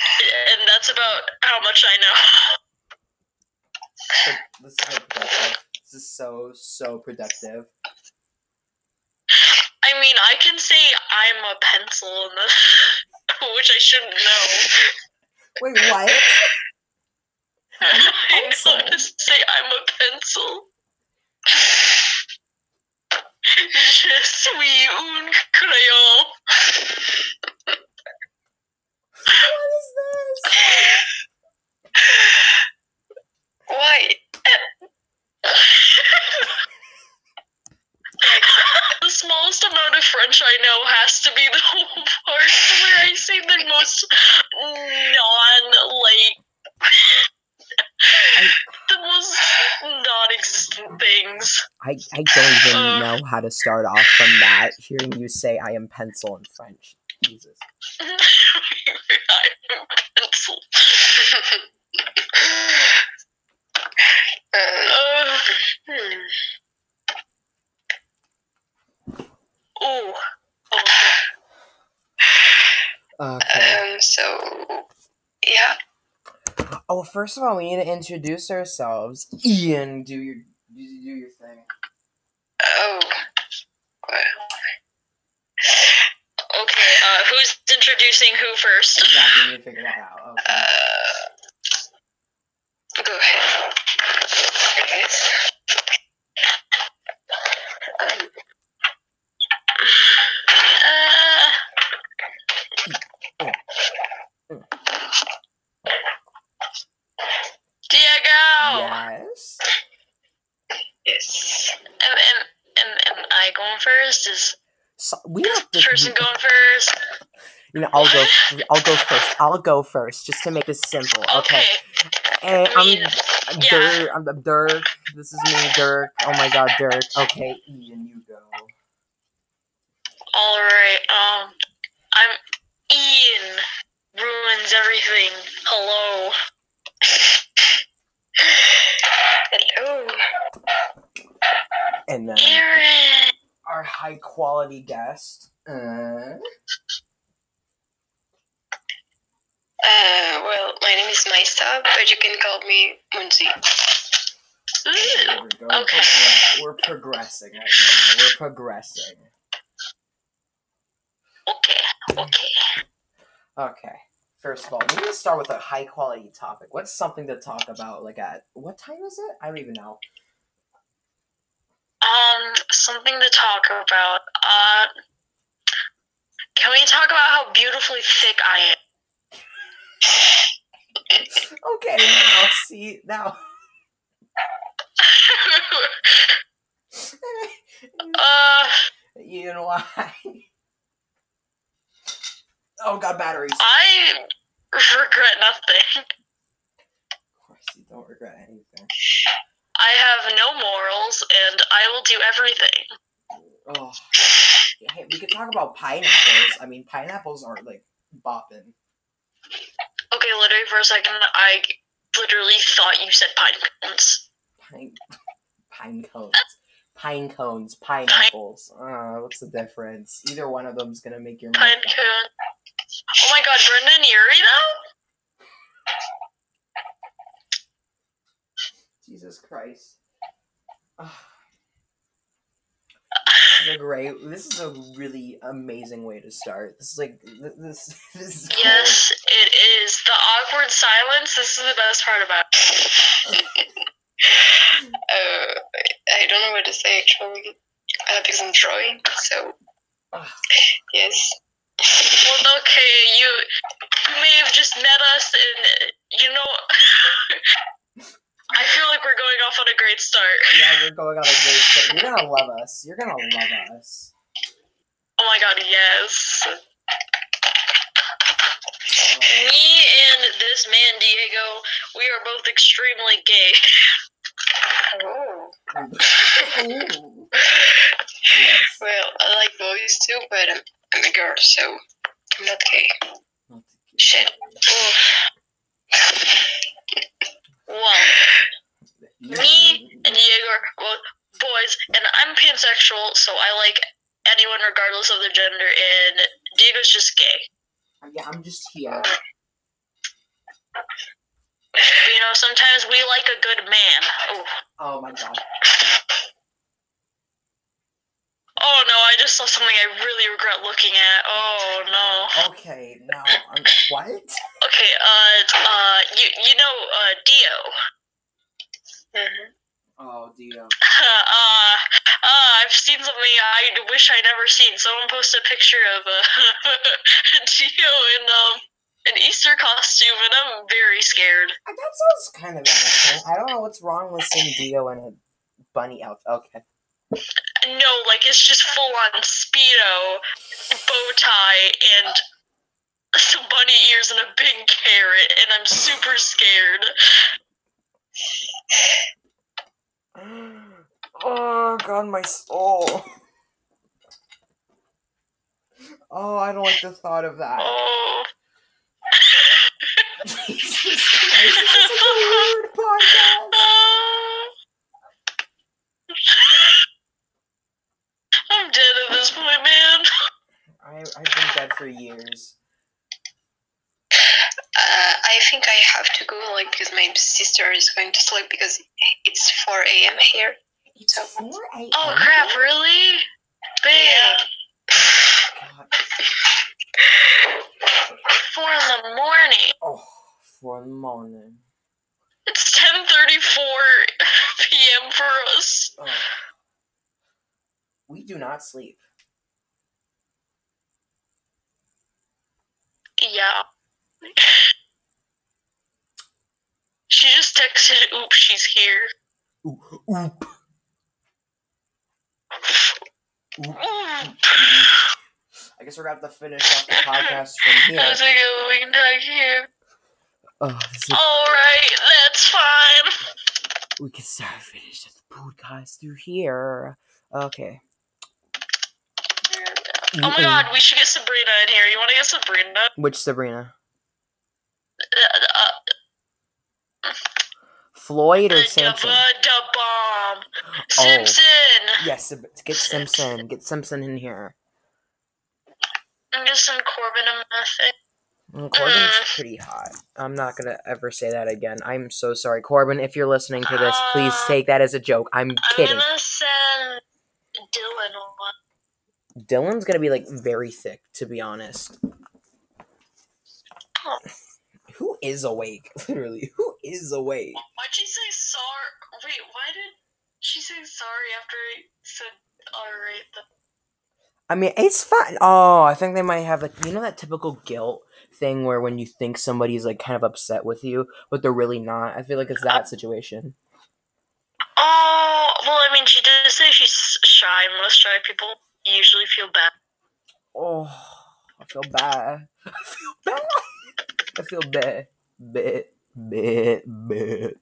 and that's about how much I know. This is so productive. This is so so productive. I mean, I can say I'm a pencil, the, which I shouldn't know. Wait, what? I know to say I'm a pencil. Je suis un crayon. What is this? Why? the smallest amount of French I know has to be the whole part where I say the most non like the most non-existent things. I, I don't even Uh. know how to start off from that. Hearing you say I am pencil in French. Jesus. Pencil. Uh, hmm. Ooh. Okay. Um, so, yeah. Oh, first of all, we need to introduce ourselves. Ian, do your do, do your thing. Oh. Well, Okay, uh, who's introducing who first? Exactly, we need to figure that out. Okay. uh, go ahead. Um, Uh, Diego! yes. yes. Am, am, am, am I going first? Is So, we have to. person going first? You know, I'll go. I'll go first. I'll go first, just to make this simple. Okay. Okay. And I mean, I'm yeah. Dirk. I'm I'm Dirk. This is me, Dirk. Oh my God, Dirk. Okay, Ian, you go. Alright, um, I'm Ian. Ruins everything. Hello. Hello. And then Aaron! Our high quality guest. Uh, Uh, well, my name is Maisa, but you can call me Munzi. there we go. Okay. Progress- We're progressing right now. We're progressing. Okay, okay. Okay. First of all, we need to start with a high quality topic. What's something to talk about? Like at what time is it? I don't even know. Um, something to talk about. Uh, can we talk about how beautifully thick I am? Okay, now see now. uh, you know why? Oh god, batteries. I regret nothing. Of course, you don't regret anything. I have no morals, and I will do everything. Oh, hey, we could talk about pineapples. I mean, pineapples are like bopping. Okay, literally for a second, I literally thought you said pine cones. Pine, pine cones, pine cones, pineapples. Uh, what's the difference? Either one of them's gonna make your. Pine water. cone. Oh my god, Brendon Urie though? Jesus Christ. Ah. This is a great. This is a really amazing way to start. This is like this. This is cool. Yes, it is. The awkward silence, this is the best part about it. Uh, I don't know what to say actually. Uh, because I'm drawing, so yes. Well, okay, you you may have just met us, and you know, I feel like we're going off on a great start. yeah, we're going on a great. start. You're gonna love us. You're gonna love us. Oh my god, yes. Oh, Me and this man, Diego, we are both extremely gay. Oh. Yes. Well, I like boys too, but I'm, I'm a girl, so I'm not gay. Not to keep- one. Me and Diego are both boys, and I'm pansexual, so I like anyone regardless of their gender, and Diego's just gay. Uh, yeah, I'm just here. You know, sometimes we like a good man. Ooh. Oh my god oh no, I just saw something I really regret looking at. Oh no. Okay, now I'm what? Okay, uh, uh, you you know, uh, Dio. Mhm. Oh Dio. uh, uh, I've seen something I wish I never seen. Someone posted a picture of uh, Dio in um an Easter costume, and I'm very scared. That sounds kind of innocent. I don't know what's wrong with seeing Dio in a bunny outfit. Okay. No, like it's just full on speedo, bow tie, and some bunny ears and a big carrot, and I'm super scared. Oh god, my soul. Oh, I don't like the thought of that. Oh. Jesus Christ, this is a weird podcast. I'm dead at this point, man. I, I've been dead for years. Uh, I think I have to go, like, because my sister is going to sleep because it's 4 a.m. here. It's So- 4 a.m. Oh crap, really? Bam. God. Four in the morning. Oh, 4 in the morning. It's 10:34 p.m. for us. Oh. We do not sleep. Yeah. She just texted, oops, she's here. Oop. Oop. Oop. Mm. I guess we're gonna have to finish off the podcast from here. How's it go? We can talk here. Oh, is, Alright, that's fine. we can start finish the podcast through here. Okay. Oh my god, we should get Sabrina in here. You want to get Sabrina? Which Sabrina? Uh, uh, Floyd or Samson? da bomb. Simpson. Yes, get Simpson. Get Simpson in here. I'm just some Corbin in my face. Mm, Corbin's Mm. pretty hot. I'm not gonna ever say that again. I'm so sorry, Corbin. If you're listening to this, please Uh, take that as a joke. I'm I'm kidding. gonna send Dylan one. Dylan's gonna be like very thick, to be honest. Oh. Who is awake? Literally, who is awake? Why'd she say sorry? Wait, why did she say sorry after I said alright? The- I mean, it's fine. Oh, I think they might have like you know that typical guilt thing where when you think somebody's like kind of upset with you, but they're really not. I feel like it's that situation. oh, well, I mean, she did say she's shy. Most shy people usually feel bad. Oh, I feel bad. I feel bad. I feel bad. Bad. Bad. Bad.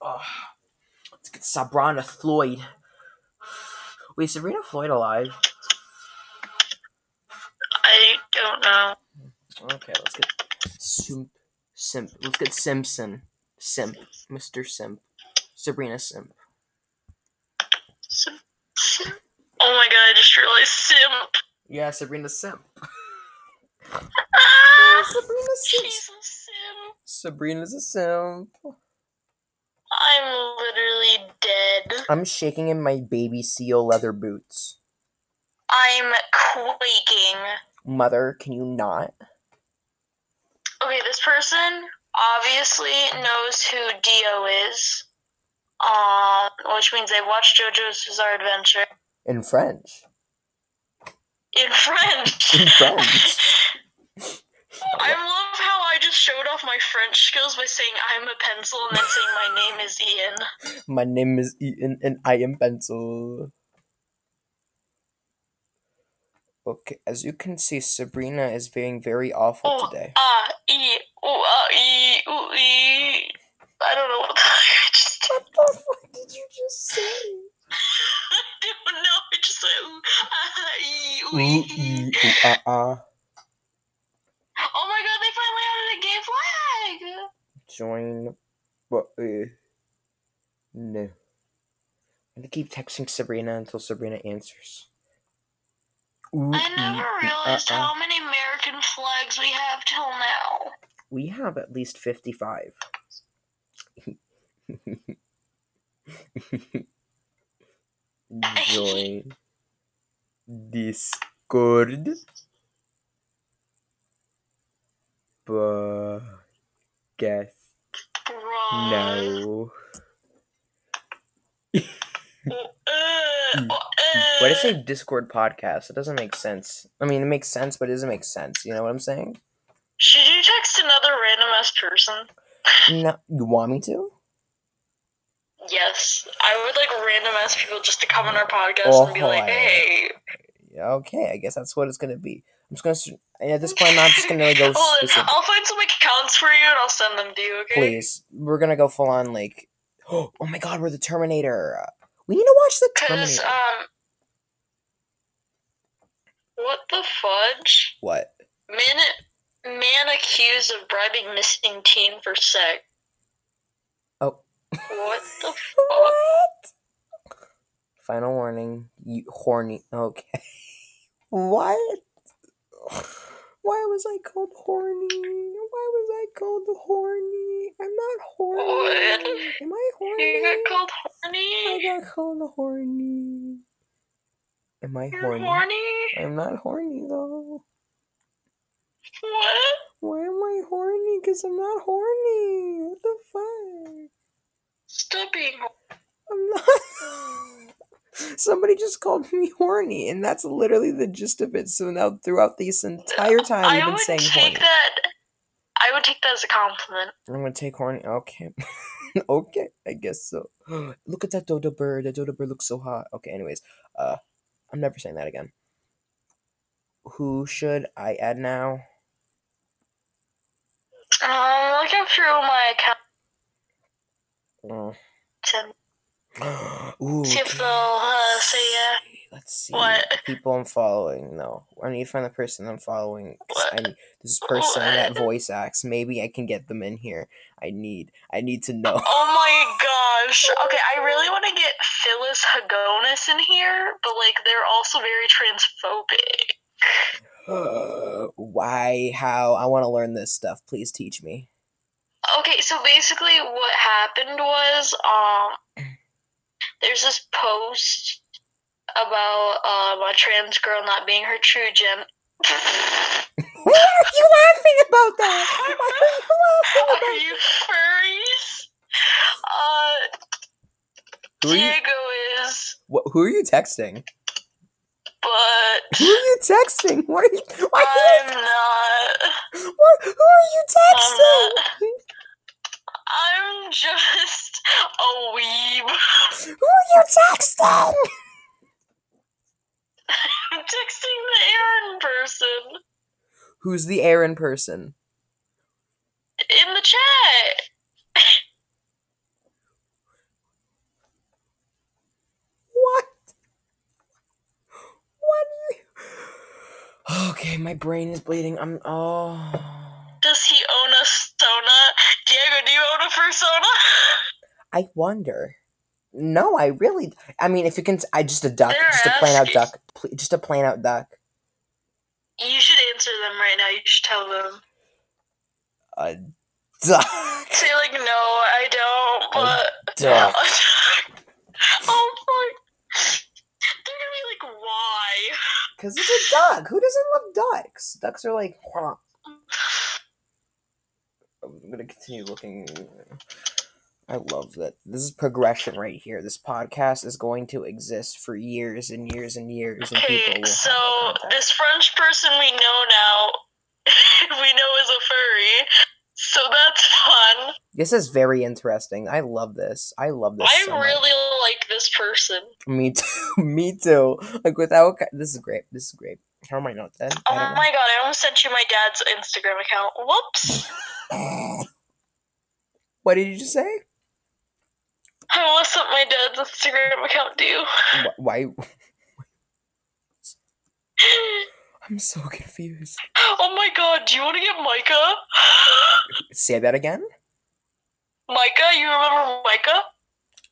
Oh, let's get Sabrina Floyd. Wait, is Sabrina Floyd alive? I don't know. Okay, let's get Simp. Simp. Let's get Simpson. Simp. Mr. Simp. Sabrina Simp. Sim- Sim- oh my god, I just realized Simp. Yeah, Sabrina Simp. Ah, Sabrina Simp. she's a Sim. Sabrina's a simp. I'm literally dead. I'm shaking in my baby seal leather boots. I'm quaking. Mother, can you not? Okay, this person obviously knows who Dio is. Which means they've watched JoJo's Bizarre Adventure In French. in French. In French. I love how I just showed off my French skills by saying I'm a pencil and then saying my name is Ian. My name is Ian and I am Pencil. Okay, as you can see, Sabrina is being very awful Oh, today. ah, e, ooh, ah, e, ooh, e. I don't know what the heck I just did. What the fuck did you just say? I don't know. I just said ah, ooh, uh, uh. Oh my god, they finally added a gay flag! Join. What? Uh, no. I'm gonna keep texting Sabrina until Sabrina answers. Ooh, I never ooh, realized uh, uh. how many American flags we have till now. We have at least 55. Join Discord. Podcast now. Uh, Why did I say Discord podcast? It doesn't make sense. I mean, it makes sense, but it doesn't make sense. You know what I'm saying? Should you text another random ass person? No, you want me to? Yes, I would like random ass people just to come on our podcast Oh, and be like, "Hey, okay, I guess that's what it's gonna be. I'm just gonna. At this point, I'm just gonna like, go specific. I'll find some accounts for you and I'll send them to you. Okay? Please, we're gonna go full on like. Oh my god, we're the Terminator. We need to watch the Terminator. um, what the fudge? what? Man, man accused of bribing missing teen for sex. What the fuck? What? Final warning. You horny. Okay. what? Why was I called horny? Why was I called horny? I'm not horny. What? Am I horny? You got called horny? I got called horny. Am I You're horny? horny. I'm not horny though. What? Why am I horny? Because I'm not horny. What the fuck? Stop being. I'm not. Somebody just called me horny, and that's literally the gist of it. So now, throughout this entire time, I you've been would saying take horny. that. I would take that as a compliment. I'm gonna take horny. Okay. okay, I guess so. Look at that dodo bird. That dodo bird looks so hot. Okay, anyways, uh, I'm never saying that again. Who should I add now? Um, looking through my account Oh. Ooh, See if okay, uh, let's yeah. Let's see. What? People I'm following. No, I need to find the person I'm following. What? I need, this person that voice acts. Maybe I can get them in here. I need. I need to know. Oh my gosh. Okay, I really want to get Phyllis Hagonis in here, but like they're also very transphobic. Why? How? I want to learn this stuff. Please teach me. Okay, so basically what happened was um there's this post about um a trans girl not being her true gen Why are you laughing about that? Why are you laughing Are you furries? Uh Who are you? Diego is What, who are you texting? but Who are you texting? What are you? Why I'm you not what, who are you I'm texting? I'm just a weeb. Who are you texting? I'm texting the Aaron person Who's the Aaron person? in the chat. What? What are you? Okay, my brain is bleeding. I'm. Oh. Does he own a Sona? Diego, do you own a persona? I wonder. No, I really. I mean, if you can, I just a duck, They're just a plain out duck, just a plain out duck. You should answer them right now. You should tell them. A duck. Say like, no, I don't. But duck. oh fuck. They're gonna be like, why? Because it's a duck. Who doesn't love ducks? Ducks are like. huh. I'm gonna continue looking. I love that. This is progression right here. This podcast is going to exist for years and years and years, and Okay, so this French person we know now, we know is a furry. So that's fun. This is very interesting. I love this. I love this. I so much. really like this person. Me too. Me too. Like without this is great. This is great. How am I not dead? Oh my god, I almost sent you my dad's Instagram account. Whoops. What did you just say? I almost sent my dad's Instagram account to you. Why? I'm so confused. Oh my god, do you want to get Micah? Say that again. Micah, you remember Micah?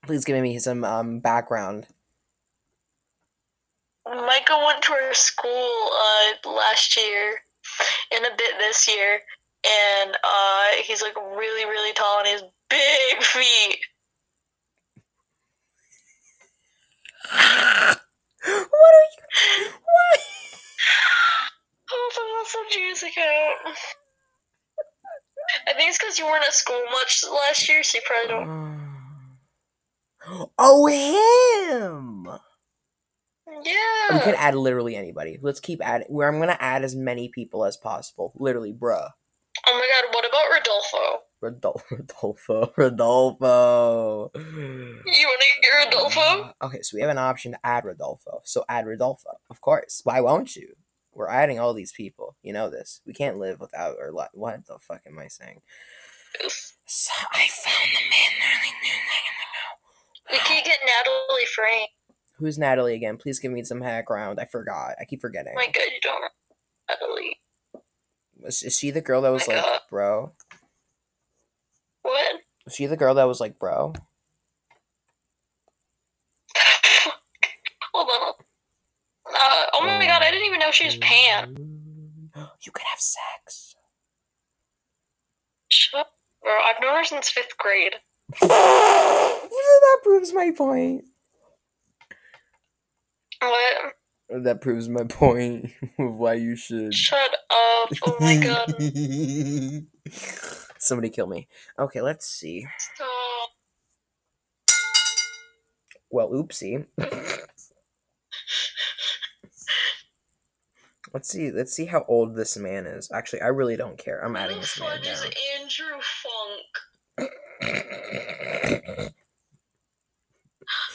Please give me some um background. Micah went to our school uh, last year and a bit this year, and uh, he's like really, really tall, and he has big feet. what are you? Why? Oh, that's a G's account. I think it's because you weren't at school much last year, so you probably don't. Oh, him! Yeah. We can add literally anybody. Let's keep adding. Where I'm gonna add as many people as possible. Literally, bruh. Oh my god, what about Rodolfo? Rodolfo, Rodolfo, Rodolfo. You wanna get Rodolfo? Uh, okay, so we have an option to add Rodolfo. So add Rodolfo, of course. Why won't you? We're adding all these people. You know this. We can't live without or let. What the fuck am I saying? So I found the man I knew We can get Natalie Frank. Who's Natalie again? Please give me some background. I forgot. I keep forgetting. Oh my god, you don't Natalie. Was, is she the girl that was like, God. bro? What? Was she the girl that was like, bro? Hold on. Uh, oh my god, I didn't even know she was Pan. You could have sex. Shut up, bro. I've known her since fifth grade. that proves my point. What? That proves my point of why you should. Shut up. Oh my god. Somebody kill me. Okay, let's see. Stop. Well, oopsie. let's see. Let's see how old this man is. Actually, I really don't care. I'm adding this man fudge is. Andrew Funk?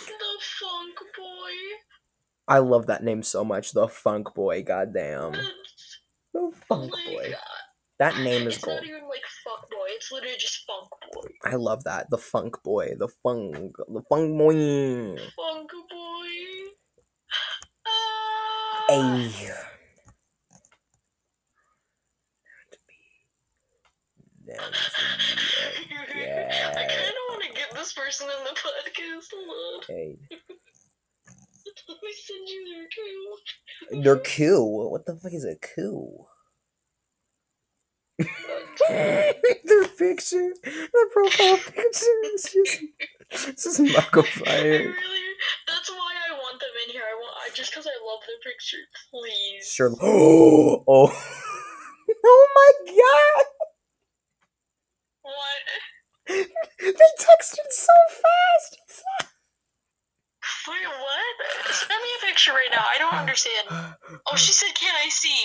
The Funk Boy? I love that name so much. The Funk Boy. Goddamn. The Funk Like, Boy. That name is it's gold. not even like Funk Boy, it's literally just Funk Boy. I love that. The Funk Boy. The Funk. The Funk Boy. Funk Boy. Ah. Down to I kind of want to get this person in the podcast. Hold on. Let me send you their too. They're cool. What the fuck is a coup? Their picture, the profile picture is just, it's just Fire. really, that's why I want them in here. I want, I just because I love their picture. Please. Sure. Oh, oh, oh my god! What? They texted so fast. Wait, what? Send me a picture right now. I don't understand. Oh, she said, "Can I see?"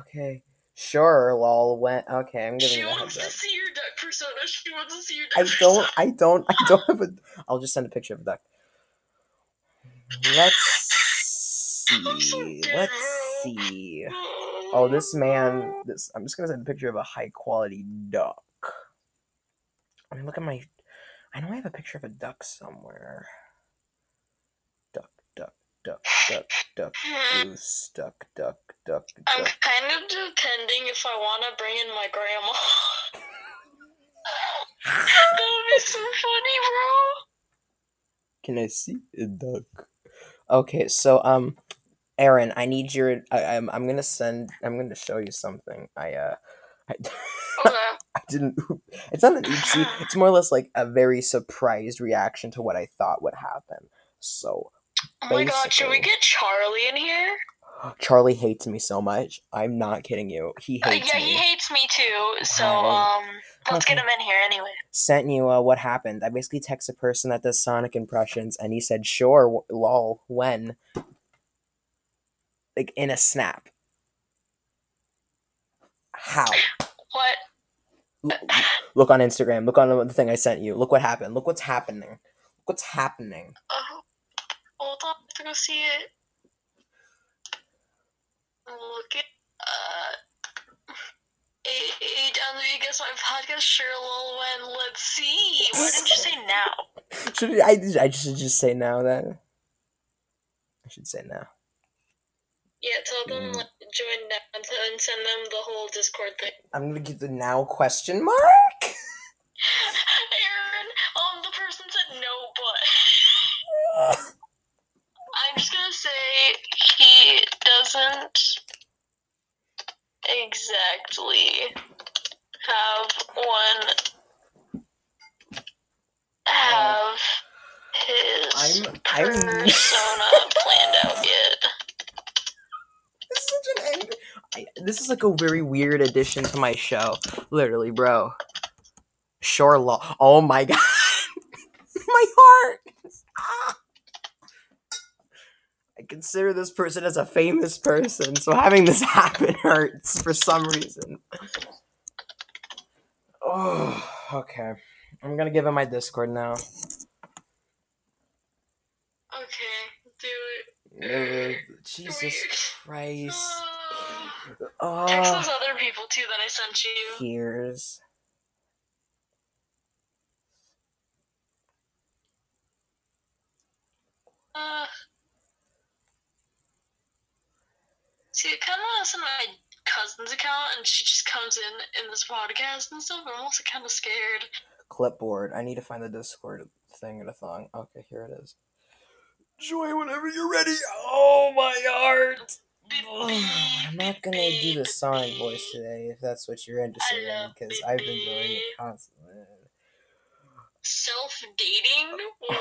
Okay. Sure, lol. When okay, I'm giving She you a wants heads to up. see your duck persona. She wants to see your duck I persona. don't. I don't. I don't have a. I'll just send a picture of a duck. Let's I'm so see. dead, Let's bro. see. Oh. oh, this man. This. I'm just gonna send a picture of a high quality duck. I mean, look at my. I know I have a picture of a duck somewhere. Duck, duck, duck, duck, duck, goose, duck, duck, duck, I'm kind of depending if I want to bring in my grandma. that would be so funny, bro. Can I see a duck? Okay, so um, Aaron, I need your. I, I'm I'm gonna send. I'm gonna show you something. I uh, I, Okay. I didn't. It's not an oopsie. It's more or less like a very surprised reaction to what I thought would happen. So Oh my god, should we get Charlie in here? Charlie hates me so much. I'm not kidding you. He Uh, hates yeah, me. he hates me too. So, Right. um, let's get him in here anyway. Sent you uh, what happened. I basically text a person that does Sonic impressions, and he said, "Sure, w- lol." When? Like in a snap. How? What? L- Look on Instagram. Look on the thing I sent you. Look what happened. Look what's happening. Look what's happening. Oh, hold on, I have to go see it. Look at, uh, hey, hey, down there, you guess my podcast, sure, lol, when, let's see. Why didn't you say now? Should I? I should just say now then. I should say now. Yeah, tell them, Mm. like, join now and send them the whole Discord thing. I'm gonna get the now question mark. Aaron, um, the person said no, but I'm just gonna say he doesn't exactly have one have his I'm- I'm- persona planned out yet. This is such an angry. I, this is like a very weird addition to my show. Literally, bro. Shore law. Oh my god. my heart. Ah. I consider this person as a famous person, so having this happen hurts for some reason. Oh, okay. I'm gonna give him my Discord now. Okay, do Uh, it. Jesus Wait. Christ. Uh, text Oh, those other people too that I sent you. tears. Uh, see, it kind of wants on my cousin's account, and she just comes in in this podcast and stuff. I'm also kind of scared. Clipboard. I need to find the Discord thing in a thong. Okay, here it is. Joy, whenever you're ready. Oh my Ugh, I'm not gonna do the sonic voice today if that's what you're interested in because I've been doing it constantly. Self dating? What?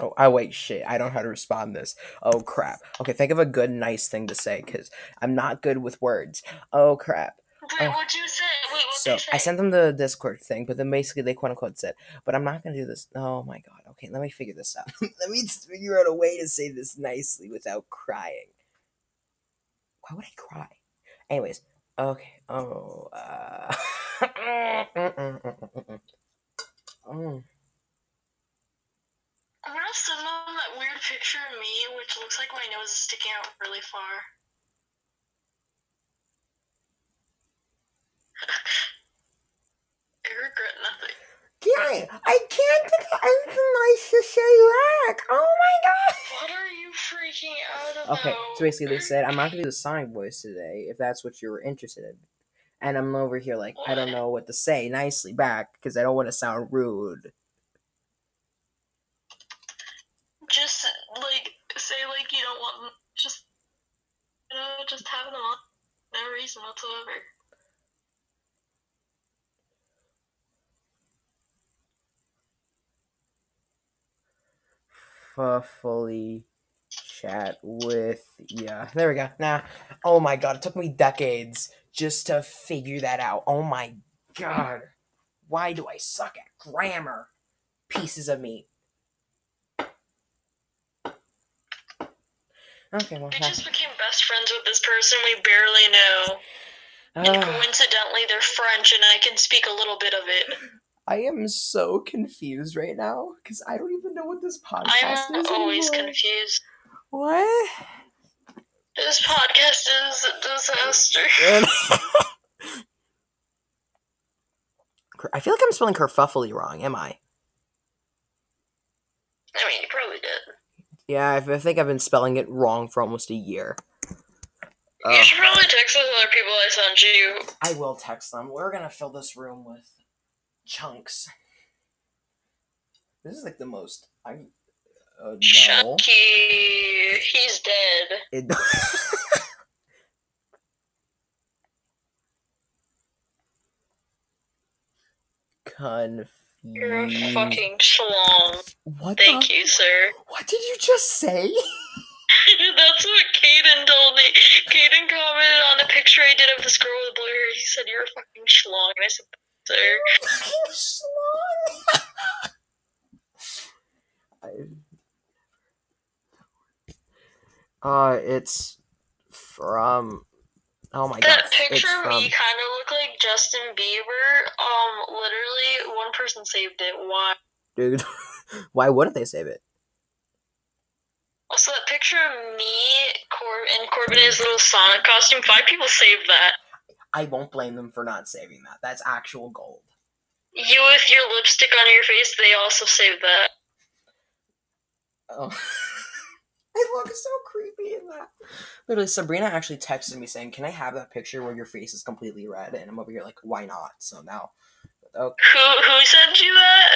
Oh, I wait, shit. I don't know how to respond to this. Oh crap. Okay, think of a good, nice thing to say because I'm not good with words. Oh crap. Wait, Oh. what'd you say? Wait, what So they say? I sent them the Discord thing, but then basically they quote unquote said, "But I'm not gonna do this." Oh my god. Okay, let me figure this out. let me figure out a way to say this nicely without crying. Why would I cry? Anyways, okay. Oh. Uh... Mm. mm, mm, mm I'm gonna send them that weird picture of me, which looks like my nose is sticking out really far. I regret nothing. Gary, I can't think of anything nice to say back. Oh my god. What are you freaking out about? Okay, so basically they said I'm not gonna do the Sonic voice today if that's what you were interested in. And I'm over here like I don't know what to say nicely back because I don't want to sound rude. Just like say like you don't want. Just you know, just having them on. No reason whatsoever. Fully chat with yeah. There we go. Nah. Oh my god, it took me decades just to figure that out. Oh my god. Why do I suck at grammar? Pieces of meat. Okay, well, We just became best friends with this person we barely know. And Ah. coincidentally, they're French, and I can speak a little bit of it. I am so confused right now because I don't even know what this podcast is. I'm always anymore. confused. What? This podcast is a disaster. I feel like I'm spelling kerfuffly wrong. Am I? I mean, you probably did. Yeah, I I think I've been spelling it wrong for almost a year. You Oh, should probably text those other people I sent you. I will text them. We're gonna fill this room with chunks. This is like the most. I. Uh, no. Chucky, he's dead. It, Confused. You're a fucking schlong. What Thank the? you, sir. What did you just say? That's what Caden told me. Caden commented on a picture I did of this girl with blue hair. He said, You're a fucking schlong. And I said, Sir. Fucking slime. I, uh, it's from. Oh my god! That It's picture of from. me kind of looked like Justin Bieber. Um, literally, one person saved it. Why? Dude, why wouldn't they save it? Also, that picture of me Cor- and Corbin in his little Sonic costume. Five people saved that. I won't blame them for not saving that. That's actual gold. You with your lipstick on your face, they also saved that. Oh. I look so creepy in that. Literally, Sabrina actually texted me saying, "Can I have that picture where your face is completely red?" And I'm over here like, "Why not?" So now, okay. Who who sent you that?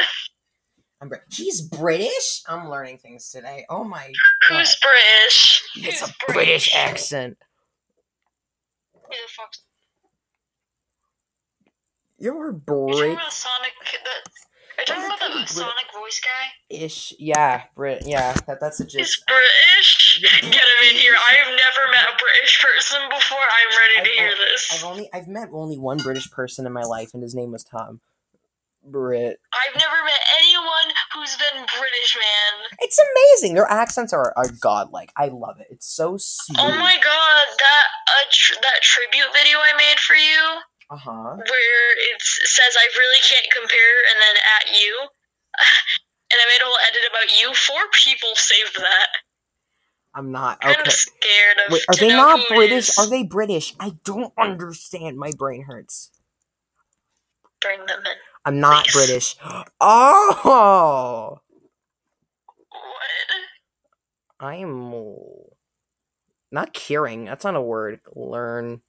I'm Brit. He's British. I'm learning things today. Oh my god. Who's British? It's Who's a British accent. Who the fuck's You're British. you talking Sonic? The, are you talking about the Brit- Sonic voice guy? ish. Yeah, Brit. Yeah, that that's a He's gist. British. Get him in here. I've never met a British person before. I'm ready to I've- hear I've this. only I've met only one British person in my life, and his name was Tom. Brit. I've never met anyone who's been British, man. It's amazing. Their accents are, are godlike. I love it. It's so smooth. Oh my god, that uh, tr- that tribute video I made for you, Uh huh. where it says I really can't compare, and then at you, and I made a whole edit about you. Four people saved that. I'm not Kind okay. of scared of. Wait, are they not British? is. Are they British? I don't understand. My brain hurts. Bring them in. I'm not Please. British. Oh, What? I'm not caring. That's not a word. Learn.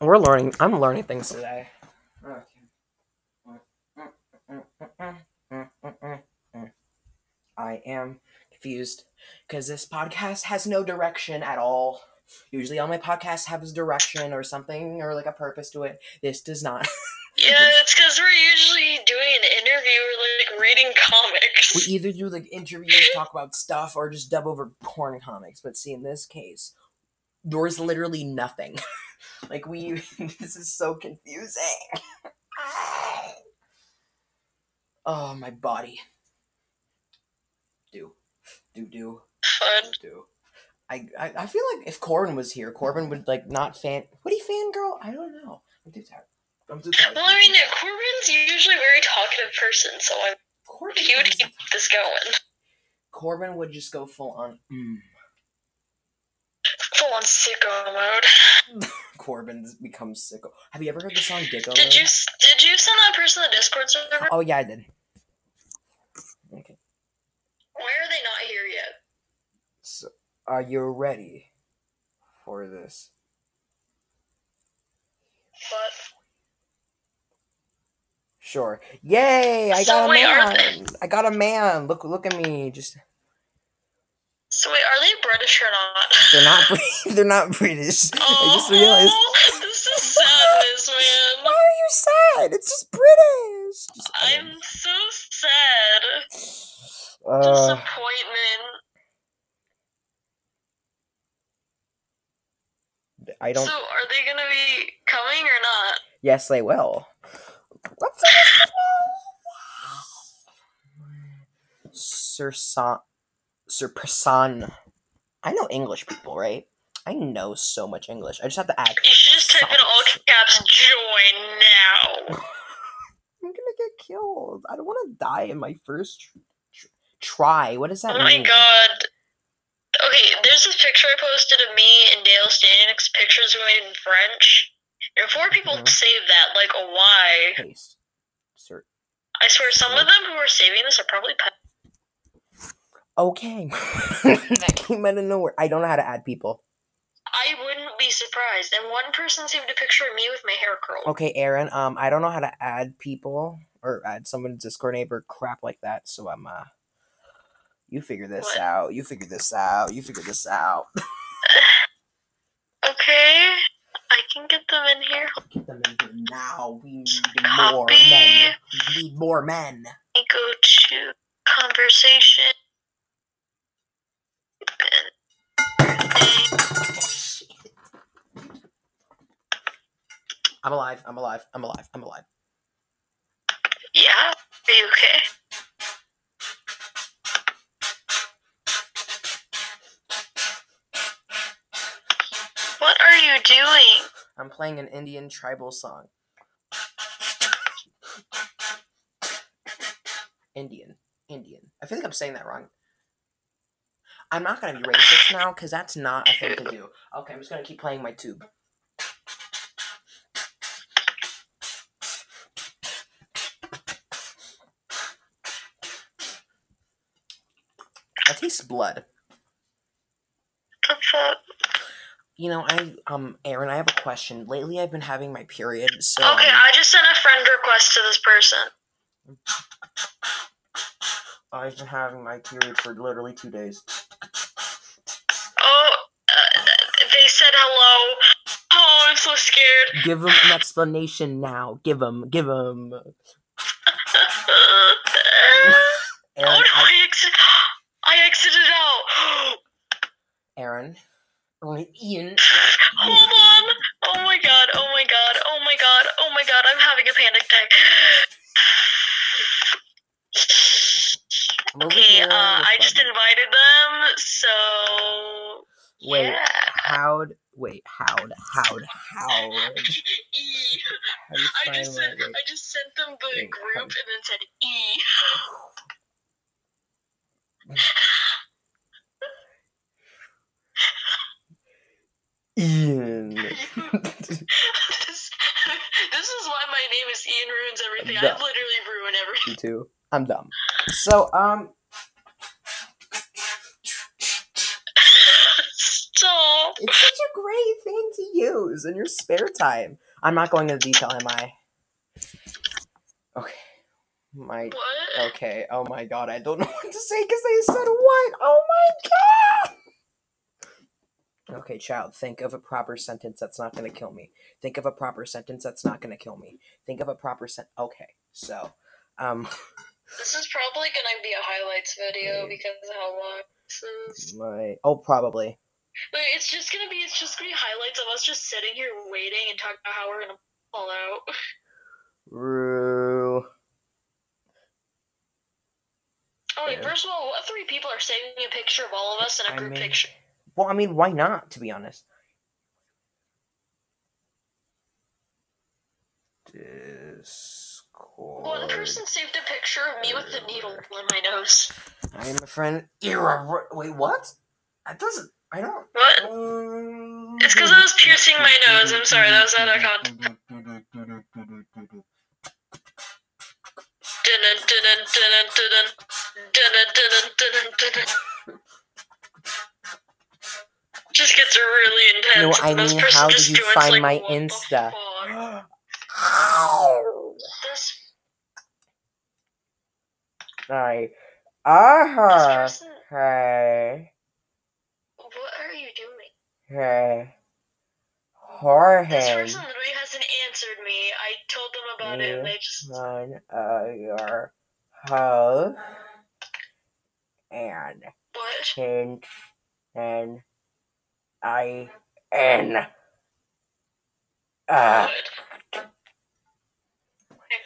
We're learning. I'm learning things today. I am confused because this podcast has no direction at all. Usually, all my podcasts have a direction or something or like a purpose to it. This does not. Yeah, it's because we're usually doing an interview or like reading comics. we either do like interviews, talk about stuff, or just dub over porn comics. But see, in this case, there's literally nothing. like we, this is so confusing. oh, my body. Do, do, do, Fun. do. I, I, I feel like if Corbin was here, Corbin would like not fan. Would he fangirl? I don't know. I'm too tired. I'm too tired. Well, I mean, Corbin's usually a very talkative person, so I, Corbin, he would keep this going. Corbin would just go full on. Mm. Full on sicko mode. Corbin becomes sicko. Have you ever heard the song Dicko? Did you did you send that person the Discord server? Oh yeah, I did. Okay. Why are they not here yet? So, are you ready for this? But Sure. Yay! I So got a man. I got a man. Look, look at me. Just so wait, are they British or not? they're not. Brit- they're not British. I Oh, just realized. this is sadness, man. Why are you sad? It's just British. Just, I'm so sad. uh, Disappointment. I don't. So, are they gonna be coming or not? Yes, they will. What's Sir Son, Sir Person. I know English people, right? I know so much English. I just have to add. You should just type in all caps join now. I'm gonna get killed. I don't want to die in my first tr- tr- try. What does that Oh my god. Okay, there's this picture I posted of me and Dale standing next to pictures we made in French. And four people Mhm. saved that. Like, why? Paste. Sir. I swear, some of them who are saving this are probably. Okay. that came out of nowhere. I don't know how to add people. I wouldn't be surprised. And one person saved a picture of me with my hair curled. Okay, Aaron. Um, I don't know how to add people or add someone to Discord neighbor crap like that. So I'm uh, you figure this What? out. You figure this out. You figure this out. Okay, I can get them in here. Get them in here now. We need more men. We need more men. Me go to conversation. I'm alive. I'm alive. I'm alive. I'm alive. Yeah, are you okay? What are you doing? I'm playing an Indian tribal song. Indian. Indian. I feel like I'm saying that wrong. I'm not gonna be racist now because that's not a thing to do. Okay, I'm just gonna keep playing my tube. I taste blood. You know, I um, Aaron, I have a question. Lately, I've been having my period, so Okay, um, I just sent a friend request to this person. I've been having my period for literally two days. Oh, uh, they said hello. Oh, Scared. Give him an explanation now. Give him, give him. oh Aaron, no, I, I exited. I exited out. Aaron, Aaron, Ian. Hold on. Oh my god. Oh my god. Oh my god. Oh my god. I'm having a panic attack. Okay, uh, I just invited them, so Wait, yeah. how'd wait, how'd how'd how'd E. how I just sent I just sent them the Wait, group how- and then said E. Ian? this, this is why my name is Ian ruins everything. I literally ruin everything. Me too. I'm dumb. So um, Stop. it's such a great thing to use in your spare time. I'm not going into detail, am I? Okay. My What? okay. Oh my god, I don't know what to say because they said what? Oh my god. Okay, child, think of a proper sentence that's not going to kill me. Think of a proper sentence that's not going to kill me. Think of a proper sent. Okay, so, um, This is probably gonna be a highlights video because of how long this is. my oh, probably. Wait, it's just gonna be it's just gonna be highlights of us just sitting here waiting and talking about how we're gonna pull out. Rue. Oh wait, Yeah. first of all, what three people are saving a picture of all of us in a I group mean, picture? well, I mean, why not? To be honest. Discord. One person saved a picture of me with a needle in my nose. I am a friend. Era. Wait, what? That doesn't. I don't. What? Uh, it's because I was piercing my nose. I'm sorry, that was out of context. just gets really intense. No, I mean, how did you find like, my Insta? this... Alright. Uh huh. Person... Hey what are you doing? Hey. This person literally hasn't answered me. I told them about it, and they just. One of your hosts. And What? change and I N. Uh, I'm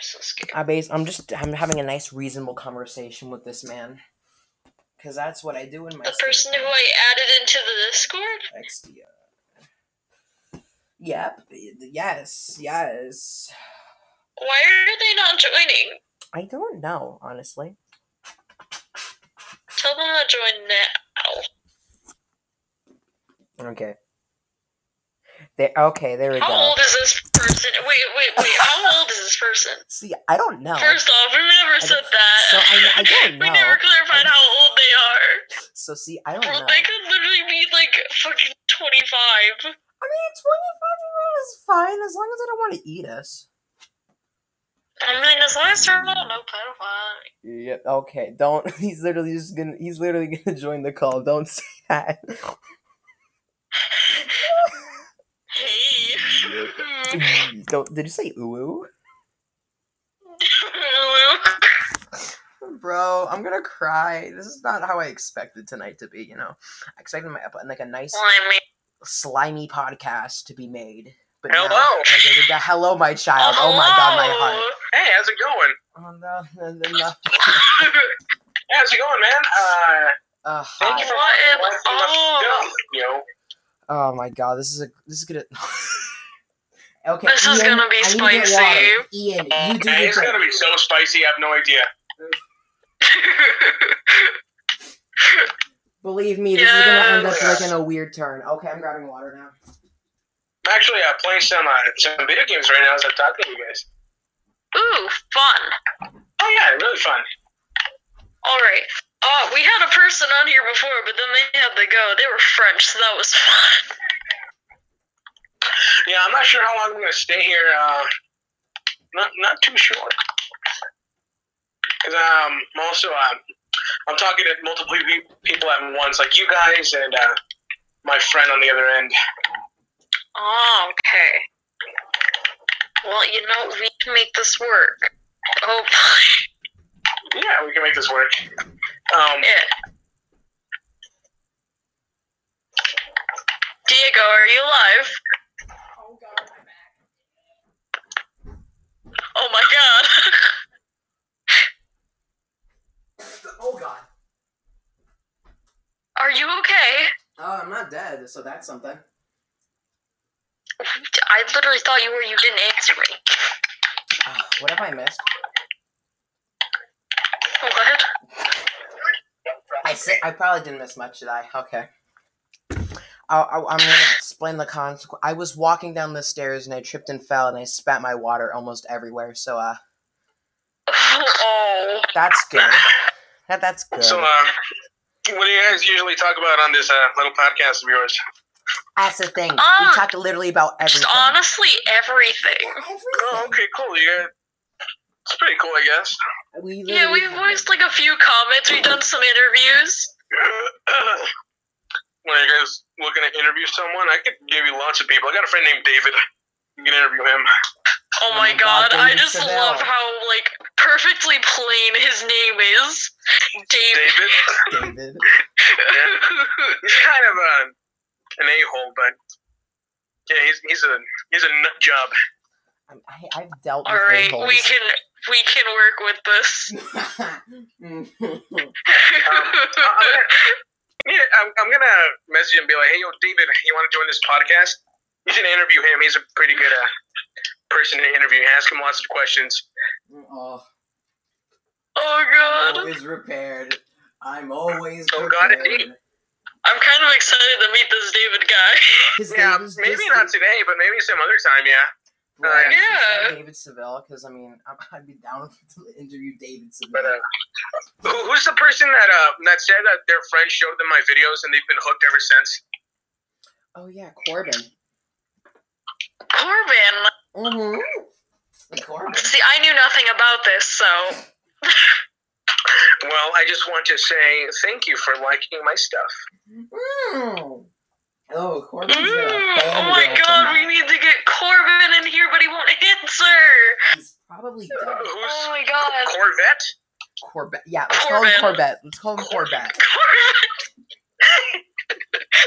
so scared. I base. I'm just. I'm having a nice, reasonable conversation with this man. Cause that's what I do in my. The person who. I added into the Discord? XD. Yep. Yes. Yes. Why are they not joining? I don't know, honestly. Tell them to join now. Okay. There. Okay. There we How go. old is this person? Wait, wait, wait. How old is this person? See, I don't know. First off, we never said that. So I, I don't know. we never clarified I- how old they are. So see, I don't Bro, know. they could literally be like fucking 25. I mean, twenty-five year old is fine as long as they don't want to eat us. I mean, as long as they're not no pedophile. Yep. Okay. Don't. He's literally just gonna. He's literally gonna join the call. Don't say that. Hey. don't. Did you say ooh? Bro, I'm gonna cry. This is not how I expected tonight to be. You know, I expected my like a nice Slimy. slimy podcast to be made. But Hello. now- hello, my child. Oh my god, my heart. Hey, how's it going? Oh no, no, no, no. How's it going, man? Uh, Uh, thank you for What in- watching oh. stuff, you know. Oh my god, this is a this is gonna. okay, This is gonna be I need to get spicy. water. Ian, you do Hey, your it's thing. gonna be so spicy, I have no idea. Believe me, this is gonna end up Yes. like in a weird turn. Okay, I'm grabbing water now. I'm actually uh, playing some uh, some video games right now as I'm talking to you guys. Ooh, fun. Oh yeah, really fun. Alright. Uh, we had a person on here before, but then they had to go. They were French, so that was fun. Yeah, I'm not sure how long I'm gonna stay here. Uh, not not too sure. Cause um, I'm also uh, I'm talking to multiple people at once, like you guys and uh, my friend on the other end. Oh, okay. Well, you know, we can make this work. Oh, Yeah, we can make this work. Um, yeah. Diego, are you alive? Oh my god. Oh god. Are you okay? Oh, I'm not dead, so that's something. I literally thought you were. You didn't answer me. Uh, what have I missed? What? I said I probably didn't miss much, did I? Okay. I, I, I'm gonna explain the consequence. I was walking down the stairs and I tripped and fell and I spat my water almost everywhere. So uh, Oh. that's good. That that's good. so, uh, what do you guys usually talk about on this uh, little podcast of yours? that's the thing. we Um, talked literally about everything. Honestly, everything. Oh, okay, cool. You guys, it's pretty cool, I guess. We Yeah, we've voiced like a few comments. We've done some interviews. when you guys looking to interview someone, I could give you lots of people. I got a friend named David. You can interview him. Oh Oh my my God, god, I just Seville. love how like perfectly plain his name is. David. David. David. He's kind of a, an a hole, but yeah, he's he's a he's a nut job. I'm- I, I've dealt All with right, a-holes. we can we can work with this. Um, I- I'm gonna, yeah, I'm, I'm gonna message him and be like, hey, yo, David, you want to join this podcast? You should interview him. He's a pretty good uh, person to interview. Ask him lots of questions. oh, Oh I'm god, always repaired. I'm always Oh, God, indeed. I'm kind of excited to meet this David guy. His Yeah, maybe just- not today, but maybe some other time. Yeah. Right, Yeah. David Seville, because I mean, I'm- I'd be down to interview David Seville. But uh, who, who's the person that uh that said that their friend showed them my videos and they've been hooked ever since? oh yeah, Corbin. Corbin. Mm-hmm. Corbin. See, I knew nothing about this, so Well, I just want to say thank you for liking my stuff. Mm. Oh, Corbin's Mm, oh my god, we need to get Corbin in here, but he won't answer. He's probably dead. Oh my god. Corvette? Corbett. Yeah, let's call him Corbin. Corbett. Let's call him Corbett. Corvette.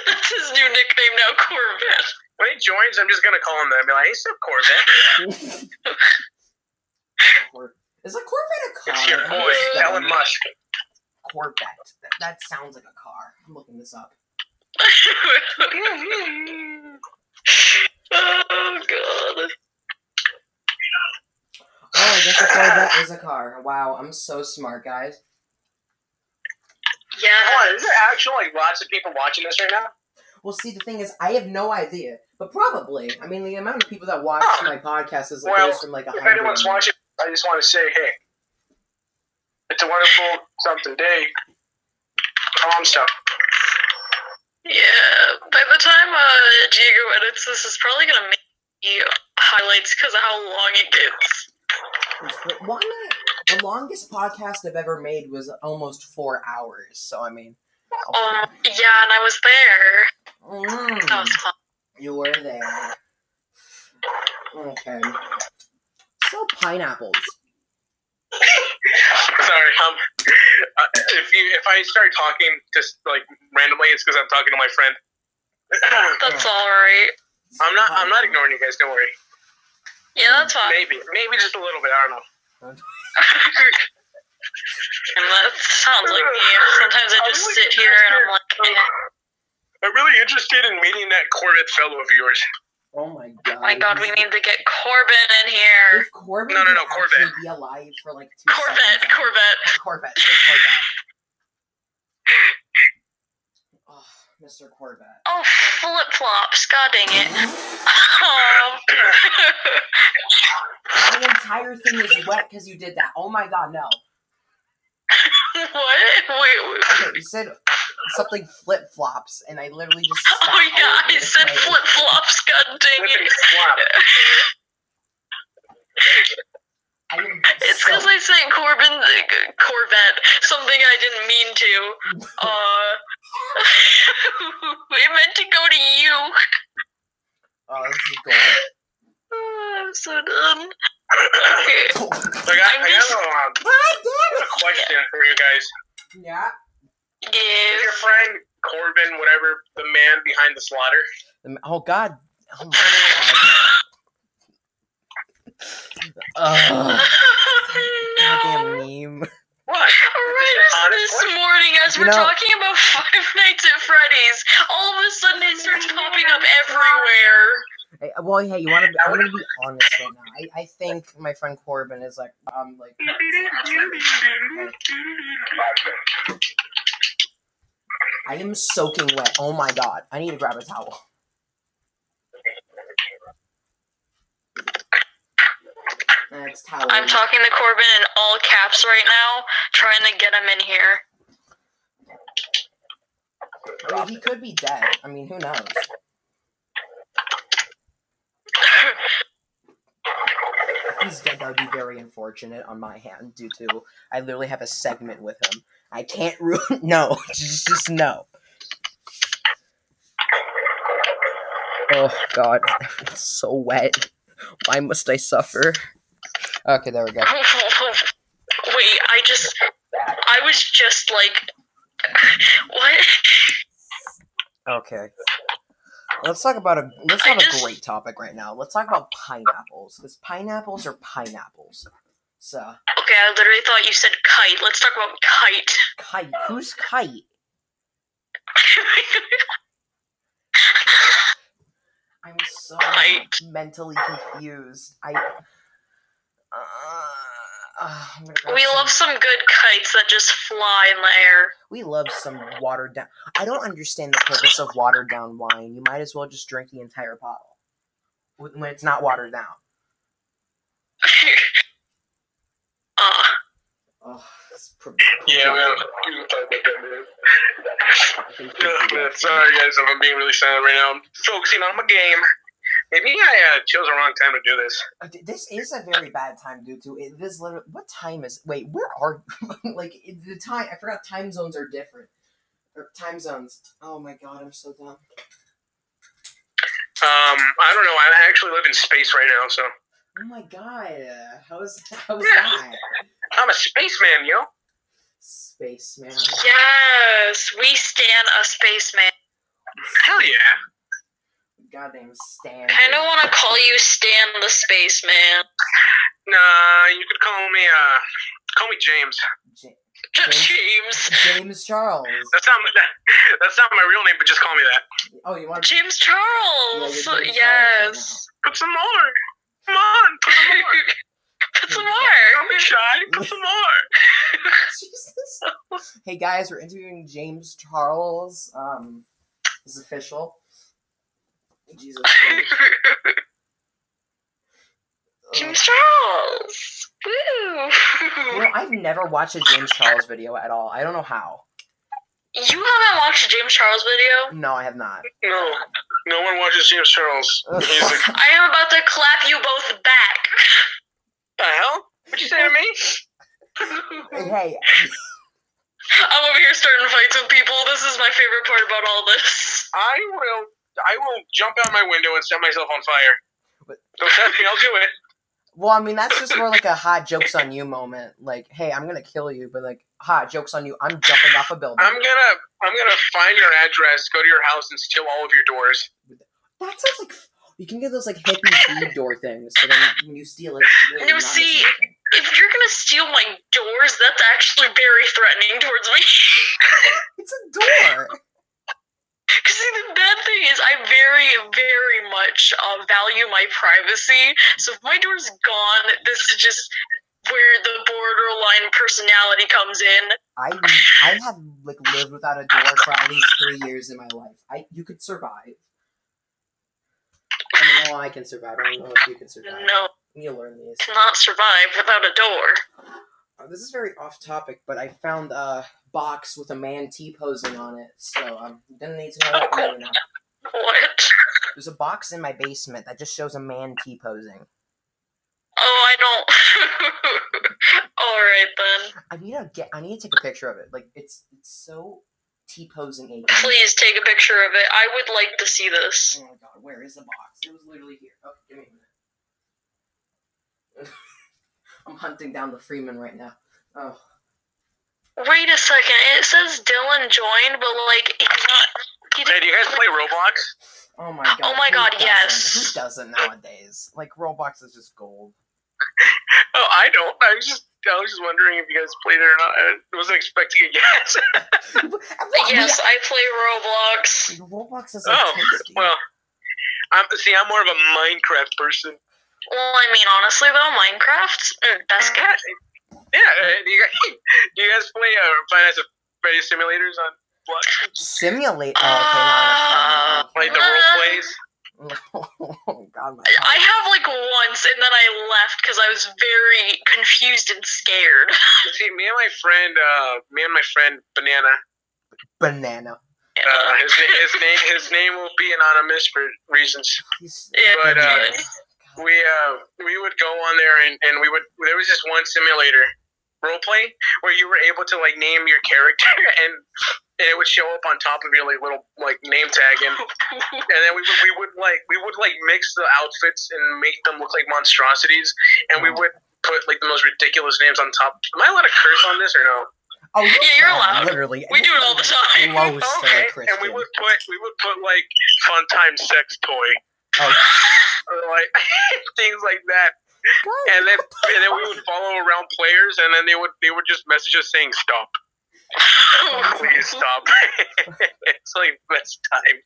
That's his new nickname now, Corvette. When he joins, I'm just gonna call him that. I'll be like, hey, sup, Corvette? Cor- Is a Corvette a car? It's your boy, just. Elon Musk. Corvette. That, that sounds like a car. I'm looking this up. Oh god. Oh, I guess a Corvette is a car. Wow, I'm so smart, guys. Yeah. Hold on, is there actually like lots of people watching this right now? Well, see, the thing is, I have no idea, but probably. I mean, the amount of people that watch Oh. my podcast is Well, goes from like a hundred. If anyone's watching, I just want to say, hey, it's a wonderful something day. Calm stuff. Yeah. By the time uh, Diego edits this, is probably gonna make highlights because of how long it gets. One, the longest podcast I've ever made was almost four hours. So I mean, Um. Yeah, and I was there. mm, That was fun. you were there. Okay. So pineapples. Sorry, um, uh, if you if I start talking just like randomly, it's because I'm talking to my friend. That's all right. I'm not I'm not ignoring you guys. Don't worry. Yeah, that's fine. Maybe maybe just a little bit. I don't know. and that sounds like me. Sometimes I just really sit here and I'm like, eh. I'm really interested in meeting that Corvette fellow of yours. Oh, oh my god. oh my god, we need to get Corbin in here. If Corbin No, no, no, actually be alive for like two Corvette, seconds. Corvette. Corvette. so Corvette. Oh, Mr. Corvette. Oh, flip flops. God dang it. Oh. My entire thing is wet because you did that. Oh my god, no. what? Wait, wait. Okay, you said something flip flops, and I literally just. Oh yeah, I said flip flops. God dang it. flop. I am It's so- because I said Corbin the Corvette, something I didn't mean to. Uh, it meant to go to you. Oh, this is gold. Oh, I'm so done. Okay. So I got, I'm I just- a, um, a question for you guys. it! Yeah. Is your friend Corbin, whatever, the man behind the slaughter? The- Oh God. Oh my God. Ugh. Goddamn no. meme. What? Right as Honest this morning, as You we're know- talking about Five Nights at Freddy's, all of a sudden it starts popping up everywhere. Hey, well, hey, you want to? I'm gonna be honest right now. I, I think my friend Corbin is like, um, like. I am soaking wet. Oh my god! I need to grab a towel. That's towel. I'm talking to Corbin in all caps right now, trying to get him in here. I mean, he could be dead. I mean, who knows? He's dead, that would be very unfortunate on my hand, due to I literally have a segment with him. I can't ruin. No, just, just no. Oh God, it's so wet. Why must I suffer? Okay, there we go. Wait, I just. I was just like. What? Okay. Let's talk about a let's have just- a great topic right now. Let's talk about pineapples. Because pineapples are pineapples. So Okay, I literally thought you said kite. Let's talk about kite. kite. Who's kite? I'm so Kite. mentally confused. I. Uh, uh, I'm gonna grab we some- love some good kites that just fly in the air. We love some watered down. I don't understand the purpose of watered down wine. You might as well just drink the entire bottle when when it's not watered down. uh, Oh, it's pr- Yeah, man. projecting. You can talk about that, man. I think Ugh, man, projecting. Sorry, guys, if I'm being really silent right now. I'm focusing on my game. Maybe I uh, chose the wrong time to do this. Uh, This is a very bad time due to it. This literally. What time is? Wait, where are? like the time? I forgot. Time zones are different. Or time zones. Oh my god, I'm so dumb. Um, I don't know. I actually live in space right now, so Oh my god, uh, how is how is that? I'm a spaceman, yo. Spaceman. yes, we stand a spaceman. Hell yeah. Goddamn Stan. I Kind of want to call you Stan the spaceman. Nah, you could call me uh, call me James. J- James. James Charles. That's not my, that's not my real name, but just call me that. Oh, you want? James Yeah, Charles. you're James yes. Put some more. Come on, put some more. Put some Don't more. be shy. Put some more. Jesus. Hey guys, we're interviewing James Charles. Um, this is official. Jesus. Christ. James Charles. Woo. You know, I've never watched a James Charles video at all. I don't know how. You haven't watched a James Charles video? No, I have not. No, no one watches James Charles. He's the, I am about to clap you both back. the hell? What'd you say to me? hey, I'm over here starting fights with people. This is my favorite part about all this. I will. I will jump out my window and set myself on fire. But- Don't test me. I'll do it. well, I mean that's just more like a hot jokes on you moment. Like, hey, I'm gonna kill you, but like, hot jokes on you. I'm jumping off a building. I'm gonna. I'm gonna find your address, go to your house, and steal all of your doors. That sounds like you can get those like hippie bead door things. So then when you steal it, really No, see- If you're gonna steal my doors, that's actually very threatening towards me. it's a door. Because see, the bad thing is, I very, very much uh, value my privacy. So if my door's gone, this is just where the borderline personality comes in. I I have like lived without a door for at least three years in my life. I you could survive. I know I can survive. I don't know if you can survive. No, You'll learn these. cannot survive without a door. Uh, this is very off topic, but I found uh box with a man T posing on it. So um, you don't need to know what I'm now. What? There's a box in my basement that just shows a man T posing. Oh, I don't. All right then. I need to get. I need to take a picture of it. Like it's it's so T posing. Please take a picture of it. I would like to see this. Oh my god, where is the box? It was literally here. Okay, give me a minute. I'm hunting down the Freeman right now. Oh, Wait a second. It says Dylan joined, but like he's not. He Hey, do you guys play Roblox? oh my god. Oh my who God, doesn't? yes. Who doesn't nowadays? Like Roblox is just gold. Oh, I don't. I was just I was just wondering if you guys played it or not. I wasn't expecting a yes. Yes, I play Roblox. Roblox is like oh, tasty. well. I'm see. I'm more of a Minecraft person. Well, I mean, honestly though, Minecraft mm, best game. Yeah. uh, Do you guys, do you guys play uh, Five Nights Freddy simulators on what? Simulate. Oh, okay, now I Like the understand. role plays? oh god, my I have like once, and then I left because I was very confused and scared. See, me and my friend, uh, me and my friend Banana. banana. Uh, his, na- his name, his name will be anonymous for reasons. Yeah, but, uh, we uh we would go on there and, and we would there was this one simulator role play where you were able to like name your character and and it would show up on top of your like little like name tag and and then we would we would like we would like mix the outfits and make them look like monstrosities and we mm. would put like the most ridiculous names on top. Am I allowed to curse on this or no? Oh, Yeah, you're allowed. Literally, We do it all the time. Close Okay. And we would put we would put like fun time sex toy Oh, or like things like that. God. and then and then we would follow around players, and then they would they would just message us saying stop, please stop. it's like best time.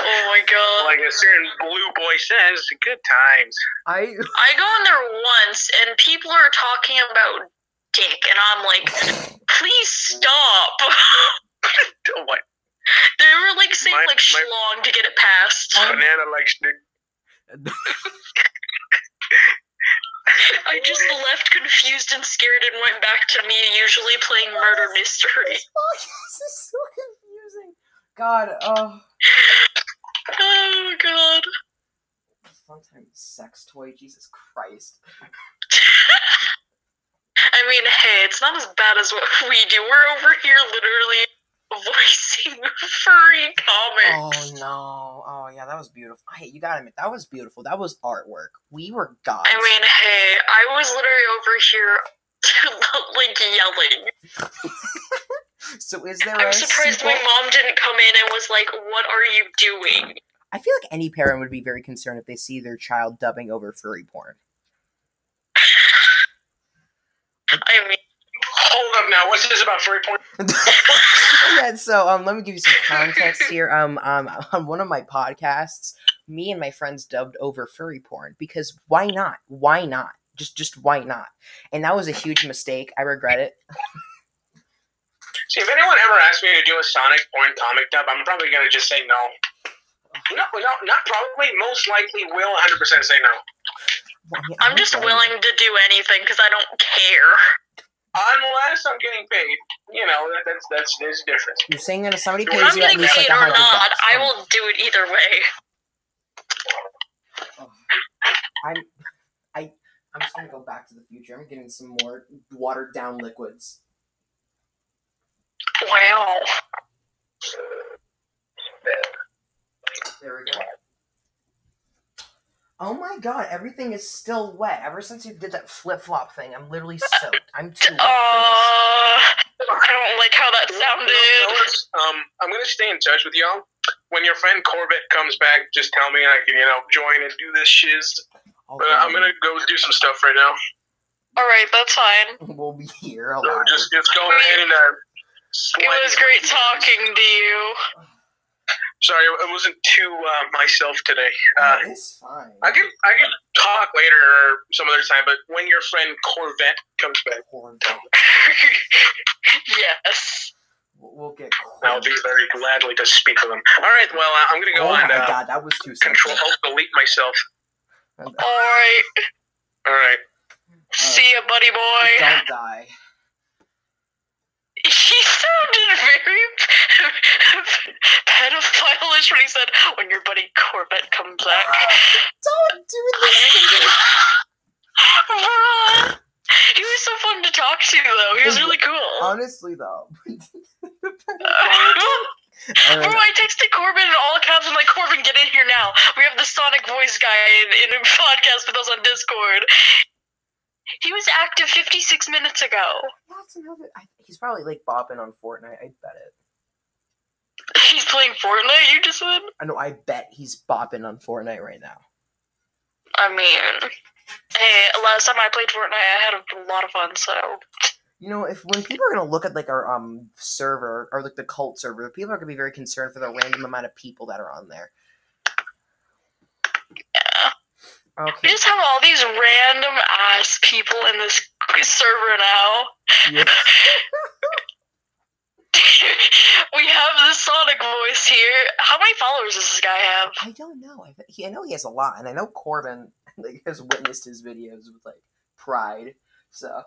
oh my god. Like a certain blue boy says, good times. I I go in there once and people are talking about dick, and I'm like, please stop. Oh, What they were like saying My- like my- schlong to get it past. banana likes dick. I just left confused and scared and went back to me usually playing murder mystery. This podcast is so confusing. God, oh. Oh god. Sometimes sex toy, Jesus Christ. I mean, hey, it's not as bad as what we do. We're over here literally voicing furry comics. Oh no. Oh yeah, that was beautiful. Hey, you gotta admit, that was beautiful. That was artwork. We were gods. I mean, hey, I was literally over here like yelling. so is there a I'm surprised sequel? my mom didn't come in and was like, "What are you doing?" I feel like any parent would be very concerned if they see their child dubbing over furry porn. I mean, Hold up now. What's this about furry porn? yeah, so um, let me give you some context here. Um, um, on one of my podcasts, me and my friends dubbed over furry porn because why not? Why not? Just, just why not? And that was a huge mistake. I regret it. See, if anyone ever asks me to do a Sonic porn comic dub, I'm probably gonna just say no. No, no, not probably. Most likely, will 100 percent say no. I mean, I'm just willing to do anything because I don't care. Unless I'm getting paid, you know, that, that's that's there's a difference. You're saying that if somebody If pays If I'm you at getting least paid like a or hundred not, bucks, I will do it either way. oh, I'm, I, I'm just gonna go back to the future. I'm getting some more watered down liquids. Wow. There we go. Oh my god, everything is still wet. Ever since you did that flip flop thing, I'm literally soaked. I'm too wet Uh, for this. I don't like how that sounded. Um, I'm gonna stay in touch with y'all. When your friend Corbett comes back, just tell me and I can, you know, join and do this shiz. I'll But I'm gonna go do some stuff right now. All right, that's fine. We'll be here So alive. just just go ahead and uh. It was great talking to you. Sorry, I wasn't too uh, myself today. Uh, it's fine. I can I can talk later or some other time, but when your friend Corvette comes back, yes. We'll get. I'll be very gladly to speak with him. All right, well uh, I'm gonna go Oh and my uh, god, that was too control simple. alt delete myself. All right. All right. See ya, buddy boy. Don't die. He sounded very pedophile-ish when he said, "When your buddy Corbett comes back." Don't do this. Bruh. He was so fun to talk to, though. He was really cool. Honestly, though. Bro, I texted Corbin in all caps. I'm like, Corbin, get in here now. We have the Sonic voice guy in, in a podcast with us on Discord. He was active 56 minutes ago. That's another. I, he's probably like bopping on Fortnite. I bet it. He's playing Fortnite, you just said? I know. I bet he's bopping on Fortnite right now. I mean, hey, last time I played Fortnite, I had a lot of fun, so. You know, if when people are gonna look at like our um server or like the cult server, people are gonna be very concerned for the random amount of people that are on there. Yeah. We just have all these random ass people in this server now. Yeah. we have the Sonic voice here. How many followers does this guy have? I don't know. I, he, I know he has a lot, and I know Corbin like has witnessed his videos with like pride. So.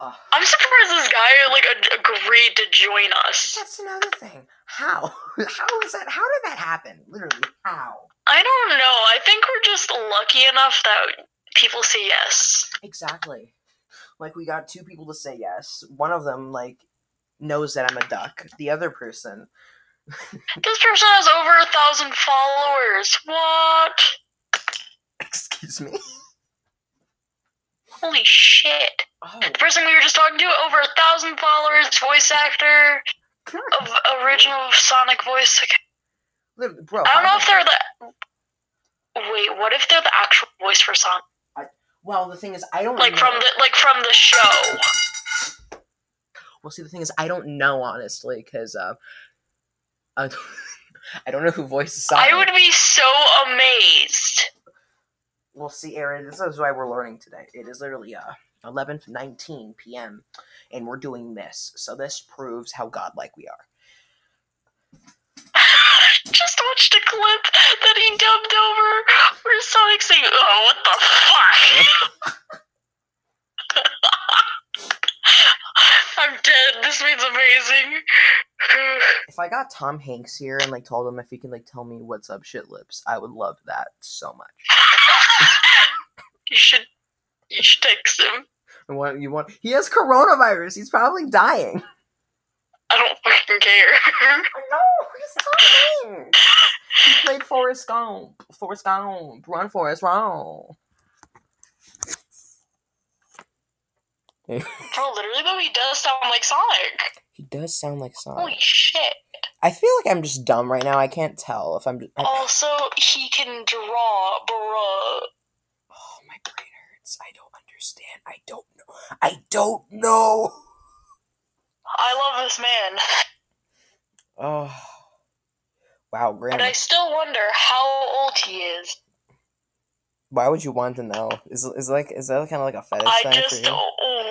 Uh, I'm surprised this guy like ag- agreed to join us. that's another thing. How? How is that? How did that happen? Literally, how? I don't know. I think we're just lucky enough that people say yes. Exactly. Like we got two people to say yes. One of them like knows that I'm a duck. The other person, This person has over a thousand followers. What? excuse me. Holy shit. Oh, The person we were just talking to, over a thousand followers, voice actor of original Sonic voice. Bro. I don't know if they're the. Wait, what if they're the actual voice for Sonic? Well, the thing is, I don't Like know. from the like from the show. Well, see, the thing is, I don't know honestly, because uh, I, I don't know who voices. I would be so amazed. Well, see, Aaron, this is why we're learning today. It is literally uh 11 19 p.m. and we're doing this. So this proves how godlike we are. Just watched a clip that he dubbed over where Sonic saying, "Oh, what the fuck." I'm dead. This means amazing. If I got Tom Hanks here and like told him if he can like tell me what's up, shit lips, I would love that so much. you should, you should text him. And what you want? He has coronavirus. He's probably dying. I don't fucking care. No, he's Tom Hanks. He played Forrest Gump. Forrest Gump. Run, Forrest, run. Bro, literally though, he does sound like Sonic. He does sound like Sonic. Holy shit. I feel like I'm just dumb right now. I can't tell if I'm. Just, I, Also, he can draw, bruh. oh, my brain hurts. I don't understand. I don't know. I don't know. I love this man. Oh. Wow, But Grandma. I still wonder how old he is. Why would you want to know? Is is like is that kind of like a fetish I thing just for you?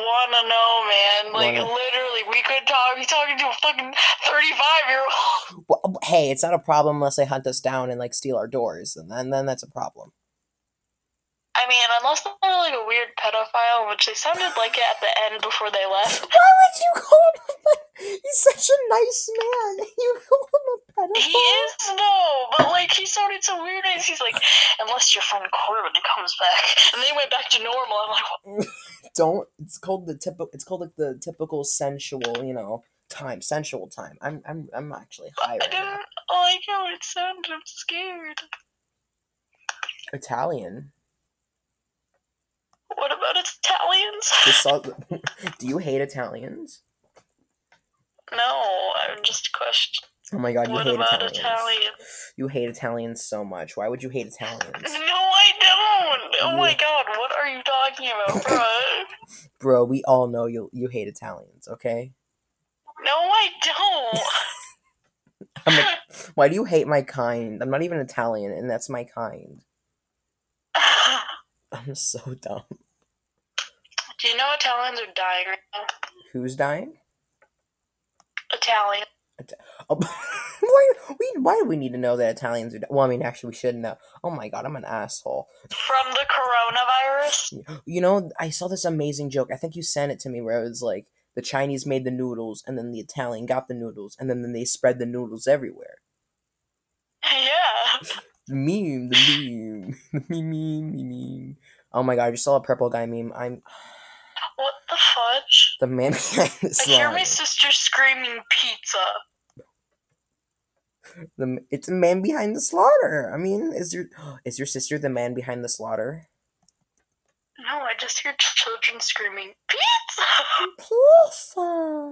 wanna know, man. Like, Wanna- literally, we could talk. He's talking to a fucking 35 year old. Well, hey, it's not a problem unless they hunt us down and like steal our doors, and then then that's a problem. I mean, unless they're like a weird pedophile, which they sounded like it at the end before they left. Why would you call him? A, pedophile? he's such a nice man. You call him a pedophile? He is though, but like he sounded so weird. And he's like, unless your friend Corbin comes back, and then he went back to normal. I'm like, Don't. It's called the typical. It's called like the typical sensual, you know, time. Sensual time. I'm I'm I'm actually high I right didn't now. like how it sounded. I'm scared. Italian. What about Italians? Do you hate Italians? No, I'm just questioning. Oh my god, you What hate about Italians. Italians? You hate Italians so much. Why would you hate Italians? No, I don't. Oh my god, what are you talking about, bro? Bro, we all know you you hate Italians, okay? No, I don't. Like, why do you hate my kind? I'm not even Italian, and that's my kind. I'm so dumb. Do you know Italians are dying right now? Who's dying? Italian. Oh, why, we, why do we need to know that Italians are? Well, I mean, actually, we should know. Oh my god, I'm an asshole. From the coronavirus? You know, I saw this amazing joke. I think you sent it to me where it was like, the Chinese made the noodles, and then the Italian got the noodles, and then, then they spread the noodles everywhere. Yeah. The meme, the meme, the meme, meme, meme, meme. Oh my god, I just saw a purple guy meme. I'm What the fudge? the man behind the slaughter. I hear my sister screaming pizza. The, it's a man behind the slaughter. I mean, is your is your sister the man behind the slaughter? No, I just hear children screaming pizza. Pizza,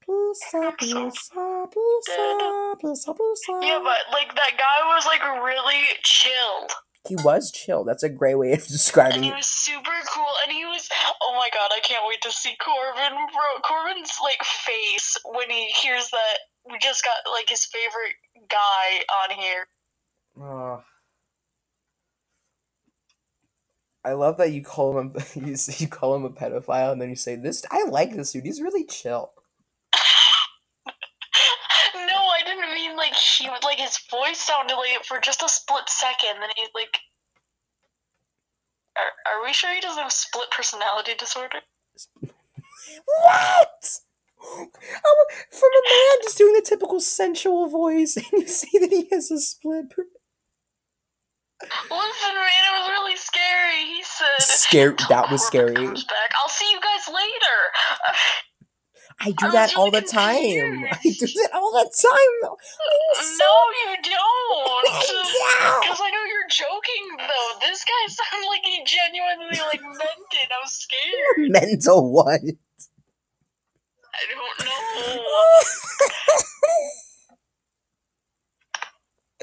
pizza, I'm pizza, pizza, pizza, pizza. Yeah, but like that guy was like really chilled. He was chill. That's a great way of And describing. he was super cool, and he was. Oh my god, I can't wait to see Corbin, bro. Corbin's like face when he hears that we just got like his favorite guy on here. Oh. I love that you call him a, you, you call him a pedophile and then you say this. I like this dude. He's really chill. No, I didn't mean like he would like his voice sounded like it for just a split second. Then he's like, "Are, are we sure he doesn't have split personality disorder?" What? From a man just doing the typical sensual voice, and you say that he has a split. Per- Listen, man, it was really scary. He said, "Until that was scary. Back. I'll see you guys later. I do that all the time. I do that all the time. though. So no, you don't. Because I know you're joking, though. This guy sounded like he genuinely like meant it. I was scared. mental what? I don't know.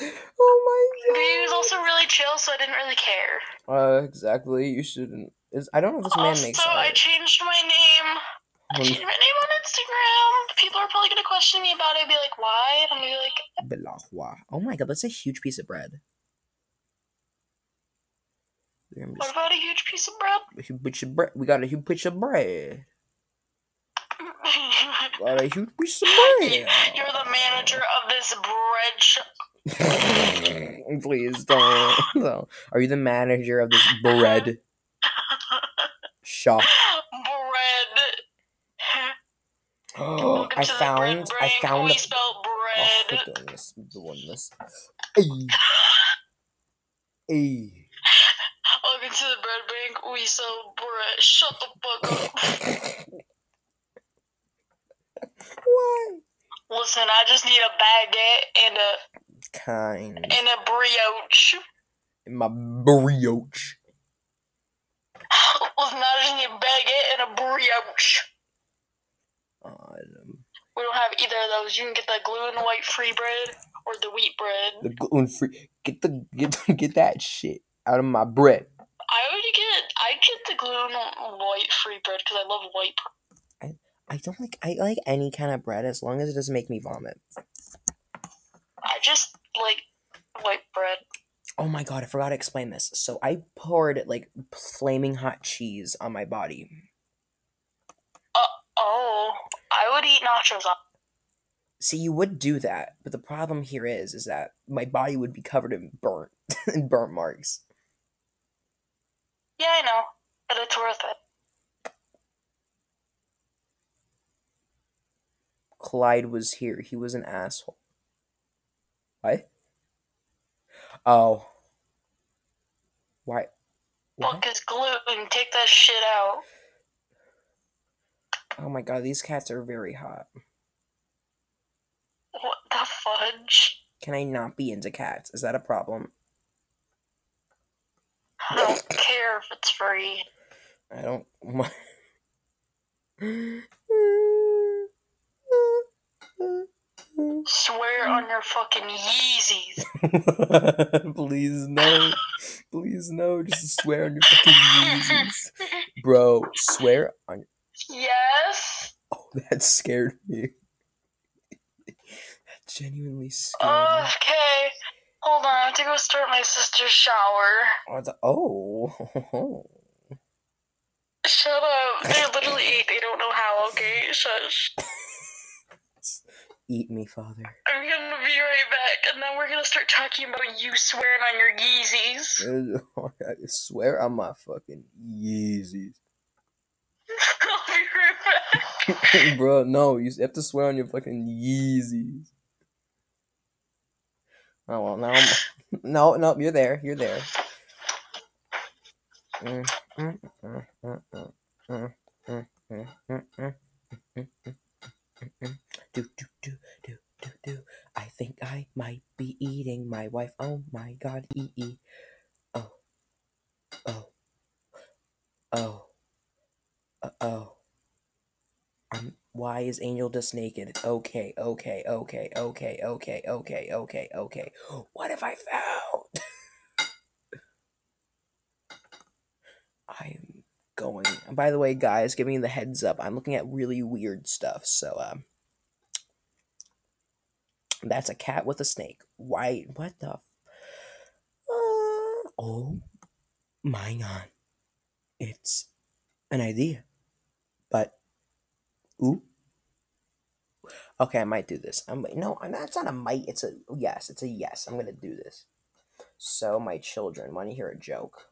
oh my god. But he was also really chill, so I didn't really care. Uh, exactly. You shouldn't. Is I don't know if this man makes sense. also, I changed my name. I changed my name on Instagram. People are probably gonna question me about it. Be like, "Why?" And I'm gonna be like, Belahua. Oh my god, that's a huge piece of bread. "What about a huge piece of bread?" a huge piece of bread. We got a huge piece of bread. Got a huge piece of bread. You're the manager of this bread shop. Please don't. No. Are you the manager of this bread shop? Bread. Oh, I found. I found. We a- spell Oh, bread. we're doing this. We're doing this. Hey. Hey. Welcome to the bread bank. We sell bread. Shut the fuck up. Why? Listen, I just need a baguette and a Kind. and a brioche. In my brioche. Listen, I just need a baguette and a brioche. Um, We don't have either of those. You can get the gluten white free bread or the wheat bread. the gluten free. Get the get get that shit out of my bread. I already get I get the gluten white free bread because I love white bread. I don't like. I like any kind of bread as long as it doesn't make me vomit. I just like white bread. Oh my god, I forgot to explain this. So I poured like flaming hot cheese on my body. Oh, I would eat nachos on. See, you would do that, but the problem here is, is that my body would be covered in burnt, in burnt marks. Yeah, I know, but it's worth it. Clyde was here. He was an asshole. What? Oh. Why? What? Fuck is gluten. Take that shit out. Oh my god, these cats are very hot. What the fudge? Can I not be into cats? Is that a problem? I don't care if it's free. I don't. Swear on your fucking Yeezys. Please no. Please no. Just swear on your fucking Yeezys. Bro, swear on. Yes. Oh, that scared me. that genuinely scared me. Okay. Hold on, I have to go start my sister's shower. Oh, the- oh. Shut up. They're literally eight. They don't know how, okay? Shush. Eat me, father. I'm gonna be right back, and then we're gonna start talking about you swearing on your Yeezys. I swear on my fucking Yeezys. Bro, no, you have to swear on your fucking Yeezys. Oh well, now I'm, no, no, you're there, you're there. Do do do do do do. I think I might be eating my wife. Oh my god, ee ee. Oh, oh, oh oh. Um, why is Angel just naked? Okay, okay, okay, okay, okay, okay, okay, okay. What have I found? I'm going. And by the way, guys, giving you the heads up, I'm looking at really weird stuff. So, um, that's a cat with a snake. Why? What the? F- uh, oh my god! It's an idea, ooh. Okay, I might do this. I'm no, that's not a might. It's a yes. It's a yes. I'm gonna do this. So, my children, want to hear a joke?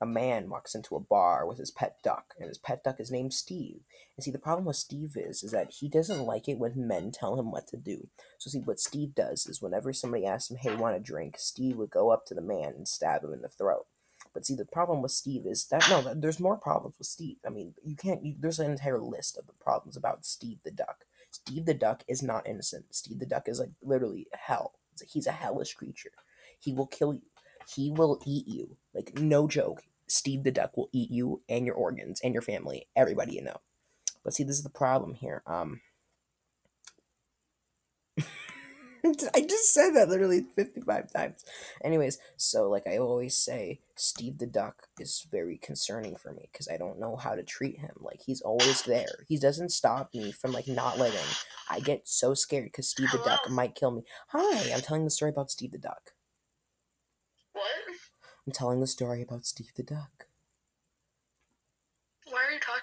a man walks into a bar with his pet duck, and his pet duck is named Steve. And see, the problem with Steve is, is that he doesn't like it when men tell him what to do. So see, what Steve does is, whenever somebody asks him, "Hey, want a drink?" Steve would go up to the man and stab him in the throat. But see, the problem with Steve is that no, there's more problems with Steve. I mean, you can't. You, there's an entire list of the problems about Steve the duck. Steve the duck is not innocent. Steve the duck is like literally hell. He's a hellish creature. He will kill you. He will eat you. Like no joke. Steve the duck will eat you and your organs and your family, everybody you know. But see, this is the problem here. Um, I just said that literally 55 times. Anyways, so like I always say, Steve the Duck is very concerning for me because I don't know how to treat him. Like he's always there. He doesn't stop me from like not living. I get so scared because Steve the Duck might kill me. Hi, I'm telling the story about Steve the Duck. What? I'm telling the story about Steve the Duck. Why are you talking?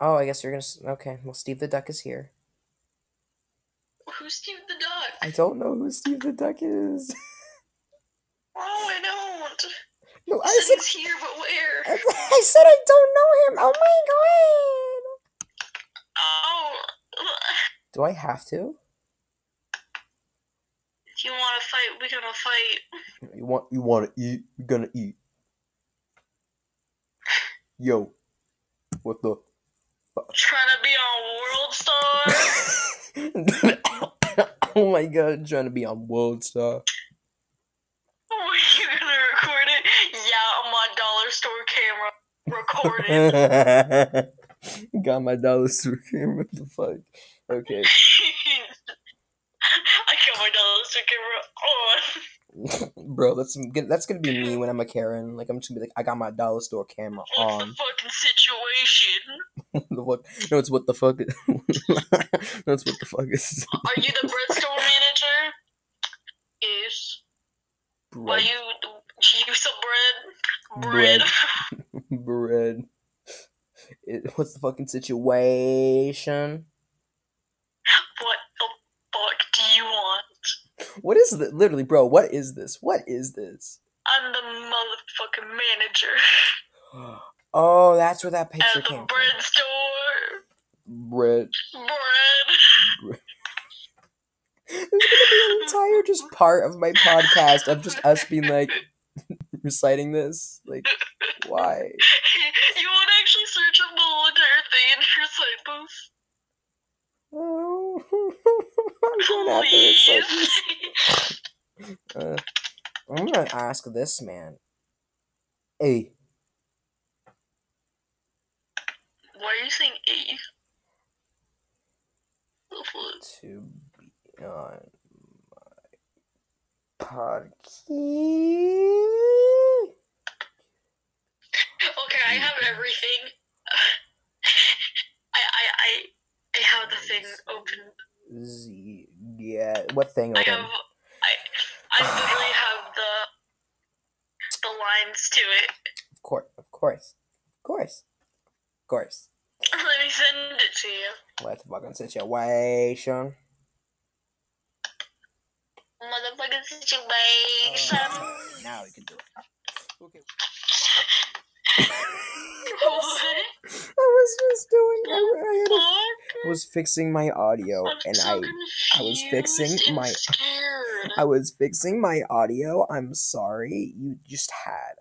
Oh, I guess you're gonna. Okay, well, Steve the Duck is here. Who's Steve the Duck? I don't know who Steve the Duck is. Oh, I don't. no, I said. he's here, but where? I said I don't know him. Oh my Oh, god. Do I have to? if you want to fight, we're gonna fight. You want? You want to eat? You're gonna eat. Yo, what the? Trying to be on World Star. oh my god, trying to be on World Star. oh, you gonna record it? Yeah, I'm on my dollar store camera. Recorded. Got my dollar store camera. What the fuck? Okay. I got my dollar store camera on. Bro, that's that's gonna be me when I'm a Karen. Like I'm just gonna be like, I got my dollar store camera on. What's the fucking situation? the fuck? No, it's what the fuck. That's what the fuck is. Are you the bread store manager? Yes. Why Bread. you you some bread? Bread. Bread. Bread. It, what's the fucking situation? what the fuck do you want? What is this? Literally, bro, what is this? What is this? I'm the motherfucking manager Oh, that's where that at picture the came from. bread store. Bread. Bread. There's gonna be an entire just part of my podcast of just us being like reciting this. Like, why? you want to actually search up the whole entire thing and recite this? I'm going after this. Like, uh, I'm gonna ask this man. Hey, Why are you saying A? To be on my podcast. Okay, I have everything. I I I I have the thing open. Z, yeah, what thing I have I I literally have the the lines to it. Of course, of course, of course, of course. Let me send it to you. What the fucking situation? Motherfucking situation. Uh, now we can do it. Okay. what? I was just doing. I, I, had a- was fixing my audio, I'm and so I I was fixing my- scared. I was fixing my audio. I'm sorry. You just had.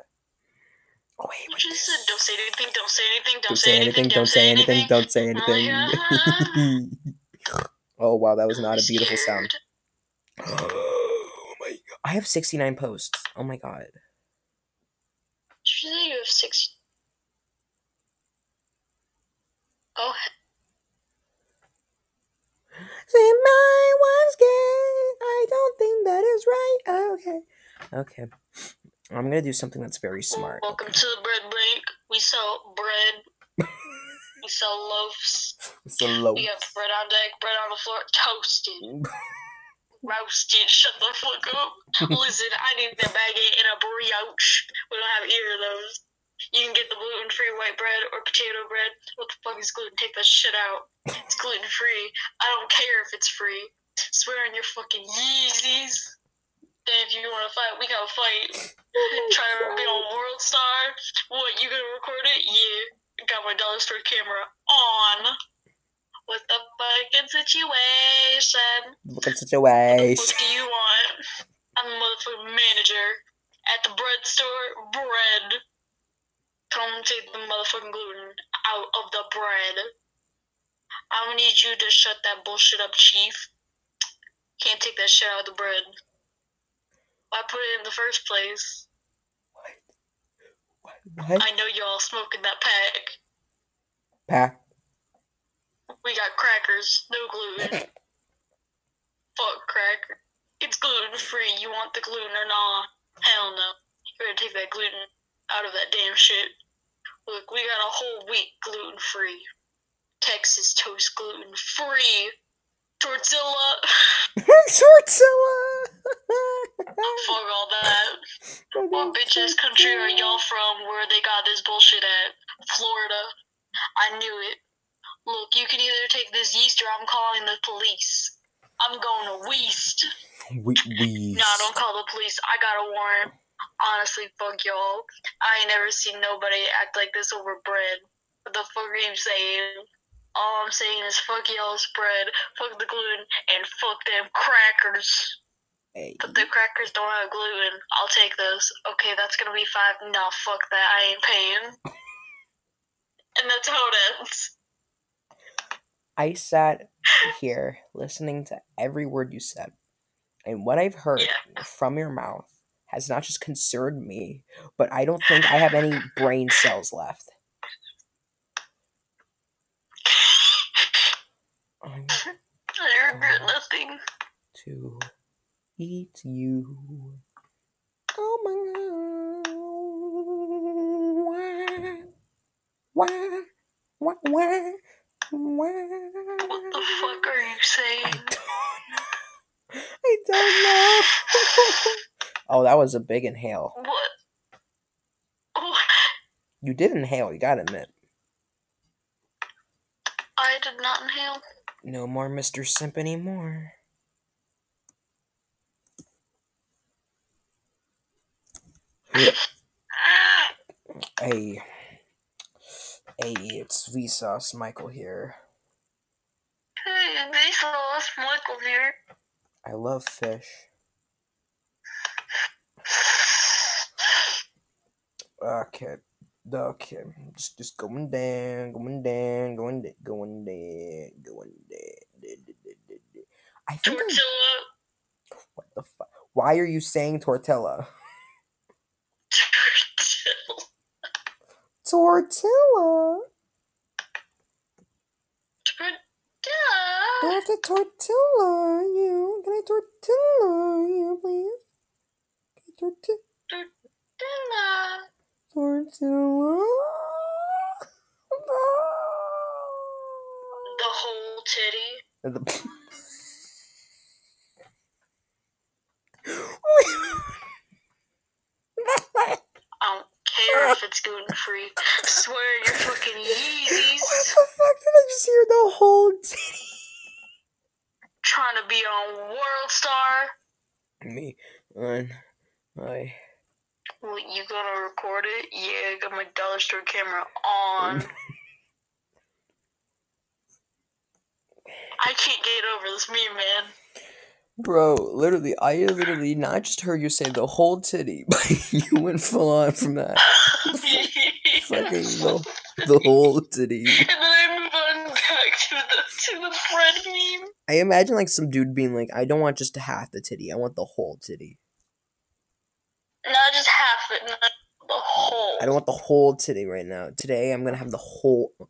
Oh wait, what just said, don't say anything, don't say anything, don't, say anything. Don't say anything. Don't say anything. oh wow, that was not a I'm beautiful sound. oh my god! I have 69 posts. Oh my god. Did you say you have six? Oh, Say my one's gay. I don't think that is right. Okay. Okay. I'm gonna do something that's very smart. welcome to the bread bank. We sell bread. we sell loaves. It's a low. We got bread on deck, bread on the floor, toasted, roasted. Shut the fuck up. Listen, I need a baguette and a brioche. We don't have either of those. You can get the gluten free white bread or potato bread. What the fuck is gluten? Take that shit out. It's gluten free. I don't care if it's free. Swear on your fucking Yeezys. Then if you wanna fight, we gotta fight. Try to be on World Star. What, you gonna record it? Yeah. Got my dollar store camera on. What the fucking situation? Look at such a waste. What do you want? I'm the motherfucking manager at the bread store. Bread. Come take the motherfucking gluten out of the bread. I'm gonna need you to shut that bullshit up, chief. Can't take that shit out of the bread. Why put it in the first place? What? I know y'all smoking that pack. Pack. We got crackers, no gluten. Fuck cracker. It's gluten free. You want the gluten or not? Hell no. You're gonna take that gluten out of that damn shit. Look, we got a whole week gluten free. Texas toast gluten free. Tortilla. Tortilla. Fuck all that. What bitch ass country are y'all from where they got this bullshit at? Florida. I knew it. Look, you can either take this yeast or I'm calling the police. I'm going to Weast. We we. No, don't call the police. I got a warrant. Honestly, fuck y'all. I ain't never seen nobody act like this over bread. What the fuck are you saying? All I'm saying is fuck y'all's bread, fuck the gluten, and fuck them crackers. Hey, But the crackers don't have gluten. I'll take those. Okay, that's gonna be five. No, fuck that. I ain't paying. And that's how it ends. I sat here listening to every word you said, and what I've heard Yeah. from your mouth has not just concerned me, but I don't think I have any brain cells left. I'm I regret nothing. to eat you. Oh my god. Why? Why? Why? Why? What the fuck are you saying? I don't, know. I don't know. oh, that was a big inhale. What? What? You did inhale, you gotta admit. I did not inhale. No more Mr. Simp anymore. Hey. Hey, it's Vsauce Michael here. Hey, us, Michael here. I love fish. Okay. Okay. Just just going down, going down, going down, going down, going down. I think Tortilla. what the fuck? Why are you saying tortilla? Tortilla. Tortilla. I have to tortilla you. Can I tortilla you, please? Can I torti- Tortilla. tortilla? The whole titty. The- don't care if it's gluten free. Swear your fucking Yeezys. What the fuck did I just hear the whole titty? Trying to be on World Star. Me on my Well, you gonna record it? Yeah, I got my dollar store camera on. I can't get over this meme, man. Bro, literally, I literally not just heard you say the whole titty, but you went full on from that. Fucking the, the whole titty. And then I move on back to the to the bread meme. I imagine like some dude being like, I don't want just half the titty, I want the whole titty. Not just half it, not the whole. I don't want the whole titty right now. Today I'm gonna have the whole. I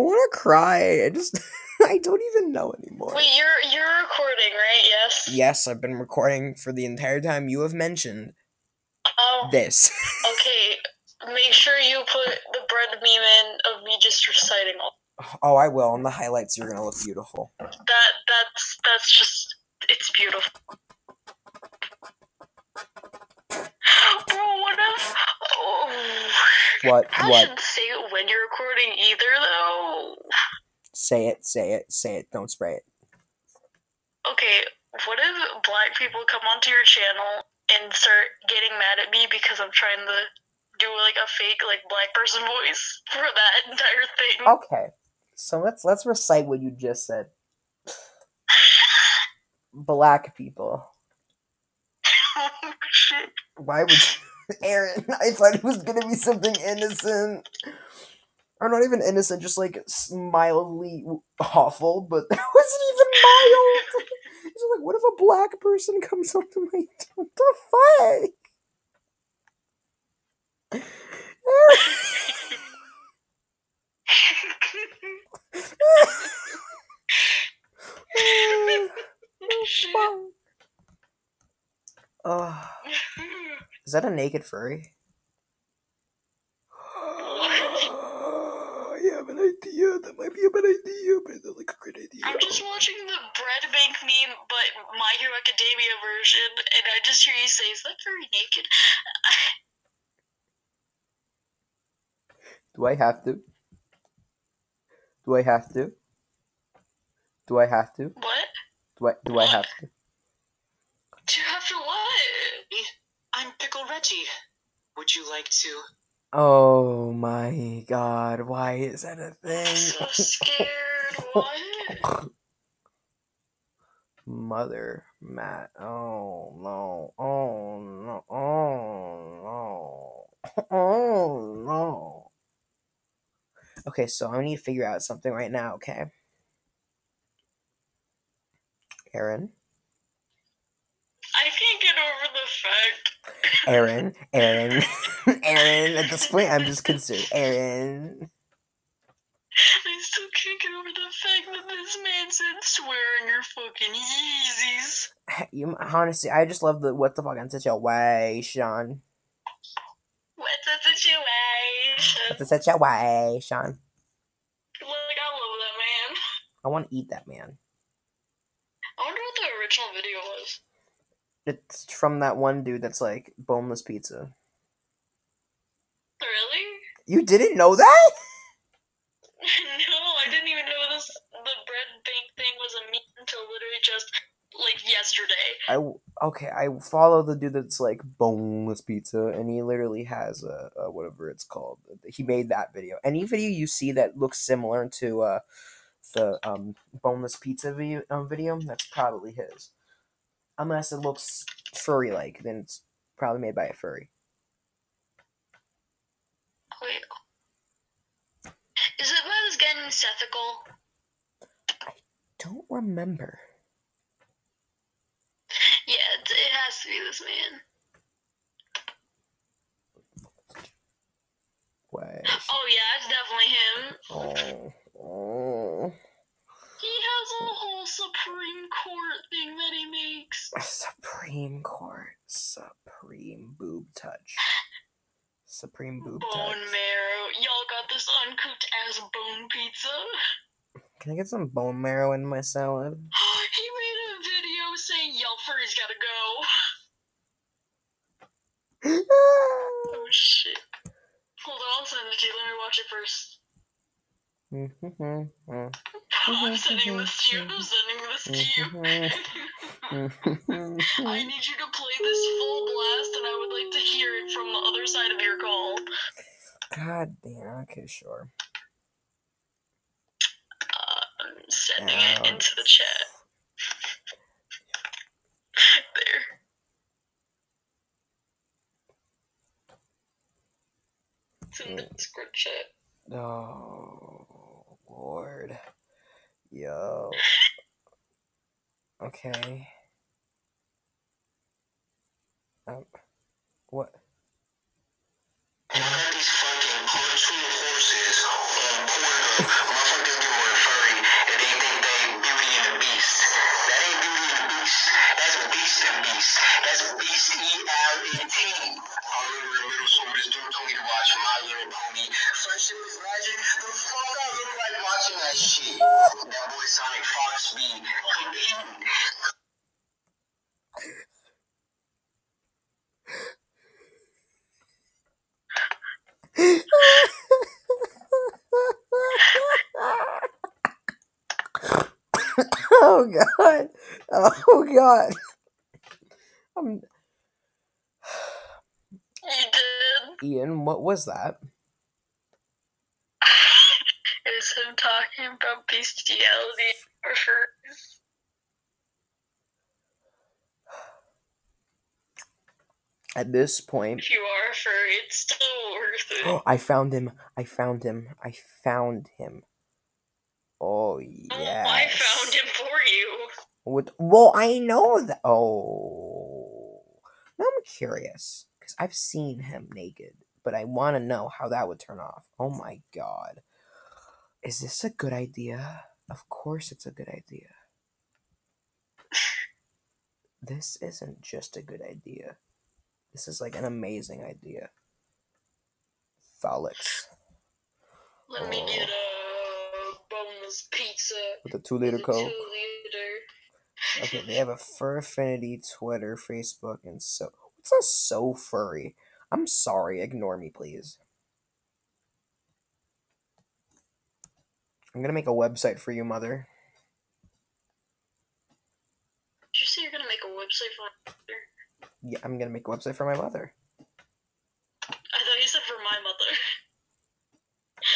want to cry. I just I don't even know anymore. Wait, you're you're recording, right? Yes. Yes, I've been recording for the entire time you have mentioned Oh, this. okay. Make sure you put the bread meme in of me just reciting all oh, I will. On the highlights, you're gonna look beautiful. that. That's that's just it's beautiful. Bro, what if? Oh, What? I What? shouldn't say it when you're recording either, though. Say it. Say it. Say it. Don't spray it. Okay, what if black people come onto your channel and start getting mad at me because I'm trying to do like a fake like black person voice for that entire thing? Okay. So let's let's recite what you just said. Black people. Oh, shit. Why would you... Aaron? I thought it was gonna be something innocent, or not even innocent, just like mildly awful. But that wasn't even mild. It's like, what if a black person comes up to my? What the fuck? Oh, is that a naked furry? I have an idea. That might be a bad idea, but it's like a great idea. I'm just watching the bread bank meme, but My Hero Academia version, and I just hear you say, "Is that very naked?" Do I have to? Do I have to? Do I have to? What? Do I do I have to? Do you have to what? I'm Pickle Reggie. Would you like to? Oh my god, why is that a I'm so thing? scared. What? Mother Matt. Oh no. Oh no. Oh no. Oh no. Okay, so I need to figure out something right now, okay? Aaron? I can't get over the fact. Aaron, Aaron, Aaron. At this point, I'm just concerned. Aaron, I still can't get over the fact that this man said swear in your fucking Yeezys. you honestly, I just love the what the fuck on such a way, Sean. What's the situation? What's the situation? way, Sean? Like, I love that man. I want to eat that man. I wonder what the original video was. It's from that one dude that's like boneless pizza. Really? You didn't know that? no, I didn't even know this. The bread bank thing was a meme until literally just like yesterday. I okay. I follow the dude that's like boneless pizza, and he literally has a, a whatever it's called. He made that video. Any video you see that looks similar to uh, the um, boneless pizza video, um, video, that's probably his. Unless it looks furry like, then it's probably made by a furry. Wait. Is it by this guy named Sethical? I don't remember. Yeah, it, it has to be this man. Why? Oh yeah, it's definitely him. Oh, oh. Has a whole Supreme Court thing that he makes. Supreme Court, Supreme Boob Touch, Supreme Boob Bone Touch. Bone marrow. Y'all got this uncooked ass bone pizza. Can I get some bone marrow in my salad? he made a video saying y'all furries gotta go. Oh shit. Hold on, I'll send it to you. Let me watch it first. Mm-hmm, mm-hmm. I'm sending this to you. Mm-hmm, I'm sending this to you. I need you to play this full blast, and I would like to hear it from the other side of your call. God damn. Okay, sure. Uh, I'm sending it into the chat. There. It's in the mm. Discord chat. Oh Lord. Yo. Okay. Um. What? Fucking Was magic. The fuck I look like watching that shit. That boy Sonic Fox be oh god. Oh god. I'm You did. Ian, what was that? Talking about bestiality or furs. At this point, If you are a furry, it's still worth it. I found him. I found him. I found him. Oh Oh, yes. I found him for you. What? Well, I know that. Oh, now I'm curious because I've seen him naked, but I want to know how that would turn off. Oh my god, is this a good idea? Of course, it's a good idea. This isn't just a good idea. This is like an amazing idea. Phallics Let me get a boneless pizza. with a two liter coke. two liter. Okay, they have a fur affinity, Twitter, Facebook, and so. What's a so furry? I'm sorry, ignore me, please. I'm gonna make a website for you, mother. Did you say you're gonna make a website for my mother? Yeah, I'm gonna make a website for my mother. I thought you said for my mother.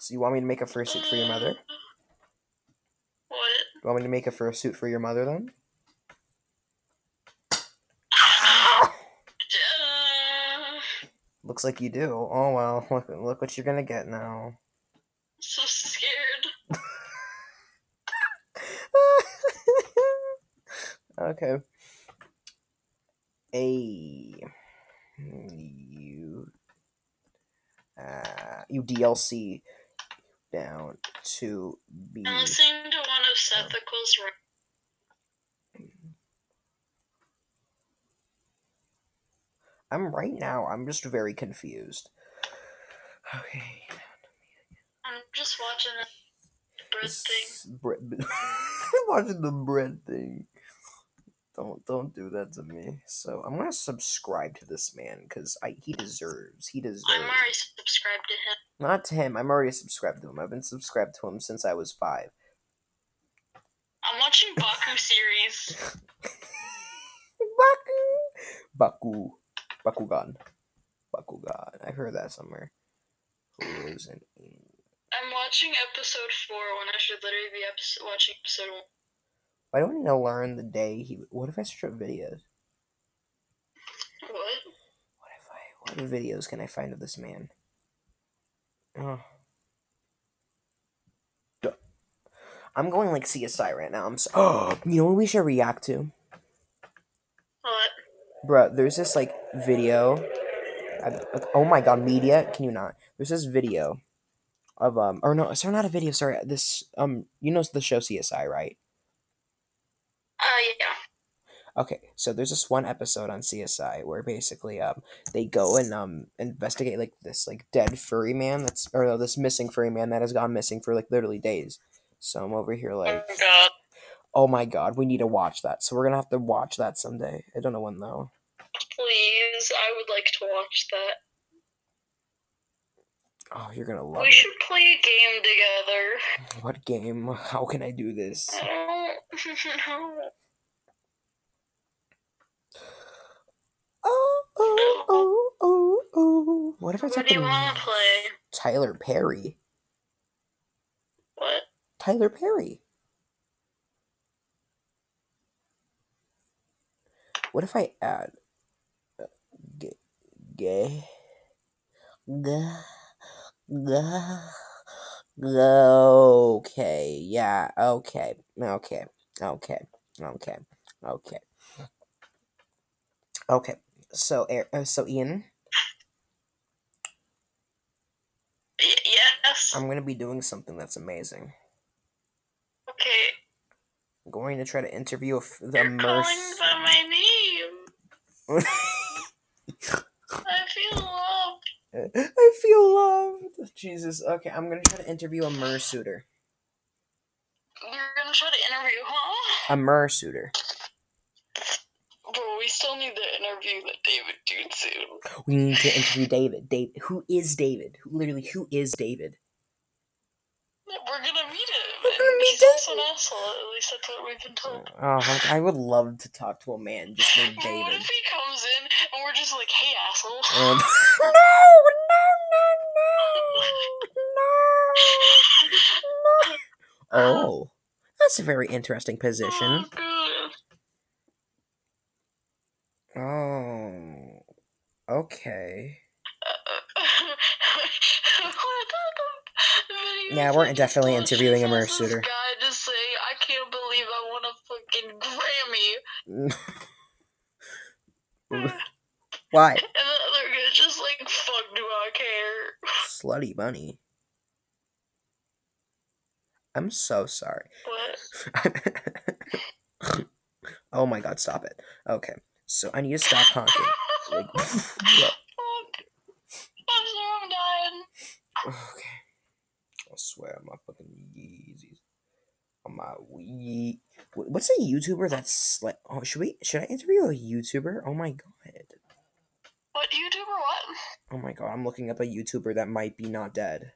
So you want me to make a fursuit for your mother? What? You want me to make a fursuit for your mother then? Uh, Looks like you do. Oh well, look, look what you're gonna get now. so scared. Okay. A you uh you DLC down to B. I'm listening to one of Sethical's ra- I'm right now. I'm just very confused. Okay. I'm just watching a bread thing. Bread, watching the bread thing. Don't don't do that to me. So I'm gonna subscribe to this man because I he deserves. He deserves. I'm already subscribed to him. Not to him. I'm already subscribed to him. I've been subscribed to him since I was five. I'm watching Baku series. Baku. Baku. Bakugan. Bakugan. I heard that somewhere. I'm watching episode four when I should literally be episode, watching episode one. Why don't need to learn the day he. What if I search up videos? What? What if I. What videos can I find of this man? Oh. Duh. I'm going like CSI right now. I'm so. Oh, you know what we should react to? What? Bruh, there's this like video. I, oh my god, media! Can you not? There's this video of um, or no, sorry, not a video. Sorry, this um, you know the show CSI, right? Uh, yeah. Okay, so there's this one episode on CSI where basically um they go and um investigate like this like dead furry man that's or no, this missing furry man that has gone missing for like literally days. So I'm over here like, oh god. oh my god, we need to watch that. So we're gonna have to watch that someday. I don't know when though. Please, I would like to watch that. Oh, you're gonna love it. we it. should play a game together. What game? How can I do this? I don't know. Oh, oh, oh, oh, oh. What if I What type do you in want to play? Tyler Perry? What? Tyler Perry. What if I add uh, gay, gay, gay, okay, yeah, okay, okay, okay, okay, okay, okay. So, Er- uh, so Ian, Y- yes. I'm gonna be doing something that's amazing. okay. I'm going to try to interview a f- the You're merc. calling by my name. I feel. I feel loved. Jesus. Okay, I'm gonna try to interview a mersuiter. You're gonna try to interview, huh? A mersuiter. Bro, we still need to interview the David dude soon. We need to interview David. David, who is David? Who literally? Who is David? We're gonna meet him. We're gonna meet He's also an asshole. At least that's what we've been told. Oh, I I would love to talk to a man just named what David. if he comes in and we're just like, hey, asshole? Um, no, no, no, no, no, no. Um, oh, that's a very interesting position. Oh, God. Oh, okay. Uh, uh, uh, Yeah, we're definitely interviewing a mersuiter. This guy just say, I can't believe I won a fucking Grammy. Why? And the other guy's just like, fuck do I care? Slutty bunny. I'm so sorry. What? oh my god, stop it. Okay, so I need to stop honking. Like, yeah. Fuck. I'm sorry I'm dying. Okay. I swear, my fucking Yeezys. On my Wee. What's a YouTuber that's like? Oh, should we? Should I interview a YouTuber? Oh my god. What, YouTuber, what? Oh my god, I'm looking up a YouTuber that might be not dead.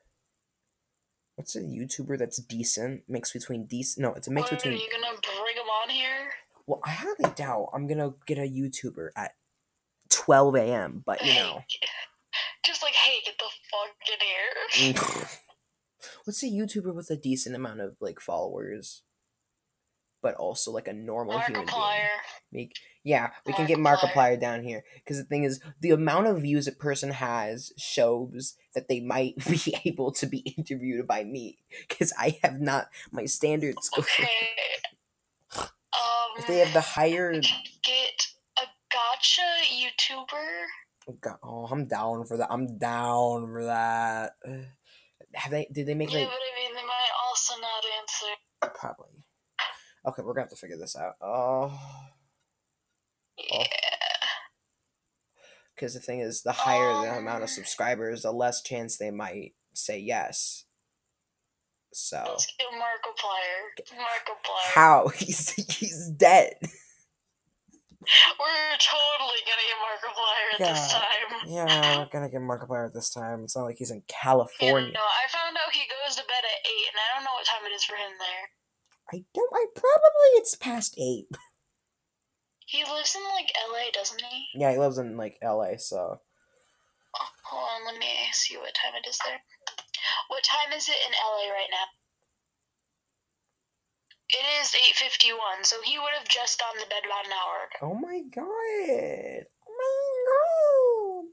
What's a YouTuber that's decent? Mix between decent. No, it's a mix what, between. Are you gonna bring him on here? Well, I highly doubt I'm gonna get a YouTuber at 12 a.m. But you know, Just like, hey, get the fuck in here. what's a YouTuber with a decent amount of like followers, but also like a normal human being? Markiplier. Make, yeah, we can get Markiplier. Markiplier down here because the thing is, the amount of views a person has shows that they might be able to be interviewed by me because I have not my standards. Okay. Um, if they have the higher, get a gotcha YouTuber. God, oh, I'm down for that. I'm down for that. Have they? Did they make Yeah, like but I mean, they might also not answer. probably? Okay, we're gonna have to figure this out. Oh, Yeah. because the thing is, the higher the amount of Um. subscribers, the less chance they might say yes. So Let's get Markiplier. Markiplier. how he's he's dead. We're totally gonna get Markiplier at this time. Yeah, we're gonna get Markiplier at this time. It's not like he's in Yeah, California. no, I found out he goes to bed at 8, and I don't know what time it is for him there. I don't. I probably it's past eight. He lives in, like, LA, doesn't he? Yeah, he lives in like L.A. So Oh, hold on, let me see what time it is there. What time is it in LA right now? It is 8.51, so he would have just gone to bed about an hour ago. Oh my god. Oh my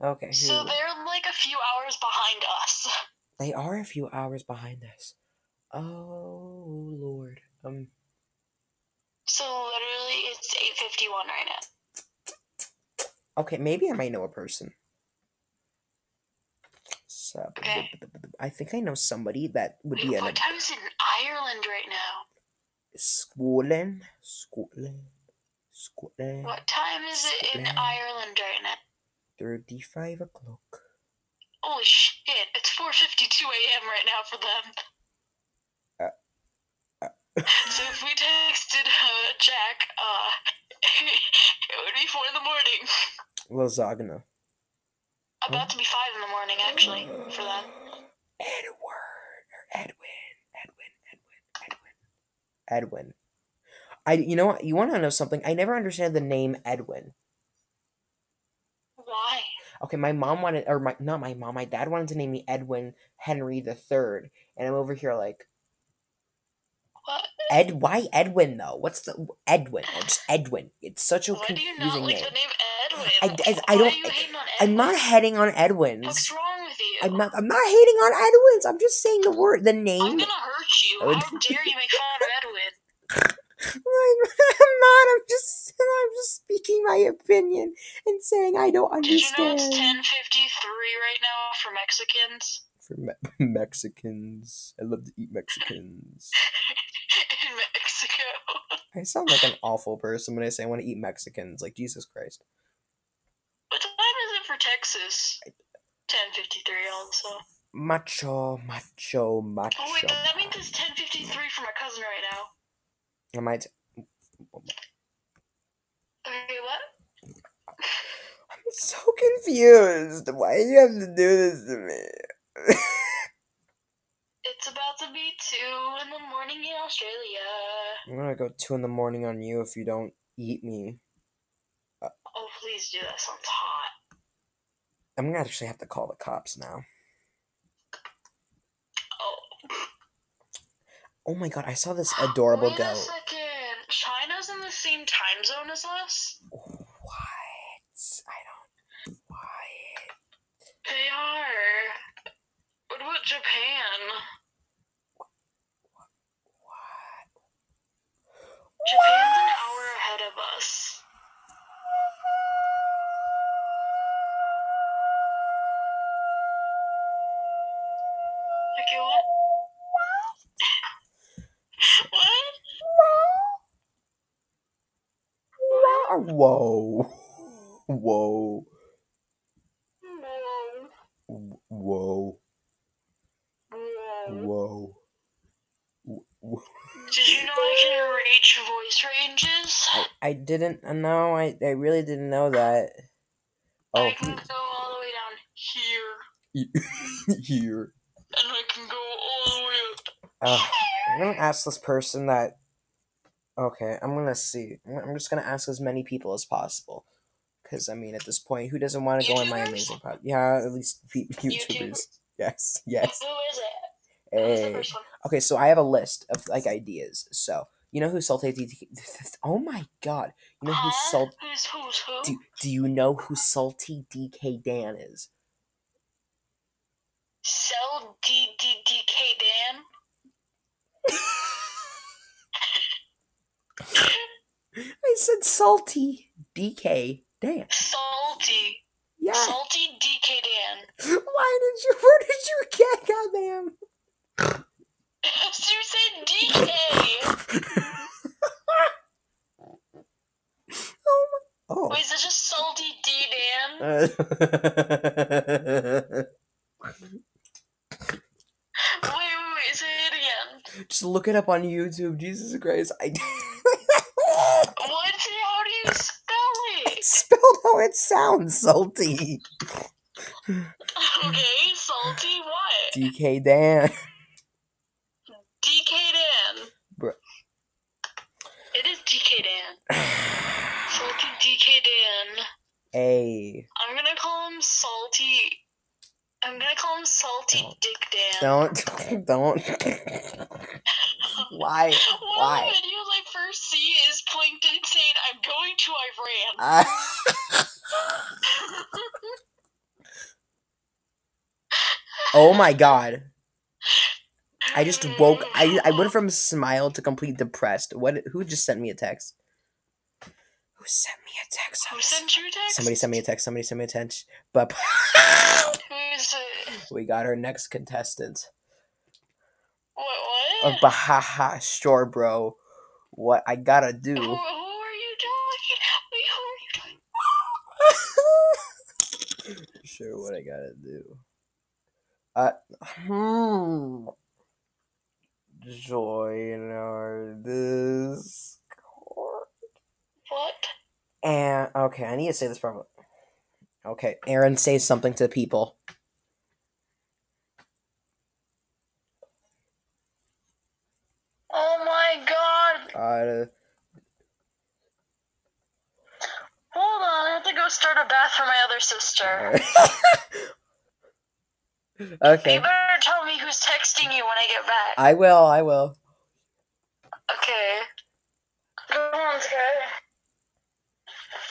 god. Okay. So go. they're like a few hours behind us. They are a few hours behind us. Oh lord. Um. So literally, it's 8.51 right now. Okay, maybe I might know a person. Okay. I think I know somebody that would be Wait, an what time is it in Ireland right now? Scotland, Scotland, Scotland. What time is it in Ireland right now? Thirty-five o'clock. Holy shit, it's 4.52 a.m. right now for them. Uh, uh. so if we texted uh, Jack, uh, it would be 4 in the morning. Lasagna. About to be 5 in the morning, actually, for them. Edward or Edwin, Edwin, Edwin, Edwin, Edwin. I. You know what? You want to know something? I never understand the name Edwin. Why? Okay, my mom wanted, or my not my mom, my dad wanted to name me Edwin Henry the Third, and I'm over here like What? Ed. Why Edwin though? What's the Edwin? Or just Edwin? It's such a Why do you confusing not like name. the name Edwin? I- I- I don't- Are you hating on I'm not heading on Edwins. What's wrong with you? I'm not. I'm not hating on Edwins. I'm just saying the word, the name. I'm gonna hurt you. How dare you make fun of Edwin? I'm not. I'm just. I'm just speaking my opinion and saying I don't Did you know understand. it's 10:53 right now for Mexicans For Me- Mexicans, I love to eat Mexicans. in Mexico? I sound like an awful person when I say I want to eat Mexicans. Like Jesus Christ. What time is it for Texas? 10:53 also. Macho, macho, macho. Oh wait, that means it's 10:53 for my cousin right now. I might. Okay, what? I'm so confused. Why do you have to do this to me? It's about to be two in the morning in Australia. I'm gonna go two in the morning on you if you don't eat me. Uh, oh, please do. That sounds hot. I'm gonna actually have to call the cops now. Oh, Oh my god, I saw this adorable wait a goat. second. China's in the same time zone as us. What? I don't. Why? They are. What about Japan? What? Japan's an hour ahead of us. Okay, what? what? Whoa. Whoa. Whoa. Whoa. Did you know I can reach voice ranges? I, I didn't know. I, I really didn't know that. Oh, I can go all the way down here. here. And I can go all the way up. Uh, I'm gonna ask this person that. Okay, I'm gonna see. I'm I'm just gonna ask as many people as possible. Because, I mean, at this point, who doesn't want to go on my amazing pod? Yeah, at least YouTubers. YouTubers? Yes, yes. Who is it? Hey. Eh, okay, so I have a list of like ideas. So you know who Salty DK? Oh my god! You know who? Salt? Who's who's who? Do, do you know who Salty DK Dan is? Cell D D D K Dan. I said Salty DK Dan. Salty. Yeah. Salty DK Dan. Why did you? Where did you get? Goddamn. You said DK. oh my. Oh. Wait, is it just Salty D Dan? Wait, wait, wait, say it again. just look it up on YouTube. Jesus Christ! I What? How do you spell it? It's spelled how it sounds. Salty Okay, salty what? DK Dan. DK Dan. Bruh. It is DK Dan. Salty DK Dan. Hey, I'm gonna call him Salty. I'm gonna call him Salty Don't. Dick Dan. don't, don't. Why? One Why? of the videos I first see is Plankton saying, I'm going to Iran. Ah. oh my god. I just woke I I went from smile to complete depressed. What who just sent me a text? Who sent me a text? Who sent you a text? Somebody sent me a text, somebody sent me a text. But Who's it? we got our next contestant. What, Uh, what? Bahaha, sure bro. What I gotta Who, do. who are you talking? Wait, who are you talking? sure what I gotta do. Uh hmm. Join our Discord. What? And okay, I need to say this properly. Okay, Aaron, say something to people. Oh my god. Uh, Hold on, I have to go start a bath for my other other sister. okay. You better tell me who's texting you when I get back. I will, I will. Okay. Go on, Sky.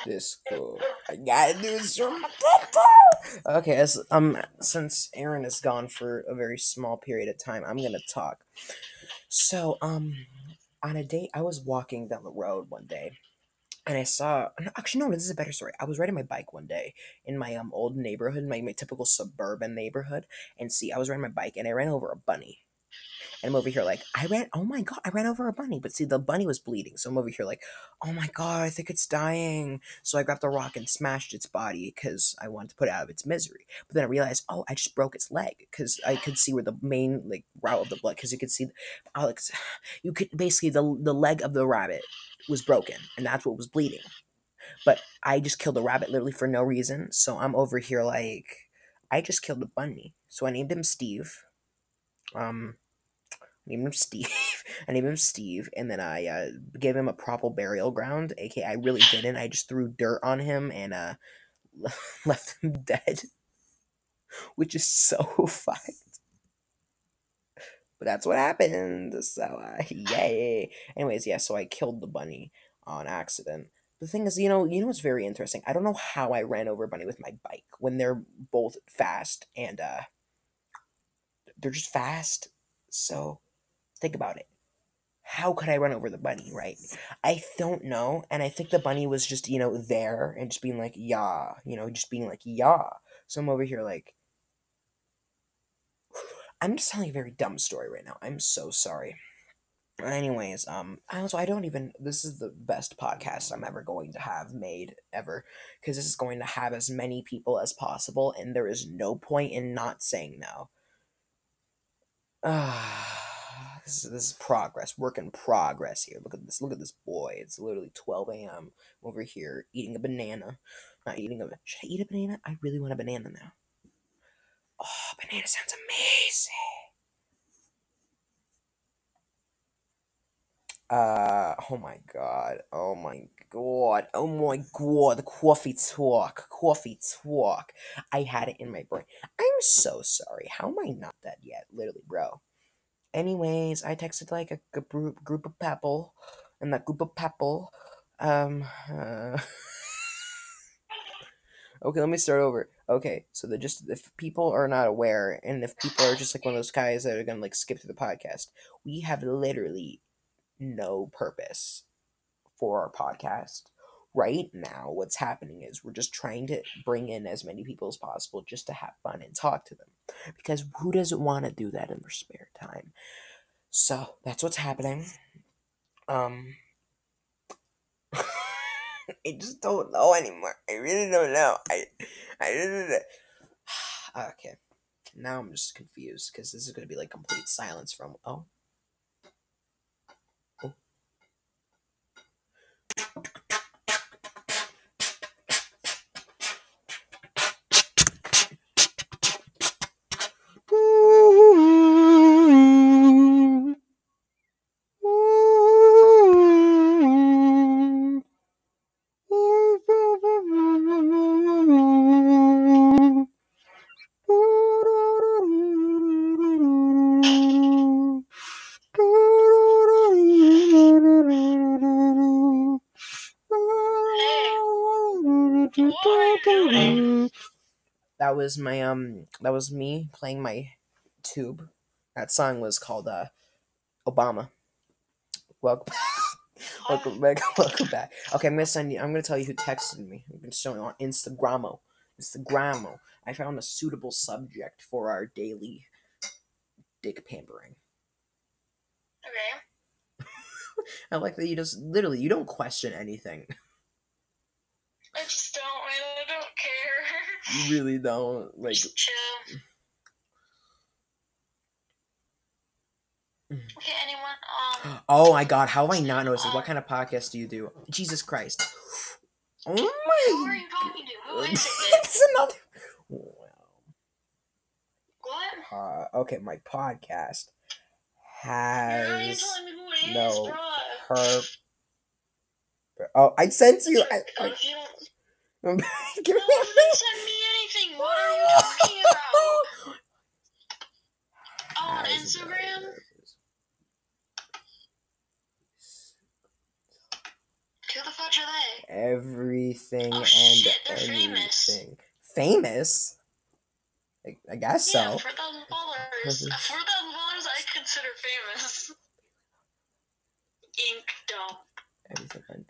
Discord. I gotta do this Okay, as um since Aaron is gone for a very small period of time, I'm gonna talk. So, um on a date I was walking down the road one day and I saw actually no, this is a better story. I was riding my bike one day in my um old neighborhood, my, my typical suburban neighborhood, and see I was riding my bike and I ran over a bunny. And I'm over here like, I ran, oh my god, I ran over a bunny. But see, the bunny was bleeding. So I'm over here like, oh my god, I think it's dying. So I grabbed a rock and smashed its body because I wanted to put it out of its misery. But then I realized, oh, I just broke its leg because I could see where the main like route of the blood, because you could see, Alex, you could basically the the leg of the rabbit was broken, and that's what was bleeding. But I just killed a rabbit literally for no reason. So I'm over here like, I just killed a bunny. So I named him Steve. Um, named him Steve. I named him Steve, and then I uh, gave him a proper burial ground. aka I really didn't. I just threw dirt on him and uh, left him dead, which is so fucked. But that's what happened. So uh, yay. Anyways, yeah. So I killed the bunny on accident. The thing is, you know, you know what's very interesting. I don't know how I ran over bunny with my bike when they're both fast and uh, they're just fast. So Think about it. How could I run over the bunny, right? I don't know. And I think the bunny was just, you know, there and just being like, yeah, you know, just being like, yeah. So I'm over here like, I'm just telling a very dumb story right now. I'm so sorry. Anyways, um, also I don't even. This is the best podcast I'm ever going to have made ever, because this is going to have as many people as possible, and there is no point in not saying no. Ah. This is, this is progress, work in progress here. Look at this. Look at this boy. It's literally 12 a.m. over here eating a banana. Not eating a. Should I eat a banana? I really want a banana now. Oh, banana sounds amazing. Uh, oh my god. Oh my god. Oh my god. The coffee talk. Coffee talk. I had it in my brain. I'm so sorry. How am I not dead yet? Literally, bro. Anyways, I texted like a, group group of people, and that group of people, um, uh, okay, let me start over. Okay, so the just if people are not aware, and if people are just like one of those guys that are gonna like skip through the podcast, we have literally no purpose for our podcast. Right now, what's happening is we're just trying to bring in as many people as possible just to have fun and talk to them. Because who doesn't want to do that in their spare time? So that's what's happening. Um, I just don't know anymore. I really don't know. I, I really. okay, now I'm just confused because this is gonna be like complete silence from. Oh. Oh. Woo! That was my um. That was me playing my tube. That song was called uh, Obama. Welcome. welcome back. Welcome back. Okay, I'm gonna send you. I'm gonna tell you who texted me. I'm gonna show you on Instagramo. Instagramo. I found a suitable subject for our daily dick pampering. Okay. I like that you just literally you don't question anything. I just don't, You really don't like. Just chill. Okay, anyone? Um. Oh my god, how have I not noticed this? What kind of podcast do you do? Jesus Christ. Oh Who are my. you talking to? Who is it? it's another. What? Uh, okay, my podcast How are you has telling me who it is, no bro? her. Oh, I sent you. I, Oh, I, if you don't, Give No me one didn't What are you talking about? Oh, on Instagram? Who the fuck are they? Everything Oh, and shit, they're famous. Famous? I, I guess Yeah, so. four thousand followers. Four thousand followers, I consider famous. Ink dump. Everything.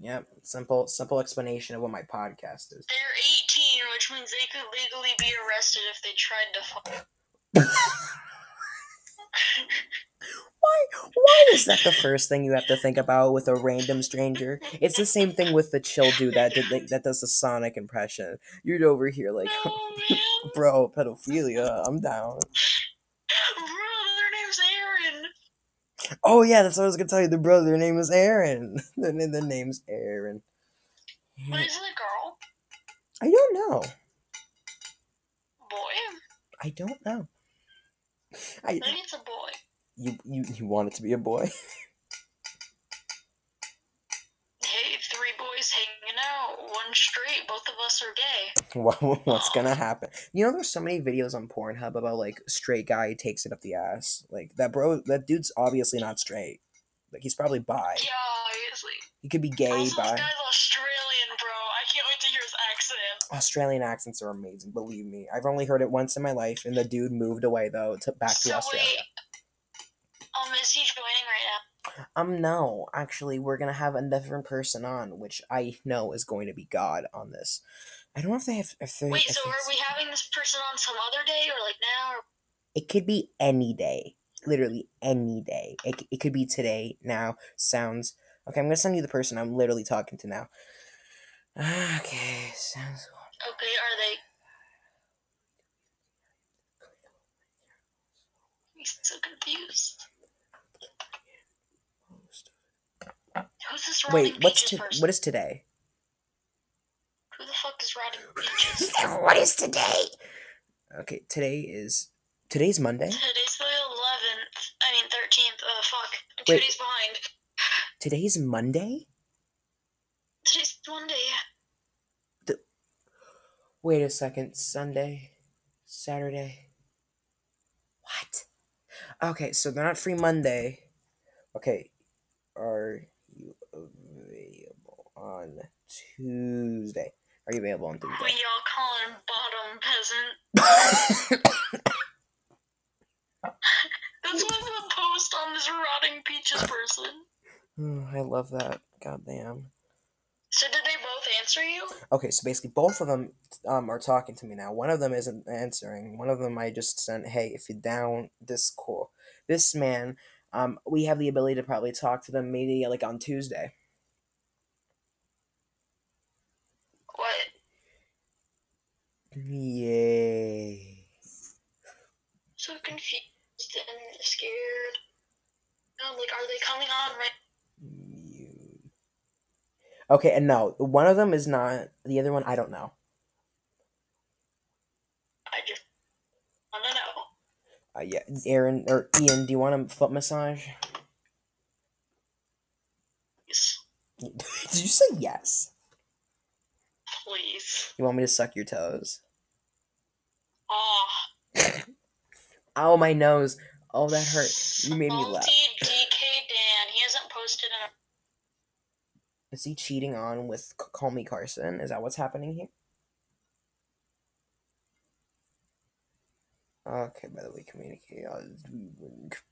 Yep. Simple simple explanation of what my podcast is. They're 18, which means they could legally be arrested if they tried to. Fuck. Why why is that the first thing you have to think about with a random stranger? It's the same thing with the chill dude that did that does the Sonic impression. You're over here like, oh, no, bro, pedophilia. I'm down. Bro, their name's Aaron. Oh yeah, that's what I was gonna tell you. The brother, their name is Aaron. the, the name's Aaron. But is it a girl? I don't know. Boy? I don't know. I Maybe it's a boy. you you you want it to be a boy? Hey, three boys hanging out, one straight, both of us are gay. What, what's gonna happen? You know, there's so many videos on Pornhub about like straight guy takes it up the ass. Like that bro, that dude's obviously not straight. Like he's probably bi. Yeah, obviously. He could be gay, also, this guy's Australian, bro. I can't wait to hear his accent. Australian accents are amazing. Believe me, I've only heard it once in my life, and the dude moved away though to back to so Australia. wait, um, is he joining right now? Um, no, actually, we're gonna have a different person on, which I know is going to be God on this. I don't know if they have. If they, Wait, if so are we having this person on some other day, or like now? Or... It could be any day, literally any day. It, it could be today, now. Sounds okay. I'm gonna send you the person I'm literally talking to now. Okay, sounds. Okay, are they? He's so confused. Who's this Wait, what's to, person? what is today? Who the fuck is Rotting Peaches? what is today? Okay, today is today's Monday. Today's the 11th. I mean, 13th. Uh, fuck. I'm two Wait. days behind. Today's Monday. Today's Monday. The... Wait a second. Sunday, Saturday. What? Okay, so they're not free Monday. Okay, are on Tuesday? Are you available on Tuesday? y'all calling bottom peasant? That's what the post on this Rotting Peaches person. Oh, I love that. Goddamn. So did they both answer you? Okay, so basically both of them um, are talking to me now. One of them isn't answering. One of them I just sent, "Hey, if you're down, this cool." This man, um, we have the ability to probably talk to them maybe like on Tuesday. What? Yay! So confused and scared. I'm like, are they coming on right? Okay, and no, one of them is not. The other one, I don't know. I just want to know. Uh, yeah, Aaron or Ian, do you want a foot massage? Please. Did you say yes? Please. You want me to suck your toes? Ah. Ow, my nose. Oh, that hurt. You made me laugh. DK Dan. He hasn't posted in a. Is he cheating on with Call Me Carson? Is that what's happening here? Okay, by the way, communicate. uh,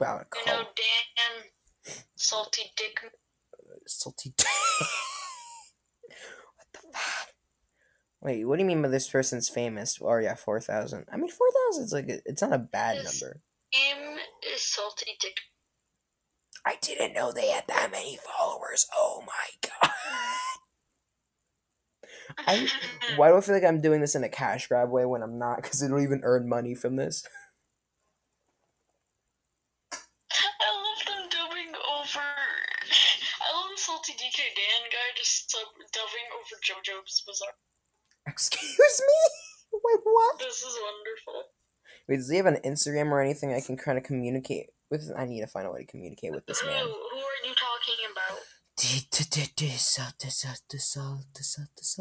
About You know, Dan. Salty dick. salty. what the fuck? Wait, what do you mean by this person's famous? Oh yeah, four thousand. I mean, four thousand is like a, it's not a bad Yes. number. Name is Salty Dick. I didn't know they had that many followers. Oh my god. I- Why do I feel like I'm doing this in a cash grab way when I'm not? Because I don't even earn money from this. I love them dubbing over. I love the Salty DK Dan guy just sub dubbing over JoJo's Bizarre. Excuse me? Wait, what? This is wonderful. Wait, does he have an Instagram or anything I can kind of communicate with? I need to find a way to communicate with this Who, man. who are you talking about?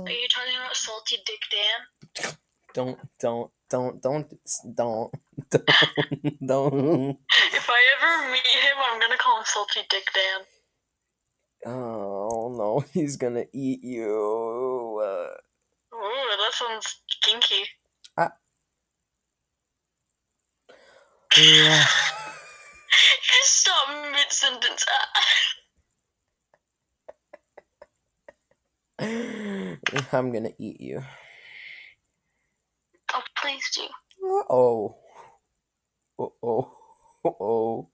Are you talking about Salty Dick Dan? Don't, don't, don't, don't, don't, don't, don't. If I ever meet him, I'm gonna call him Salty Dick Dan. Oh no, he's gonna eat you. Uh, Ooh, that sounds kinky. Uh. yeah. Just stop mid sentence. Ah. I'm gonna eat you. Oh, please do. Oh. Oh, oh.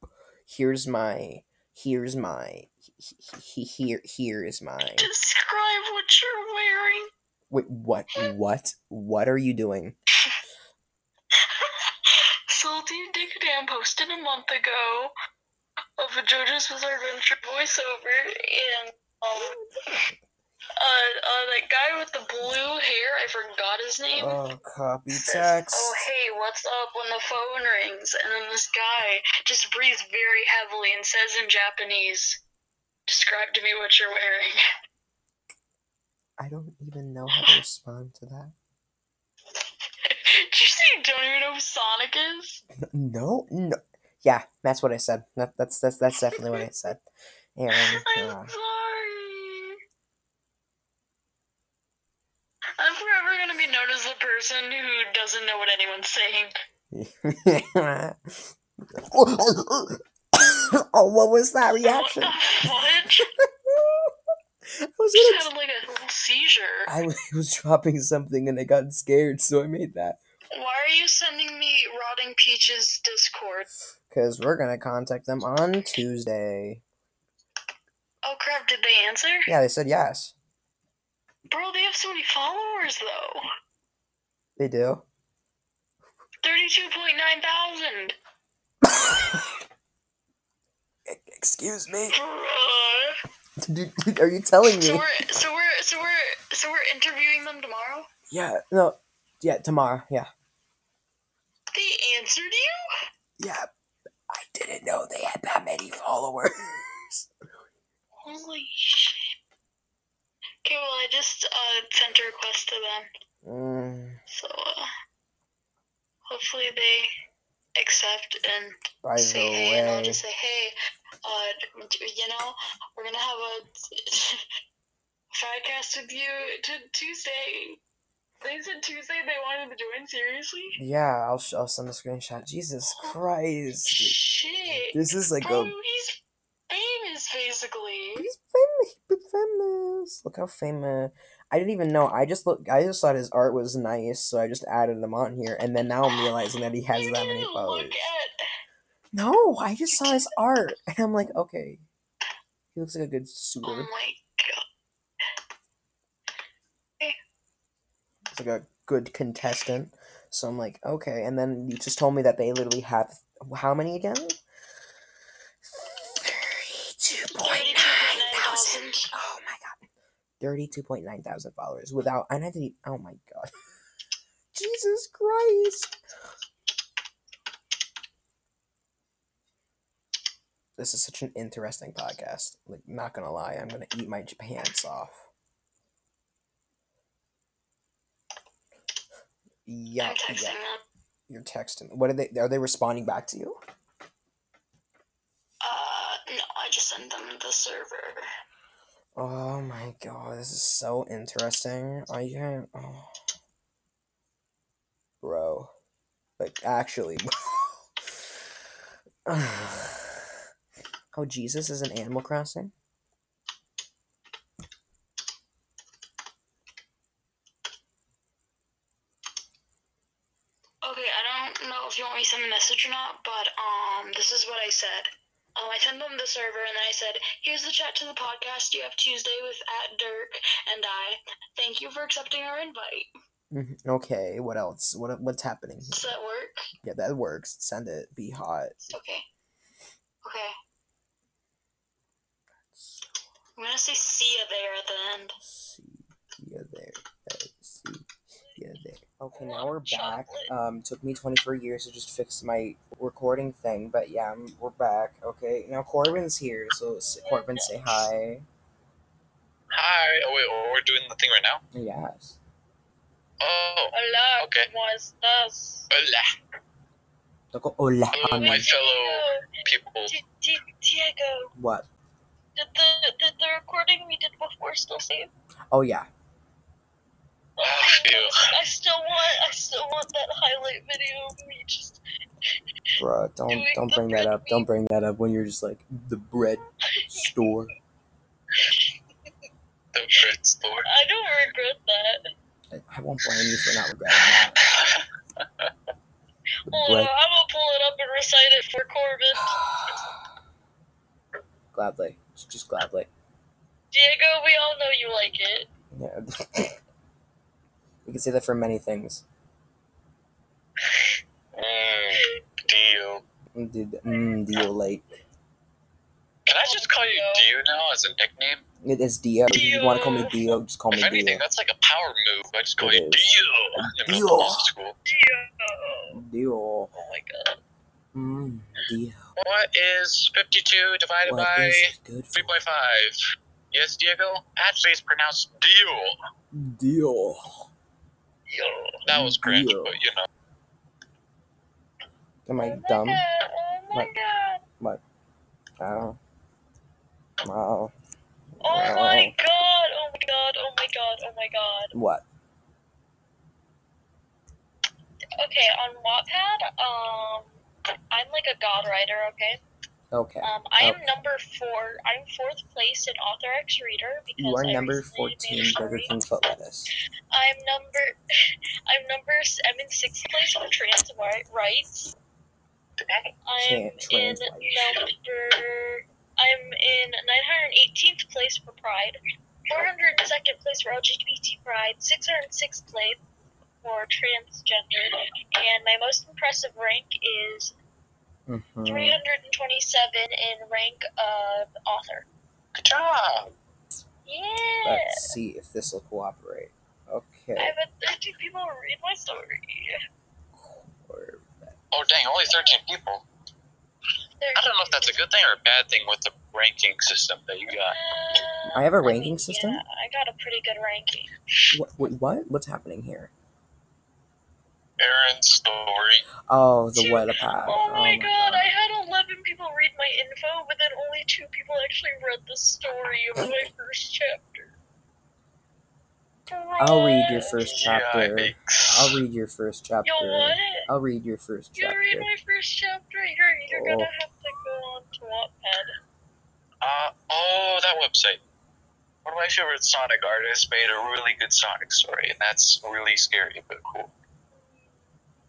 Here's my. Here's my. he- he- Here, here is my. Describe what you're wearing. Wait, what? What? What are you doing? Salty Dick Dan posted a month ago of a JoJo's Bizarre Adventure voiceover, and um, uh, uh, that guy with the blue hair, I forgot his name. Oh, copy text. Oh, hey, what's up when the phone rings? And then this guy just breathes very heavily and says in Japanese, Describe to me what you're wearing. I don't even know how to respond to that. Did you say you don't even know who Sonic is? No, no. Yeah, that's what I said. That, that's that's that's definitely what I said. Aaron, I'm uh, sorry. I'm forever gonna be known as the person who doesn't know what anyone's saying. oh, what was that reaction? What the I was Just gonna. had like a little seizure. I was- dropping something and I got scared, so I made that. Why are you sending me Rotting Peaches Discord? Because we're gonna contact them on Tuesday. Oh crap, did they answer? Yeah, they said yes. Bro, they have so many followers though. They do. 32.9 thousand. Excuse me. Bruh. Dude, Are you telling So me? we're so we're so we're so we're interviewing them tomorrow? Yeah. No. Yeah. Tomorrow. Yeah. They answered you? Yeah. I didn't know they had that many followers. Holy shit. Okay, well I just uh sent a request to them. Mm, So uh hopefully they accept and by say hey and I'll just say, Hey, uh you know, we're gonna have a podcast with you to Tuesday. They said Tuesday they wanted to join, seriously? yeah, I'll sh- I'll send a screenshot. Jesus Christ, Shit. this is like Bro, a famous basically. he's famous. He's famous. Look how famous. I didn't even know. I just look. I just thought his art was nice, so I just added him on here, and then now I'm realizing that he has that many followers. at No, I just saw his art, and I'm like, okay, he looks like a good suitor. Oh my god. It's like a good contestant. So I'm like, okay. And then you just told me that they literally have how many again? 32.9 thousand followers without, I didn't, oh my God. Jesus Christ. This is such an interesting podcast. Like, not gonna lie, I'm gonna eat my pants off. Yeah, yeah. You're texting. What are they? Are they responding back to you? Uh, no, I just sent them the server. Oh my god, this is so interesting. I can't. Oh. Bro. Like, actually, oh, Jesus is an Animal Crossing? Okay, I don't know if you want me to send a message or not, but um, this is what I said. Um, I sent them the server, and then I said, "Here's the chat to the podcast you have Tuesday with at Dirk and I. Thank you for accepting our invite." Mhm, Okay, what else? What What's happening? Does that work? Yeah, that works. Send it. Be hot. Okay. Okay. I'm gonna say "see ya" there at the end. See ya there. uh, See ya there. Okay, now we're back. Um, took me 24 years to just fix my recording thing, but yeah, I'm- we're back. Okay, now Corbin's here, so s- Corbin, say hi. Hi. Oh wait, oh, we're doing the thing right now. Yes. Oh, Hola, Okay. ¿cómo estás? hola, Look, hola, Hello, honey. my fellow people. Di- Di- Diego, What? did the did the recording we did before still save? Oh yeah. Oh, phew. I still want I still want that highlight video of me just Bruh, don't Doing don't bring that bread up. Don't bring that up when you're just like the bread store. The bread store. I don't regret that. I, I won't blame you for not regretting that. The Hold on. I'm gonna pull it up and recite it for Corbin. gladly, just, just gladly. Diego, we all know you like it. Yeah. we can say that for many things. Mm, Dio. Did mm, Dio late? Can I just call you Dio now as a nickname? It is Dio. If you want to call me Dio, just call me If anything, Dio. that's like a power move. I just call It you is. Dio. Dio. Diego. Dio. Oh my god. Mm, Dio. What is 52 divided What by is it good 3.5? Yes, Diego? Actually, it's pronounced Dio. Dio. That was cringe, Dio. but you know. Am I oh my dumb? god. Oh my What? god. Oh. Wow. Oh my god. Oh my god. Oh my god. Oh my god. What? Okay, on Wattpad, um, I'm like a god writer. Okay. Okay. Um, I am Okay. number four. I'm fourth place in Author X Reader because You are I number recently made 14 a Burger. King foot lettuce. I'm number. I'm number. I'm in sixth place for trans ri- rights. I'm in number. I'm in 918th place for Pride, 402nd place for LGBT Pride, 606th place for transgender, and my most impressive rank is Mm-hmm. 327 in rank of author. Good job. Yeah. Let's see if this will cooperate. Okay. I've 13 people read my story. Corvette. Oh, dang, only 13 people. I don't know if that's a good thing or a bad thing with the ranking system that you got. Uh, I have a ranking mean, system? Yeah, I got a pretty good ranking. What, what? What? What's happening here? Aaron's story. Oh, the Wattpad. Oh my god, god. I had 11 people read my info, but then only two people actually read the story of my first chapter. I'll read your first chapter. Yikes. I'll read your first chapter. Yo, what? I'll read your first chapter. You read chapter. my first chapter? You're, you're Oh. gonna have to go on to Wattpad. Uh, oh, that website. One of my favorite Sonic artists made a really good Sonic story, and that's really scary but cool.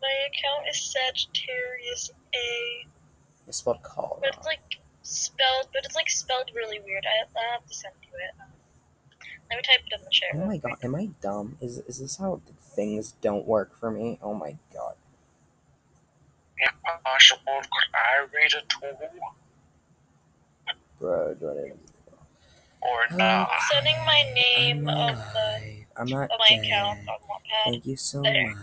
My account is Sagittarius A, It's spelled call. but it's like spelled, but it's like spelled really weird. I, I have to send you it. Let me type it in the chat. Oh my god, am I dumb? Is is this how things don't work for me? Oh my god. Impossible. Could I read it too? Bro, do I need Or Uh, not? I'm sending my I'm name of the. I'm not of my dead. account on Wattpad. Thank you so There. much.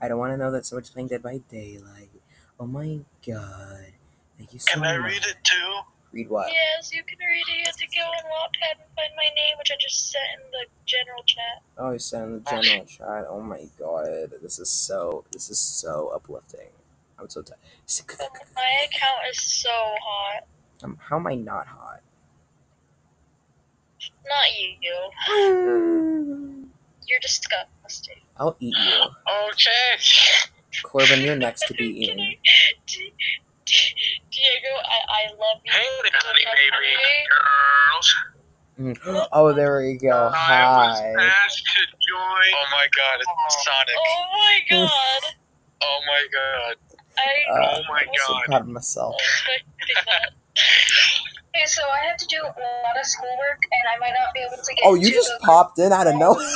I don't want to know that someone's playing Dead by Daylight. Oh my god. Thank you so Can much. I read it too? Read what? Yes, you can read it. You have to go on Wattpad and find my name, which I just sent in the general chat. Oh, you sent in the general chat. Oh my god. This is so this is so uplifting. I'm so tired. My account is so hot. Um, how am I not hot? Not you. You're disgusting. I'll eat you. Okay. Corbin, you're next to be eaten. I- Di- Di- Diego, I, I love you. Hey there, honey Hey. baby girls. Mm. Oh, there we go. I was Hi. asked to join. Oh my god, it's Sonic. Oh my god. Oh my god. I Uh, Oh my I'm so proud of myself. was. Okay, so I have to do a lot of schoolwork, and I might not be able to get. Oh, you just popped in out of nowhere.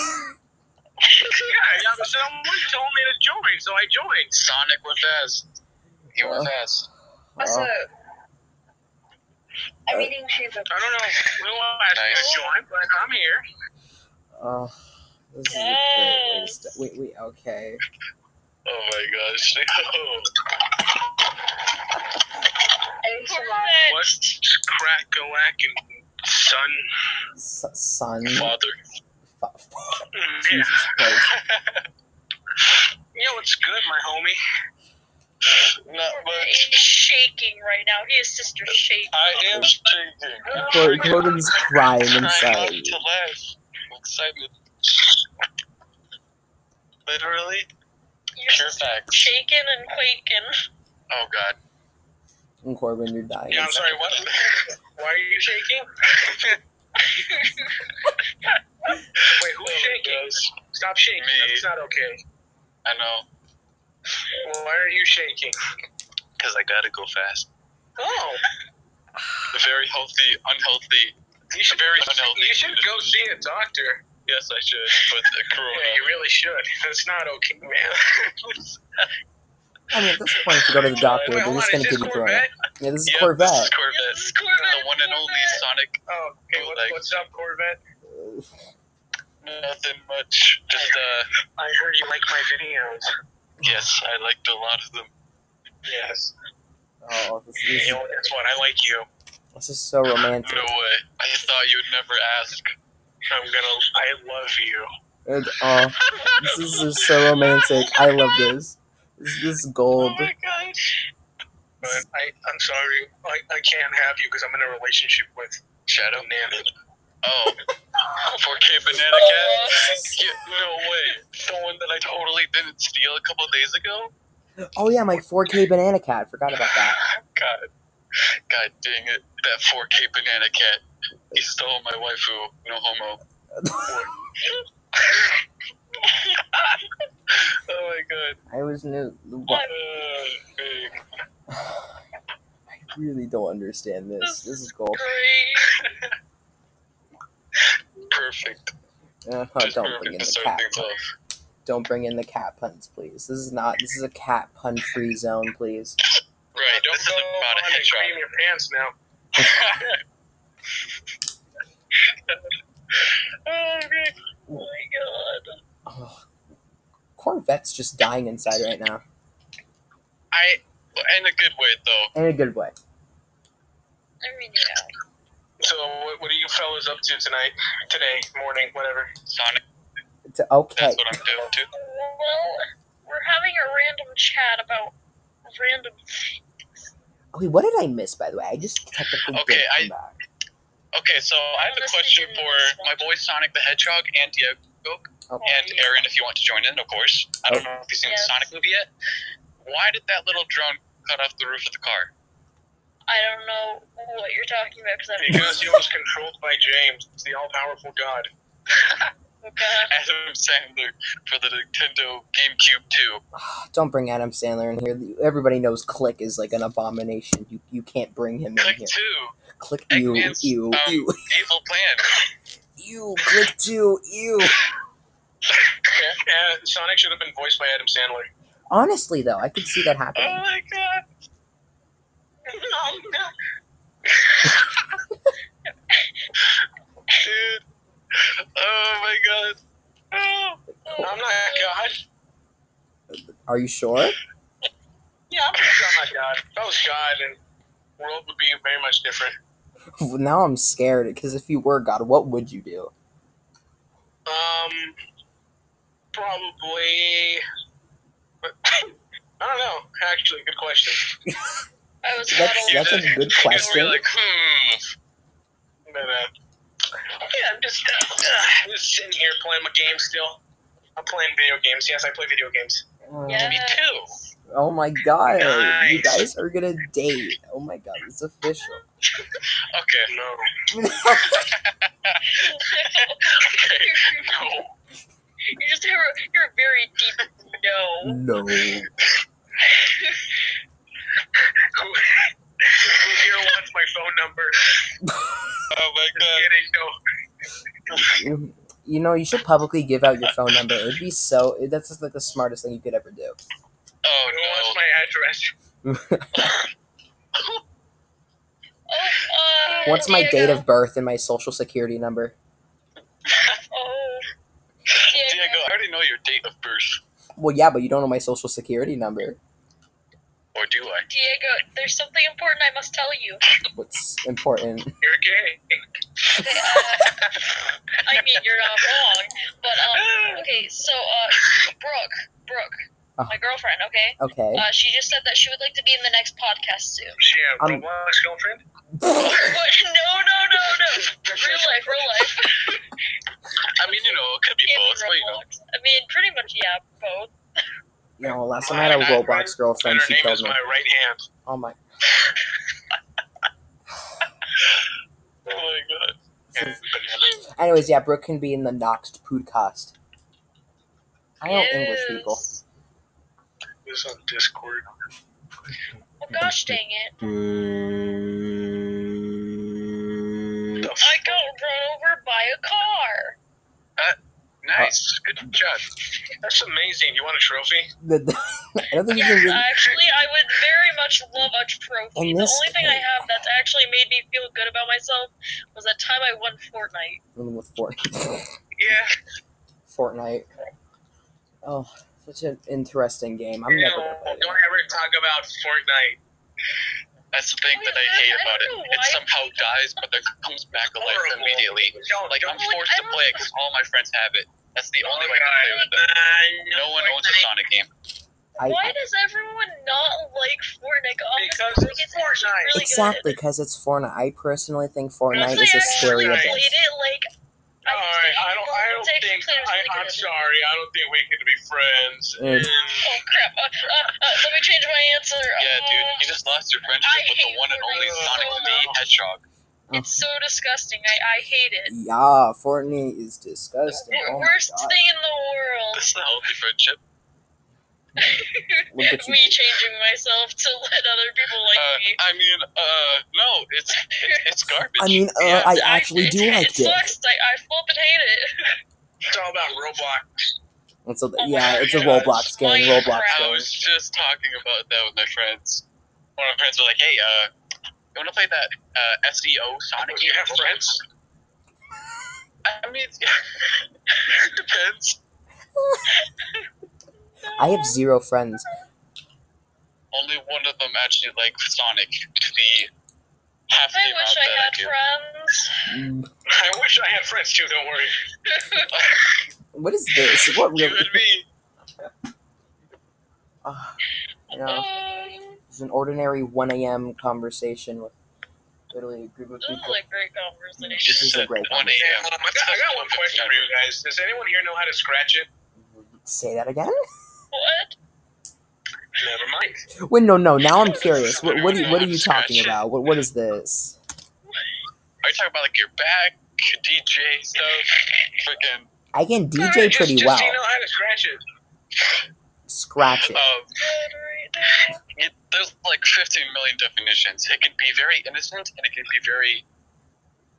Yeah, yeah, but someone told me to join, so I joined. Sonic went fast. He went Uh. fast. Also, Oh, I'm eating cheese. I don't know who asked me Nice. to join, but I'm here. oh, this is a great way st- Wait, wait, okay. Oh my gosh. I ate some lot. Correct. What's crack a lack and Son. S- son. Father. Fa- Jesus Christ. Yeah, what's good, my homie? Not much. He's shaking right now. His sister's shaking. I am shaking. Cor- Corbin's crying I'm trying inside. to laugh. I'm excited. Literally, Your pure sister's facts. shaking and quaking. Oh god. And Corbin, you're dying. Yeah, I'm sorry, what? Why are you shaking? Wait, who's shaking? Stop shaking. Me. That's not okay. I know, Well, why are you shaking? because I gotta go fast. Oh, A very healthy, unhealthy. you should, Very unhealthy. You should go see a doctor. Yes, I should, but the corona. Yeah, you really should. That's not okay, man. I mean, at this point, if you go to the doctor, Wait, they're just gonna is give this you corona. Corvette? Yeah, this is Yep, Corvette. This is Corvette. This is Corvette. The one and only Sonic. Oh, okay, what, what's up, Corvette? Nothing much. Just uh, I heard you like my videos. yes, I liked a lot of them. Yes. Oh, this, this, You is, know, that's what I like you. this is so romantic. No way. I thought you'd never ask. I'm gonna. I love you. And, oh, this is just so romantic. I love this. This, this is gold. Oh my gosh. But I, I'm sorry. I, I can't have you because I'm in a relationship with Shadow. Banana. Oh. 4K Banana Cat? Yeah, no way. The one that I totally didn't steal a couple days ago? Oh yeah, my 4K banana cat. Forgot about that. God. God dang it. That 4K Banana Cat. He stole my waifu. No homo. Oh my god. I was new. What? Uh. I really don't understand this. This is gold. Great. Perfect. Uh, Just don't bring in the cat. things Don't bring in the cat puns, please. This is not. This is a cat pun free zone, please. Right, Don't this is go about a on and cream your pants now. oh, okay. Oh my god. Oh, Corvette's just dying inside right now, I, in a good way though. in a good way. I mean, yeah. So, what, what are you fellas up to tonight? Today, morning, whatever. Sonic, It's okay. that's what I'm doing too. Well, we're having a random chat about random things. Okay, what did I miss, by the way? I just technically Okay, did I- come back. Okay, so I have a question for my boy Sonic the Hedgehog and Diego Okay. and Aaron if you want to join in, of course. I don't know if you've seen Yes. the Sonic movie yet. Why did that little drone cut off the roof of the car? I don't know what you're talking about because I'm Because he was controlled by James, the all-powerful god. okay. Adam Sandler for the Nintendo GameCube 2. Don't bring Adam Sandler in here. Everybody knows Click is like an abomination. You you can't bring him in Click here. 2, Click you Eggman's, you um, you Evil Plan. you. Click two you. Yeah, Sonic should have been voiced by Adam Sandler. Honestly, though, I could see that happening. Oh my god. Dude. Oh my god. Oh. I'm not God. Are you sure? Yeah, I'm pretty sure I'm not God. If I was God, then the world would be very much different. Now I'm scared because if you were God, what would you do? Um, probably. I don't know. Actually, good question. I was That's- that's a good You're question. like, hmm. But, uh, yeah, I'm just, uh, I'm just sitting here playing my game still. I'm playing video games. Yes, I play video games. Uh, Yeah. Me too. Oh my god, you guys are gonna date. Oh my god, it's official. Okay. No. Okay. No. You just hear you're a very deep no. no. Who, who here wants my phone number? Oh my Just god. kidding. No. You know, you should publicly give out your phone number. It'd be so. That's just like the smartest thing you could ever do. Oh Who no. wants my address? Oh, uh, What's my Diego. date of birth and my social security number? Oh, Diego. Diego, I already know your date of birth. Well, yeah, but you don't know my social security number. Or do I? Diego, there's something important I must tell you. What's important? You're gay. Uh, I mean, you're not wrong. But, um, okay, so, uh, Brooke, Brooke, Oh. my girlfriend, okay? Okay. Uh, she just said that she would like to be in the next podcast soon. She a I'm- Roblox girlfriend? What? No, no, no, no. Real life, real life. I mean, you know, it could be Can't both, but you know. I mean, pretty much, yeah, both. you know, last time I had a Roblox girlfriend, And her she name killed is me. my right hand. Oh my. Oh my god. Banana. Anyways, yeah, Brooke can be in the next podcast. I know English people. Yes. This on Discord. Oh, gosh dang it. I got run over by a car. Uh, nice. Good job. That's amazing. You want a trophy? The, I don't think you can Yes, really. actually, I would very much love a trophy. In The this only thing I have that's actually made me feel good about myself was that time I won Fortnite. with Fortnite. Yeah. Fortnite. Oh, such an interesting game. I'm You never gonna play don't that. ever talk about Fortnite. That's the thing Oh, that I hate about it. It somehow dies, but then comes back to life immediately. Like, I'm forced to play it because all my friends have it. That's the only way I can play with it. uh, No one owns a Sonic game. I, Why does everyone not like Fortnite? Honestly, Because like, it's it's Fortnite. really exactly because it's Fortnite. I personally think Fortnite Honestly, is a scary actually abyss. played it like. I All used to right, hate I don't. I don't think. played it, it was I, really I'm sorry. I don't think we can be friends. And Oh crap! Uh, uh, uh, let me change my answer. Yeah, dude, you just lost your friendship I with the one and only Sonic so the. Hedgehog. It's so disgusting. I, I hate it. Yeah, Fortnite is disgusting. Wor- Oh Worst thing in the world. This is a healthy friendship. Look at you. me changing myself to let other people like Uh, me. I mean, uh, no, it's it's garbage. I mean, uh, Yeah. I actually do it, like it it. sucks. I, I flippin' hate it. it's all about Roblox. And so, Oh yeah, it's a gosh, Roblox game. Minecraft. Roblox I game. was just talking about that with my friends. One of my friends was like, "Hey, uh, you want to play that uh, SEO Sonic You have friends? I mean, it depends. I have zero friends. Only one of them actually like Sonic to the half the I amount wish that I had I do. friends. I wish I had friends too. Don't worry. What is this? What You and me. Ah, you know, Um, it's an ordinary 1 a.m. conversation with literally a group of people. this is people. a great conversation. This is a great 1 one. a.m. I, got, I got one question for you guys. Does anyone here know how to scratch it? Say that again? What? Never mind. Wait, no, no. Now I'm curious. What, what, are, you- what are you talking about? What, what is this? Are you talking about like your back, DJ stuff, freaking? I can Alright, DJ just- pretty just well. so you know how to scratch it. Scratch it. Um, Good right now. it, there's like 15 million definitions. It can be very innocent and it can be very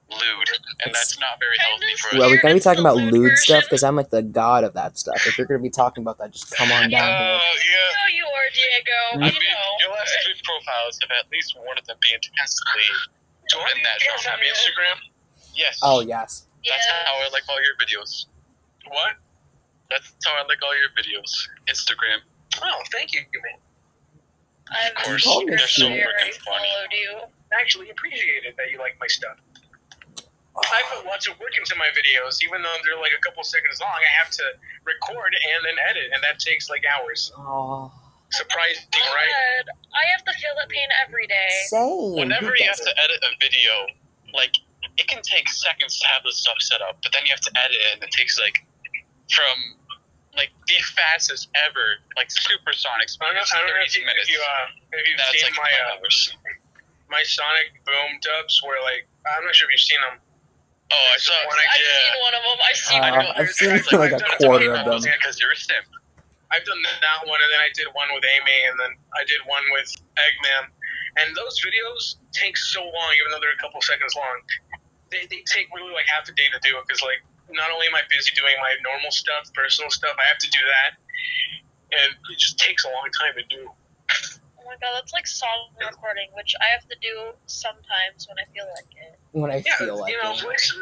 lewd, and that's not very healthy for Well, are we us. gonna be talking about lewd lewd version. stuff? Because I'm like the god of that stuff. If you're gonna be talking about that, just come on Uh, down here. yeah. No, you are, Diego. Mm. I We mean, know. your last three profiles have at least one of them being intensely in that guys genre. have Instagram? Yes. Oh yes. That's Yeah. how I like all your videos. What? That's how I like all your videos. Instagram. Oh, thank you, man. I've Of course, they're so Steven. Freaking funny. followed you. Actually, appreciate it that you like my stuff. I put lots of work into my videos, even though they're like a couple seconds long. I have to record and then edit, and that takes like hours. Oh, Surprising, right? I have to feel that pain every day. same. Whenever you have doesn't? to edit a video, like it can take seconds to have this stuff set up, but then you have to edit it, and it takes like from like the fastest ever, like supersonic I don't know, speed, I don't know if, thirty you, if you uh, if you've That's seen like my uh, hours. my Sonic Boom dubs, where like I'm not sure if you've seen them. Oh, I saw. One I- I've yeah. seen one of them. I've seen Uh, I know, I've there's- seen there's, like a I've done quarter of them. videos, because you're a simp. I've done that one, and then I did one with Amy, and then I did one with Eggman. And those videos take so long, even though they're a couple seconds long. They, they take really like half a day to do it because like not only am I busy doing my normal stuff, personal stuff, I have to do that, and it just takes a long time to do. Oh my god, that's like song recording, which I have to do sometimes when I feel like it. When I Yeah, feel like you know, it. voice,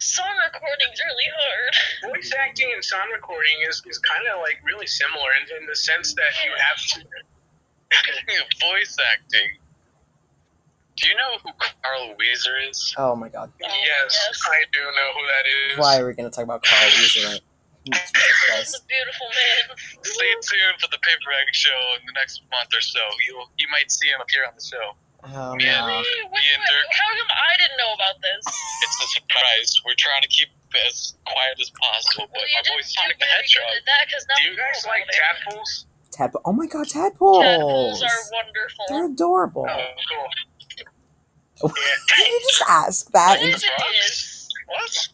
Song recording's really hard. voice acting and sound recording is, is kind of like really similar in, in the sense that you have to. Speaking voice acting, Do you know who Carl Wheezer is? Oh my god. Oh, Yes, I do know who that is. Why are we gonna talk about Carl Wheezer right? Jesus He's a beautiful man. Stay tuned for the Paper Bag Show in the next month or so. You you might see him appear on the show. Oh Yeah. no. Really? Wait, Me and Dirk. how come I didn't know about this? It's a surprise. We're trying to keep it as quiet as possible, but Well, you my didn't boy do Sonic the Hedgehog. that because Do you guys like about tadpoles? Tadpole. Oh my god, tadpoles. Tadpoles are wonderful. They're adorable. Oh, cool. Did you just ask that? What And, is it is? What?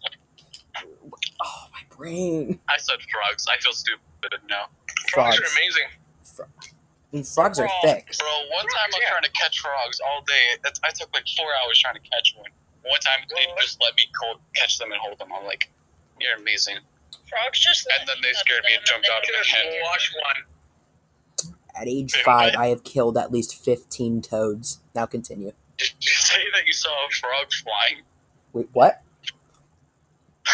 oh my brain. I said frogs. I feel stupid now. Frogs Frogs. are amazing. I mean, frogs are thick. Bro, one time I was Yeah. trying to catch frogs all day. That's, I took like four hours trying to catch one. One time they just let me cold catch them and hold them. I'm like, you're amazing. Frogs just. And then they scared me and jumped out of the Just head. wash one. At age five. I have killed at least 15 toads. Now continue. Did you say that you saw a frog flying? Wait, what?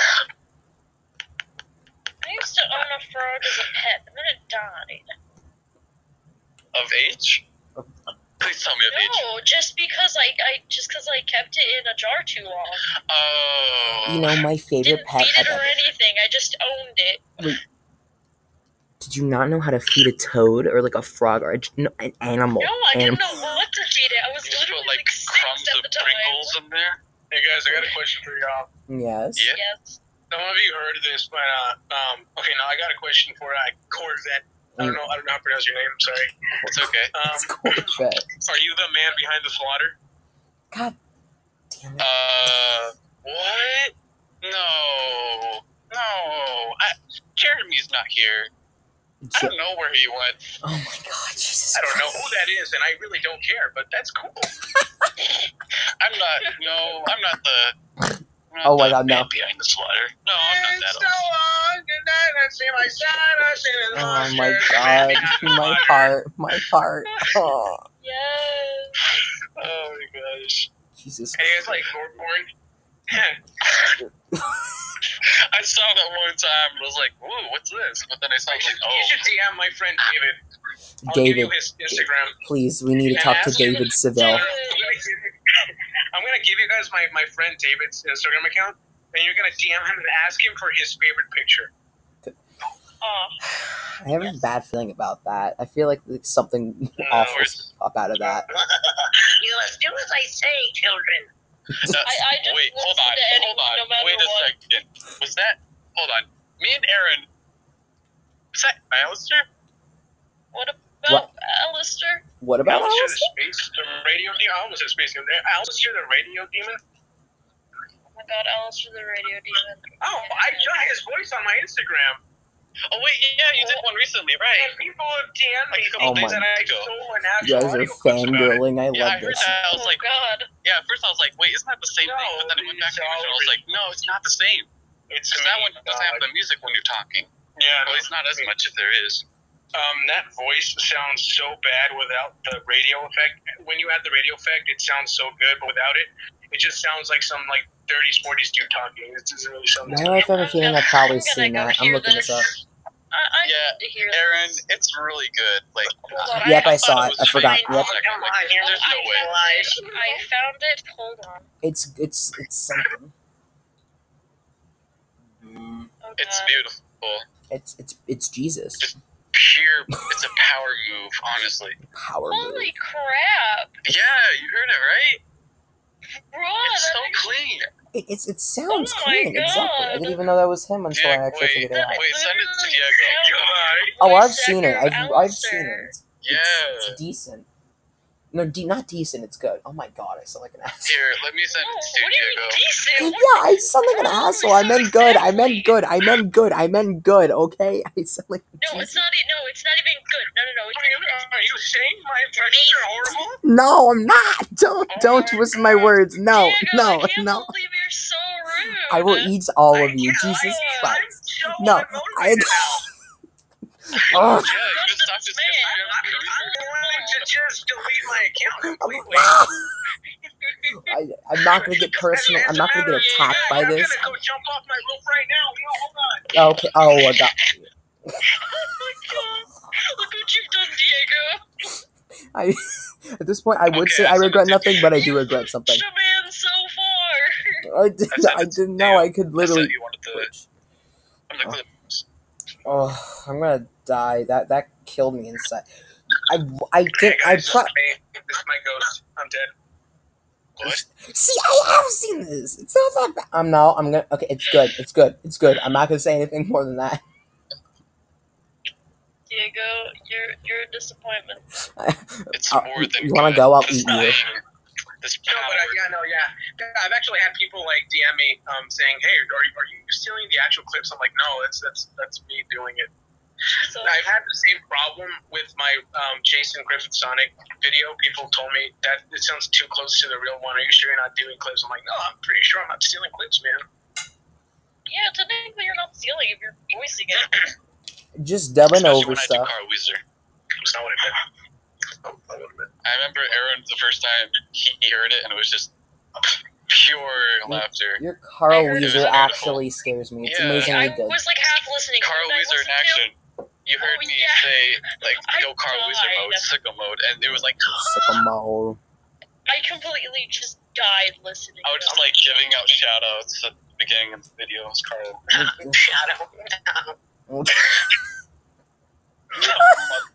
I used to own a frog as a pet, and then it died. Of age? Please tell me of age. No, just because I, I just because I kept it in a jar too long. Oh. You know, my favorite Didn't pet. feed it I've or anything. I just owned it. Did you not know how to feed a toad or like a frog or a, no, an animal? No, I Anim- didn't know what to feed it. I was you literally put like like six crumbs at of the time. Pringles in there? Hey guys, I got a question for y'all. Yes. Yeah. Yes. Some of you heard of this, but uh, um, okay, now I got a question for uh, Corvette. I don't know, I don't know how to pronounce your name. Sorry. It's okay. Um, It's Corvette. are you the man behind the slaughter? God damn it. Uh, what? No. No. I, Jeremy's not here. I don't know where he went. oh my god, Jesus. I don't know who that is, and I really don't care, but that's cool. I'm not. No, I'm not the. I'm Oh my God, no. Behind the slaughter. No, I'm not that. It's so long, good night, I see my son, I see his Oh my god, my heart, my heart. Oh, Yes. Oh my gosh. Jesus. Hey, it's like Gorborn. I saw that one time and was like, "Ooh, what's this?" But then I saw You should, like, "Oh, you should DM my friend David. I'll give you David, his Instagram. please, we need to talk to David Seville. I'm gonna give you, I'm gonna give you guys my, my friend David's Instagram account, and you're gonna DM him and ask him for his favorite picture. Oh, I have a bad feeling about that. I feel like something No, awful it's- will pop out of that. You must do as I say, children. that's- I- I just wait, hold on, to anyone hold on, no matter wait a what. second. Was that? Hold on. Me and Aaron. Was that Alastor? What about Alastor? What about Alastor us? the space, the radio demon. I almost said space demon. Alastor the radio demon. Oh my god, Alastor the radio demon. Oh, I got his voice on my Instagram. Oh wait, yeah, you did one recently, right? And people have DM'd me Like a couple Oh things my- that I stole and You guys are audio clips about it. fangirling. I Yeah, I love heard this. that. I was oh like, god. yeah. At first, I was like, wait, isn't that the same thing? But then it went back to the original. I was like, no, it's not the same. It's Because that one doesn't have the music when you're talking. Yeah, At least not as much if there is. Um, that voice sounds so bad without the radio effect. When you add the radio effect, it sounds so good, but without it, it just sounds like some like 30s, 40s dude talking. It doesn't really sound. Why do I have a feeling I've probably I'm seen that? I'm looking this up. I, I Yeah, need to hear Aaron, this. it's really good. Like, on, Yep, I I, saw it. I forgot. For Yep. second, Come like, on, here's there's I, no way. found it. I found it. Hold on. It's it's it's something. Oh It's beautiful. It's it's it's Jesus. Pure. It's a power move, honestly. Power move. Holy crap, Yeah, you heard it right. bro! It's so clean. It, it's it sounds Oh my clean. Exactly. I didn't even know that was him until I actually wait, figured it out. Wait, send it to Diego. Oh, I've seen it. I've I've seen it. It's, Yeah. it's decent. No, de- not decent. It's good. Oh my god, I sound like an asshole. Here, let me send it what to do you mean Diego. decent? Yeah, I sound like an asshole. I meant good. I meant good. I meant good. I meant good. Okay, I sound like. No, Jesus. it's not. e- No, it's not even good. No, no, no. It's Are you, are you saying my impressions are horrible? No, I'm not. Don't Oh don't my twist my God. words. No, Diego, no, I can't no. believe you're so rude. I will eat all of you. I- Jesus I- Christ. I'm so No, I. unmotivated now. Ugh. Yeah, you just talked to Man, I'm, I'm going to just delete my account completely. I, I'm not gonna get personal. I'm not gonna get attacked by I'm this. gonna go jump off my roof right now. Yo, hold on. Okay. Oh, I got. Oh my god! Look what you've done, Diego. I At this point, I would Okay, say I regret nothing, but I do regret something. Shaman so far. I didn't. said I didn't know I could I said literally. you wanted the, I'm the clips. Oh, I'm gonna die. That that killed me inside. I I Hey did. I guys, pro- this is me. This is my ghost. I'm dead. What? see. I have seen this. It's not that bad. I'm now. I'm gonna. Okay, it's good. It's good. It's good. I'm not gonna say anything more than that. Diego, you're you're a disappointment. It's Uh, more than you wanna go? I'll eat you. Thing- This No, but power. uh, yeah, no, yeah. Yeah, I've actually had people like DM me um, saying, "Hey, are you, are you stealing the actual clips?" I'm like, "No, that's that's that's me doing it." So I've had the same problem with my um, Jason Griffith Sonic video. People told me that it sounds too close to the real one. Are you sure you're not doing clips? I'm like, no, I'm pretty sure I'm not stealing clips, man. yeah, technically you're not stealing if you're voicing it. Just dubbing Especially over when I do stuff. Carl Wheezer. That's not what I meant. I remember Aaron the first time he he heard it and it was just pure laughter. Your Carl I heard it was Wheezer actually scares me. It's Yeah. amazingly I was like half listening. Carl What Wheezer in listen to? action. You heard Oh, me yeah. say like go Carl Wheezer died. mode, sicko mode, and it was like Sycamore. I completely just died listening. I was just like giving out shout outs at the beginning of the video. It was Carl. Shadow. Oh my god.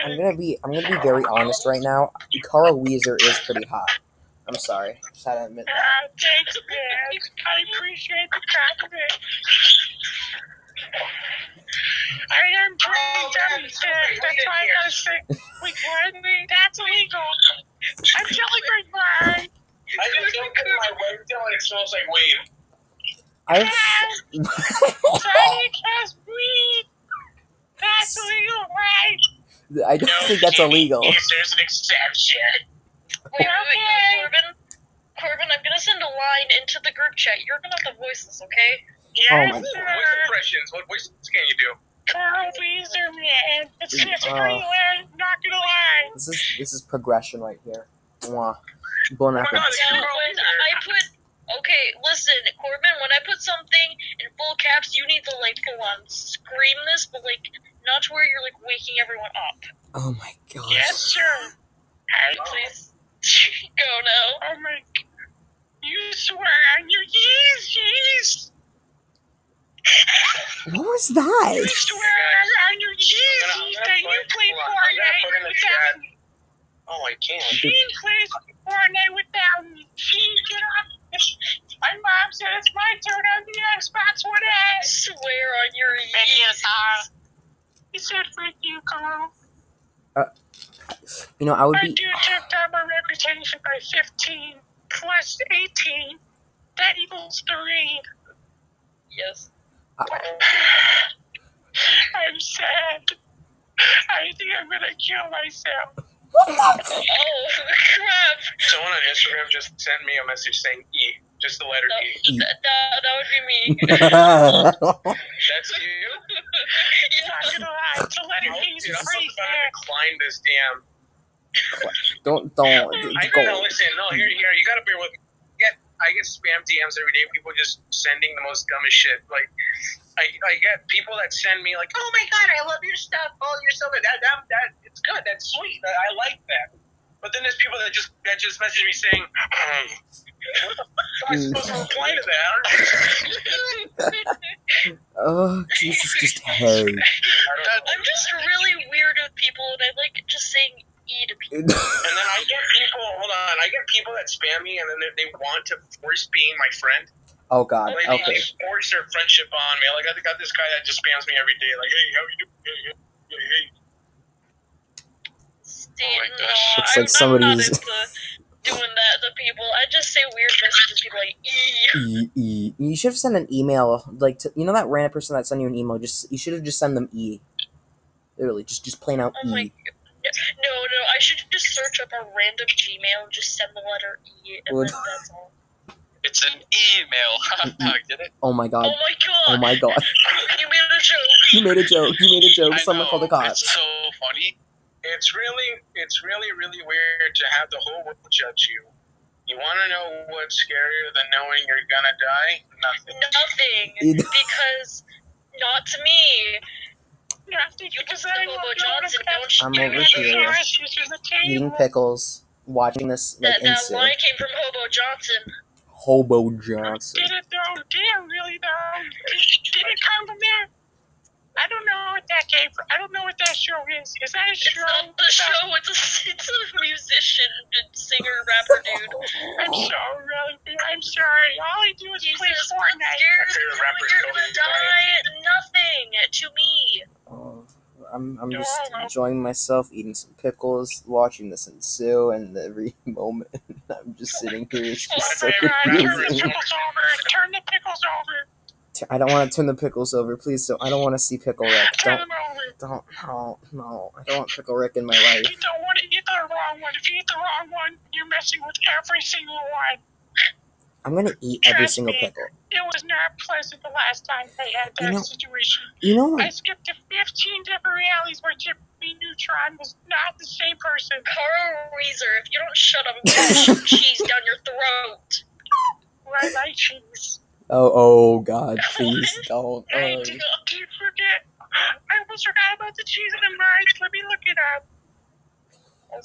I'm gonna be. I'm gonna be very honest right now. Carl Wheezer is pretty hot. I'm sorry. Just had to admit that. Ah, thanks, man. I appreciate the compliment. I am it's so great. That's why I gotta say, wait, what? That's illegal. I'm my mind. I just don't put my way until it smells like weed. I've. Trying to cast weed. That's illegal, right? I don't think that's illegal. There's an exception. Wait, wait, wait, Corbin. Corbin, I'm gonna send a line into the group chat. You're gonna have to voice this, okay? Oh my Ooh, voice impressions. What voices can you do? Carl Wheezer, man. It's just Uh. everywhere. Not gonna lie. This is this is progression right here. Mwah. Bon Oh my God, appetit. So when I put okay, listen, Corbin, when I put something in full caps, you need to like full on scream this, but like not to where you're like waking everyone up. Oh my gosh. Yes, sir. Alright, oh. please. Go now. Oh my you swear on your yeez, yeez. What was that? You swear on your yeez, I'm gonna- I'm yeez gonna that you put- play hold on, I'm gonna put in Fortnite the without chat. me. Oh, I can't. She plays Fortnite without me. She get up. My mom said it's my turn on the Xbox One S. Swear on your yeez. He said, "Thank you, Carl." Uh, You know, I would I be. do took down my reputation by 15 plus 18. That equals three. Yes. I'm sad. I think I'm gonna kill myself. What the? Oh, crap. Someone on Instagram just sent me a message saying E, just the letter E. That, that, that would be me. That's you? yeah. Not gonna the letter E is dude, I'm pretty about to decline this DM. don't don't I go. know, listen, no, here, here, you gotta bear with me. I get, spam DMs every day, people just sending the most dumbest shit. Like, I, I get people that send me, like, oh my god, I love your stuff, oh, you're so good. That, that, that, it's good, that's sweet, I, I like that. But then there's people that just that just message me saying, hey, what the fuck am I mm. supposed to reply to that? Oh, Jesus, just hey. I'm just really weird with people, and I like just saying E to people. And then I get people, hold on, I get people that spam me and then they, they want to force being my friend. Oh God. Like, they, Okay. they force their friendship on me. Like, I got this guy that just spams me every day. Like, hey, how are you doing? Hey, hey, hey, hey. See, Oh my no, gosh. Looks I'm, like somebody's- I'm not into doing that to people. I just say weird messages to people like E. E, E. You should have sent an email, like to you know that random person that sent you an email. Just you should have just sent them E. Literally, just just plain out Oh my E. No, no, I should just search up a random Gmail and just send the letter E, and Would- then that's all. It's an email. Get it? Oh my god. Oh God. my god! Oh my God. You made a joke. You made a joke. You made a joke. I Someone know, called the cops. It's so funny. It's really, it's really, really weird to have the whole world judge you. You want to know what's scarier than knowing you're gonna die? Nothing. Nothing. You- Because not to me. Nothing. You because to I Hobo love Johnson, Hobo don't you? I'm over here sausages on the table. eating pickles, watching this like That, that ensue. line came from Hobo Johnson. Hobo Johnson. Did it though? Did it really though? Did, did it come from there? I don't know what that came from. I don't know what that show is. Is that a It's show? not the show. It's a it's a musician, and singer, rapper dude. I'm so really. I'm sorry. All I do is He play says, Fortnite. "Scares favorite you, rapper's you're gonna die." Nothing to me. Oh, I'm I'm just enjoying myself, eating some pickles, watching this ensue, and every moment I'm just sitting here. It's just so Oh turn the pickles over. Turn the pickles over. T- I don't want to turn the pickles over, please. Don't. I don't want to see pickle Rick. Turn Don't. them over. Don't. No. No. I don't want pickle Rick in my life. You don't want to eat the wrong one. If you eat the wrong one, you're messing with every single one. I'm gonna eat every single me. pickle. It was not pleasant the last time I had that You know- situation. You know what? I skipped to 15 different realities where Jimmy Neutron was not the same person. Carl Wheezer, if you don't shut up, I'm gonna shove cheese down your throat. Where I like cheese. Oh. Oh God! Please don't. Hey, Oh. did, did you forget? I almost forgot about the cheese and the mice. Let me look it up.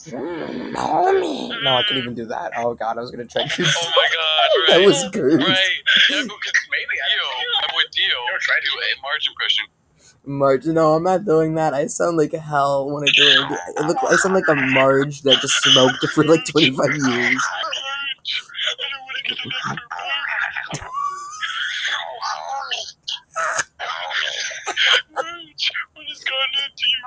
Mm, Mommy. No, I couldn't even do that. Oh God! I was gonna try to. do Oh my god, That was good. Right. Yeah, because Maybe I Dio, I'm with Dio. Never tried Do a Marge impression. Marge, no, I'm not doing that. I sound like hell when I do it. It look, I sound like a Marge that just smoked for like 25 years. I Marge, what gone into you?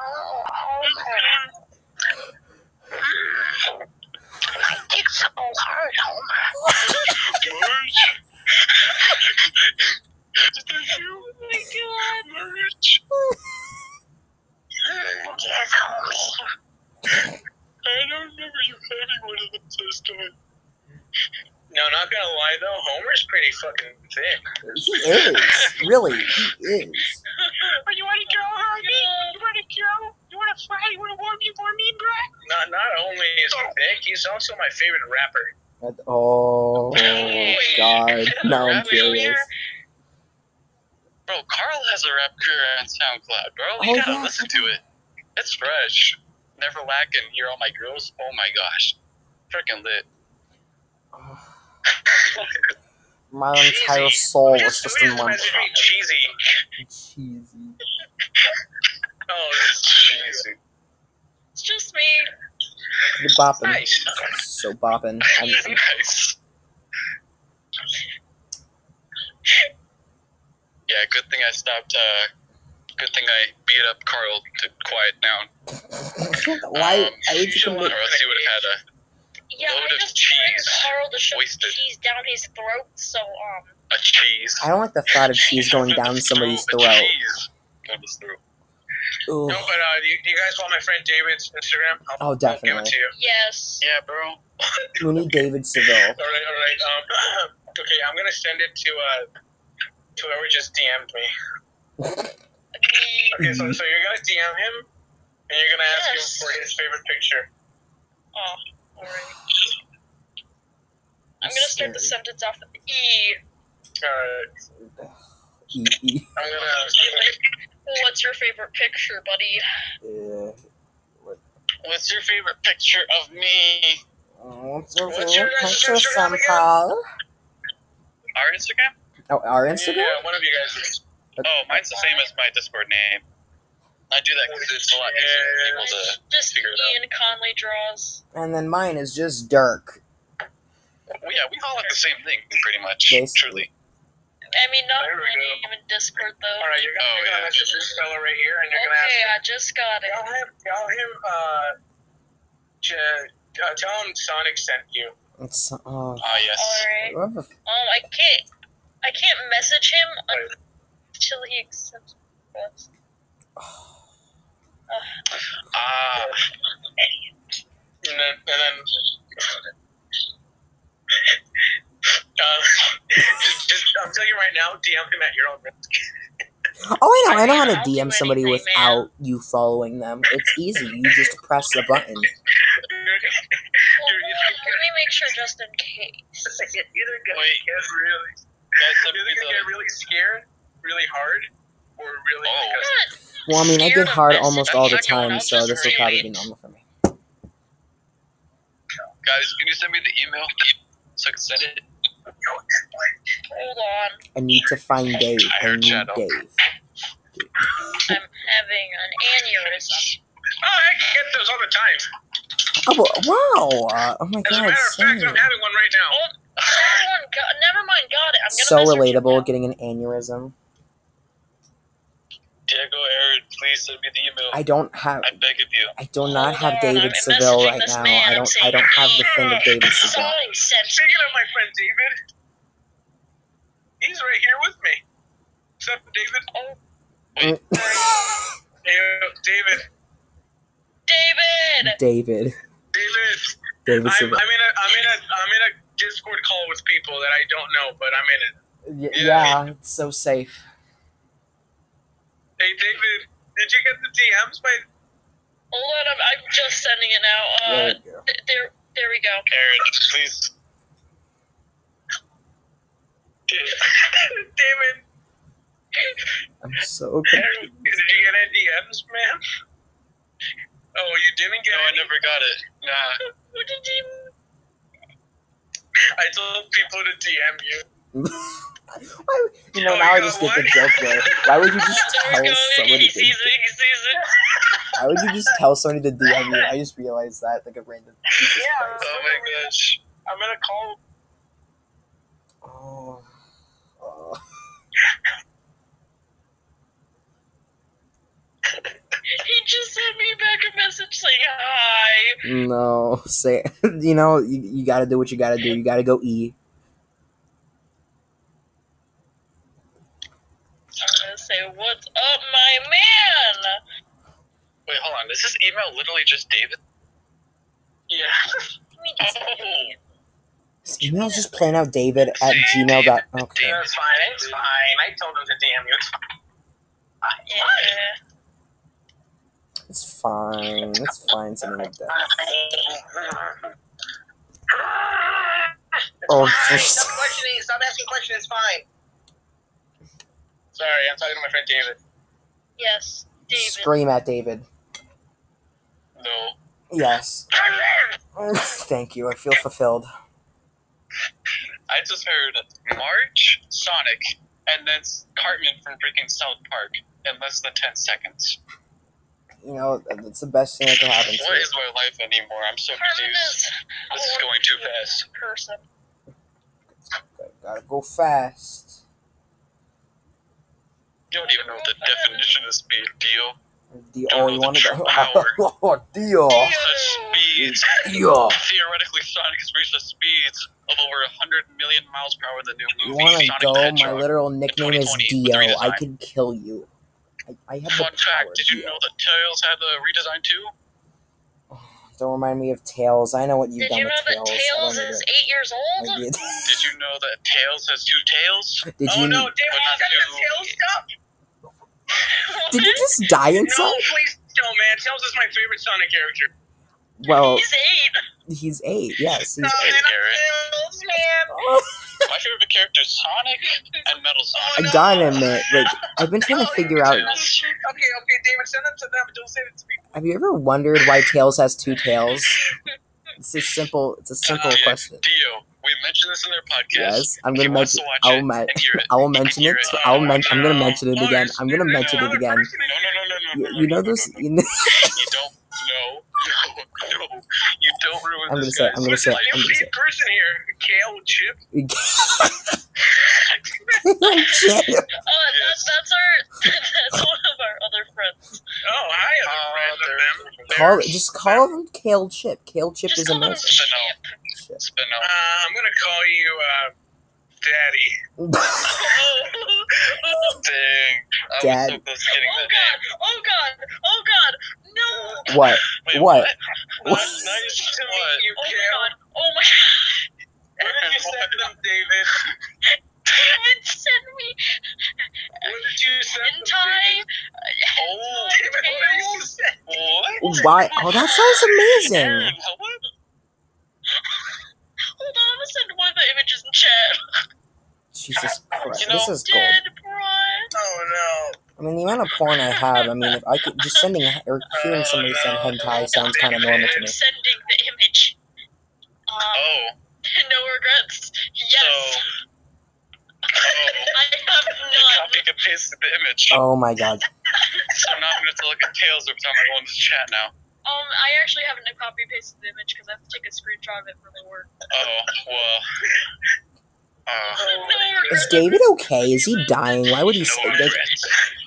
My dick's so hard, Homer. Marge. Is that you? Oh my god, yes, homie. I don't remember you having one of them this time. No, not gonna lie though, Homer's pretty fucking thick. He is. Really, he is. Oh, you want to go, homie? You want to go? You want to fly? You want to warm me for me, bro? Not not only is he thick, he's also my favorite rapper. That- Oh, God. Now I'm Rapper curious. Bro, Carl has a rap career on SoundCloud, bro. Oh, gotta yeah. listen to it. It's fresh. Never lacking. Hear all my girls. Oh my gosh. Freaking lit. My entire soul was just in one Imagine being cheesy. cheesy. Oh, cheesy. It's just me. You're bopping. Nice. So bopping. I'm, nice. Yeah, good thing I stopped. Uh, good thing I beat up Carl to quiet down. why? Um, I would you or else he would have had a Yeah, Load I of just wanted cheese Carl to shove wasted. cheese down his throat, so um. a cheese. I don't like the thought of cheese going down somebody's throat. cheese down his throat. Ooh. No, but uh, do you, do you guys want my friend David's Instagram? I'll, Oh, I'll give it definitely. to you. Yes. Yeah, bro. We need David Seville. All right, all right. Um, okay, I'm gonna send it to uh, to whoever just DM'd me. Okay, so, so you're gonna DM him, and you're gonna ask Yes. him for his favorite picture. Oh, alright. I'm gonna start the sentence off with E. All right, E- E- I'm gonna. What's your favorite picture, buddy? uh, What's your favorite picture of me? What's your What's your favorite guys' picture, Instagram Sam again? Paul? Our Instagram? Oh, our Instagram? Yeah, one of you guys. Oh, mine's the same as my Discord name. I do that because it's a lot easier for people to Just figure it out. Ian Conley draws. And then mine is just Dirk. Well, yeah, we all have the same thing, pretty much. Basically. Truly. I mean, not There we my go. Discord though. All right, you're gonna, Oh, you're gonna yeah. message this fella right here, and you're gonna Okay, I just got it. Tell him, tell him, uh, to, uh, tell him Sonic sent you. It's, oh, Ah, yes. Alright. what the f- Um, I can't, I can't message him until he accepts. request. Ah, And then, and then, uh, just, just, I'm telling you right now, DM him at your own risk. Oh, I know. I know how to DM somebody without you following them. It's easy. You just press the button. You're- you're- me make sure just in case. Either gonna Wait. get really, Guys, send either me gonna get really scared, really hard, or really Oh. because Well, I mean, I get hard almost all the time, so this will probably be normal for me. Guys, can you send me the email so I can send it? Hold on. I need to find Dave. I I heard need Shadow. Dave. I'm having an aneurysm. oh, I can get those all the time. Oh, wow! Uh, oh my As a god, matter of fact, same. I'm having one right now. Someone got, never mind, got it. I'm gonna So message relatable, getting an aneurysm. Diego, Aaron, please send me the email. I don't have. I beg of you. I do not have David Seville right now. I don't. I don't have the thing of David Seville. Speaking of my friend David, he's right here with me. What's up, David? Oh, mm. Hey, David. David! David. David. David I'm, I'm in a I'm in a I'm in a Discord call with people that I don't know, but I'm in it. Y- yeah. yeah, it's so safe. Hey, David, did you get the DMs? My Hold on, I'm, I'm just sending it now. Uh, There we go. th- there, there we go. Aaron, please. David, I'm so did you get any DMs, man? Oh, you didn't get No, I never got it. Nah. What did you? I told people to DM you. Why, you know, now I just get the joke there. Why would you just tell somebody to? sees it. He. Why would you just tell somebody to DM you? I just realized that, like a random. Jesus Yeah. Christ. Oh my gosh. I'm gonna call. Oh. oh. He just sent me back a message saying hi. No, say you know you, you got to do what you got to do. You got to go E. I'm gonna say, "What's up, my man?" Wait, hold on. Is this email literally just David? Yeah. I mean, Oh. This email's just playing out David at gmail. dot- Okay. That's fine. It's fine. I told him to DM you. It's fine. yeah. It's fine. It's fine. Something like that. Oh, fine. Stop questioning. Stop asking questions. It's fine. Sorry, I'm talking to my friend David. Yes, David. Scream at David. No. Yes. Thank you. I feel fulfilled. I just heard March, Sonic, and then Cartman from freaking South Park in less than 10 seconds. You know, that's the best thing that can happen to What you. is my life anymore? I'm so confused. This is going too fast. person. Gotta go fast. You don't even know what the definition of speed, Dio. The, Don't oh, know you the want to true go? power. Oh, Dio. Such speeds. Dio. Theoretically, Sonic has reached the speeds of over 100 million miles per hour in the new You movie want to Sonic go? the My Hedgehog. literal nickname is 2020 Dio. I redesign. could kill you. I, I have the Fun power. fact, did you Dio. know that Tails had the redesign too? Don't remind me of Tails. I know what you've Did done you know with that Tails. Tails I don't is eight years old? Did. Did you know that Tails has two tails? Did oh you? no, David, But you not got the to- tail stuff? Did you just die inside? No, please don't, man. Tails is my favorite Sonic character. Well, He's eight. he's eight. Yes, he's No, eight. man, Tails, man. Oh, My favorite character is Sonic and Metal Sonic. I gotta admit, like I've been trying to figure out. Okay, okay, David, send them to them. Don't send it to me. Have you ever wondered why Tails has two tails? It's a simple. It's a simple Uh, question. Dio, we mentioned this in their podcast. Yes, I'm gonna mention. to watch I'll it me- and hear it, I will mention it. it. I will mention. I'm gonna mention it Oh, again. I'm gonna mention it again. No, no, no, no, no, You, no, no, you know no, this. You know, You don't. No, no, no. You don't ruin I'm gonna say- I'm gonna say- I'm gonna say- a person here. Kale Chip. Shit. Oh, that's, that's our that's one of our other friends. Oh, hi, other Uh, friend of them. Call there's just call him Kale Chip. Kale Chip Just is call him amazing. Chip. Chip. Spino. Uh, I'm gonna call you, uh, Daddy. Dang. I was Dad. so close to getting Oh that god! name. Oh god! Oh god! No! what? Wait, What? Nice, What? nice to What? meet you, Oh my god! Oh my god! Where did you send them, David? David sent me Where did you send them, hentai. Oh, David, what did you send? what? Why? Oh, that sounds amazing. Aaron, what? Hold on, I'm gonna send one of the images in chat. Jesus Christ, You know, this is gold. dead. Oh no. I mean, the amount of porn I have, I mean, if I could just sending or hearing oh, somebody send hentai sounds kind of normal to I'm me. sending the image. Um, Oh. No regrets. Yes. Oh. I have You none. copied and pasted the image. Oh my god. So now I'm gonna have to look at tails every time I go into the chat now. Um, I actually haven't copy pasted the image because I have to take a screenshot of it for the work. Oh well. Uh, No Is David okay? Is he dying? Why would he say no like,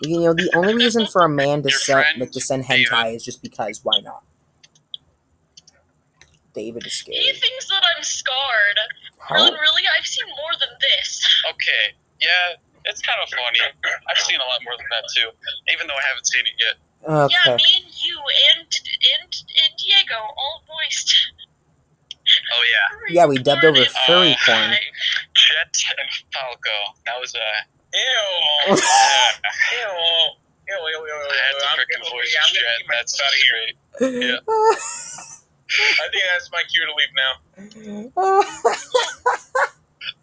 you know the only reason for a man to Your set friend, like to send David. hentai is just because why not? David is scared. He thinks that I'm scarred. How? Really, really, I've seen more than this. Okay, yeah, it's kind of funny. I've seen a lot more than that too, even though I haven't seen it yet. Yeah, me and you and and, and Diego all voiced. Oh yeah, Yeah, we dubbed over furry Uh, porn. Jet and Falco. That was a. Ew. Ew. Ew, ew, ew, ew, ew. I had to freaking voice yeah, Jet. That's out of here. great. Yeah. I think that's my cue to leave now.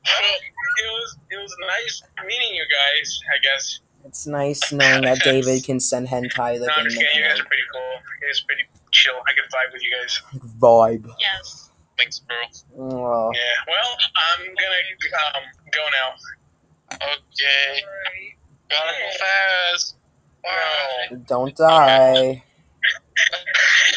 Well, it was it was nice meeting you guys. I guess. It's nice knowing that David can send hentai like. No, I'm in just kidding. You the guys are pretty cool. You guys are pretty chill. I can vibe with you guys. vibe. Yes. Thanks, bro. Oh, Yeah. Well, I'm gonna um go now. Okay. Gotta go fast. Wow. don't die.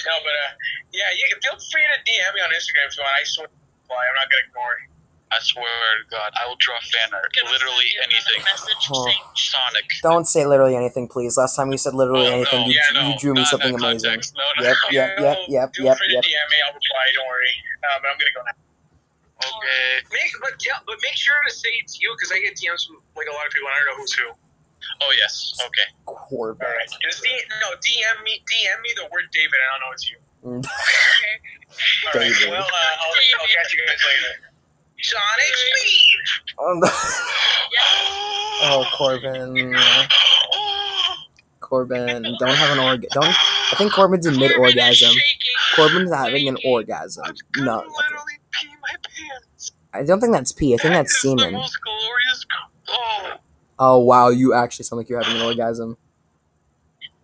No, but uh, yeah, you can feel free to DM me on Instagram if you want. I swear, I'm not gonna ignore. it. I swear to God, I will draw fan art. Gonna Literally send anything. Message Oh. saying, Sonic. Don't say literally anything, please. Last time you said literally Oh, anything, no, you, yeah, no, you drew me not something amazing. context. No, no. Yep, yep, yep, yep, Feel yep, free yep. to DM me. I'll reply. Don't worry. Uh, but I'm gonna go now. Okay. Make, but tell, but make sure to say it's you because I get DMs from like a lot of people. and I don't know who's who. Oh yes. Okay. All Corvette. right. Just D, no, DM me. DM me the word David. I don't know it's you. Mm. okay. All right. David. Well, uh, I'll, I'll catch you guys later. Sonic speed. oh, Corbin. Corbin, don't have an orgasm. Don't. I think Corbin's in mid orgasm. Corbin's having an orgasm. No, okay. literally pee my pants. I don't think that's pee. I think that's semen. Oh. Oh wow, you actually sound like you're having an orgasm.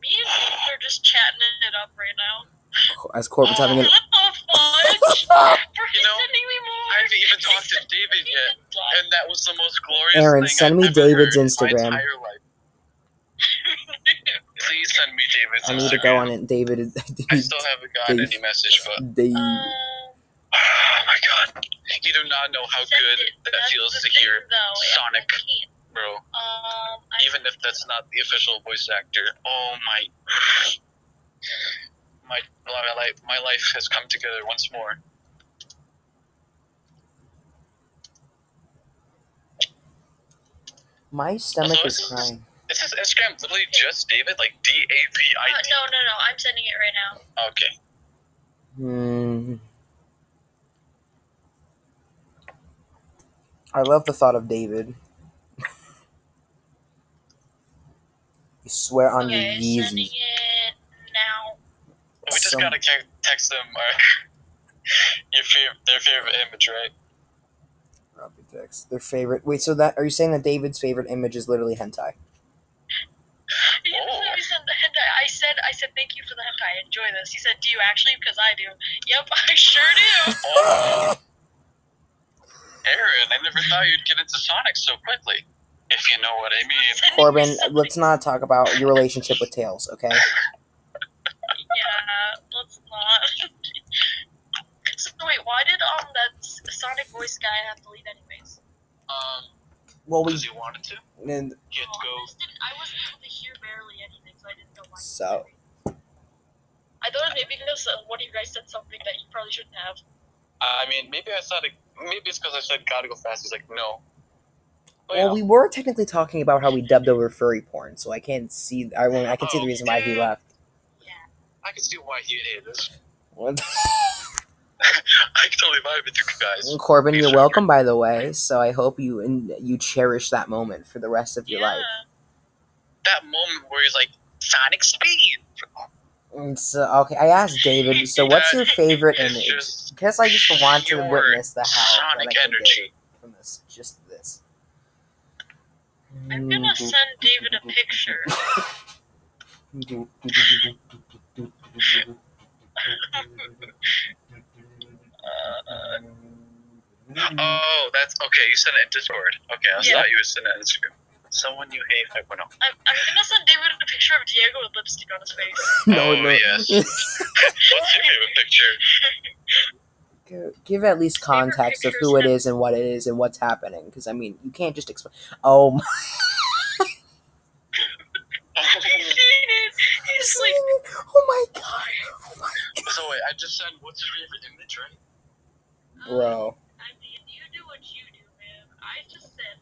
Me and David are just chatting it up right now. As Corbin's having an. Oh, what the fudge? For You know, sending me more. I haven't even talked to David yet, and that was the most glorious Aaron, thing send I've me ever David's Instagram. My life. Please send me David's I need to go on it. David is. I still haven't gotten Dave. any message, but Dave. Um, oh my god, you do not know how good that feels to hear Sonic, bro. Um, Even if that's not the official voice actor. Oh my, my my life, my life has come together once more. My stomach Also, is this is- crying. This is this Instagram literally just David, like D A V Uh, I D? no, no, no. I'm sending it right now. Okay. Hmm. I love the thought of David. you swear on okay, your sending Yeezys. it now. We just Some- gotta ca- text them uh, your favorite, their favorite image, right? Copy. Their favorite. Wait, so that are you saying that David's favorite image is literally hentai? He Oh. doesn't even send the hentai. I said, I said, thank you for the hentai. Enjoy this. He said, do you actually? Because I do. Yep, I sure do. Oh, Aaron, I never thought you'd get into Sonic so quickly. If you know what I mean. Corbin, let's not talk about your relationship with Tails, okay? Yeah, let's not. So wait, why did um that Sonic voice guy have to leave anyways? Um, Well, we because he wanted to. and He had to Oh, go. I, just didn't, I wasn't able to hear barely anything, so I didn't know why. So- I thought maybe because uh, one of you guys said something that you probably shouldn't have. I mean, maybe I said it. Maybe it's because I said gotta go fast. He's like, no. But, well, yeah. we were technically talking about how we dubbed over furry porn, so I can't see. I won't, I can see the reason why he left. Yeah. I can see why he hated this. What? I can totally vibe with you guys. Corbin, These you're welcome, by the way. So I hope you and you cherish that moment for the rest of your yeah. life. That moment where he's like, Sonic speed. And so, okay, I asked David. So, what's your favorite image? Because I just want to witness the hell I Sonic energy. from this. Just this. I'm gonna send David a picture. Uh, uh, oh, that's okay. You sent it in Discord. Okay, I Yeah. thought you were sending it on Instagram. Someone you hate, I know. I'm, I'm gonna send David a picture of Diego with lipstick on his face. no, Oh, no. yes. What's your favorite picture? Give- Give at least context of who it is and what it is and what's happening, because I mean, you can't just explain. Oh, my He's seen like, oh my god, oh my god! so wait, I just said what's your favorite image, right? Bro. I mean, you do what you do, man. I just said,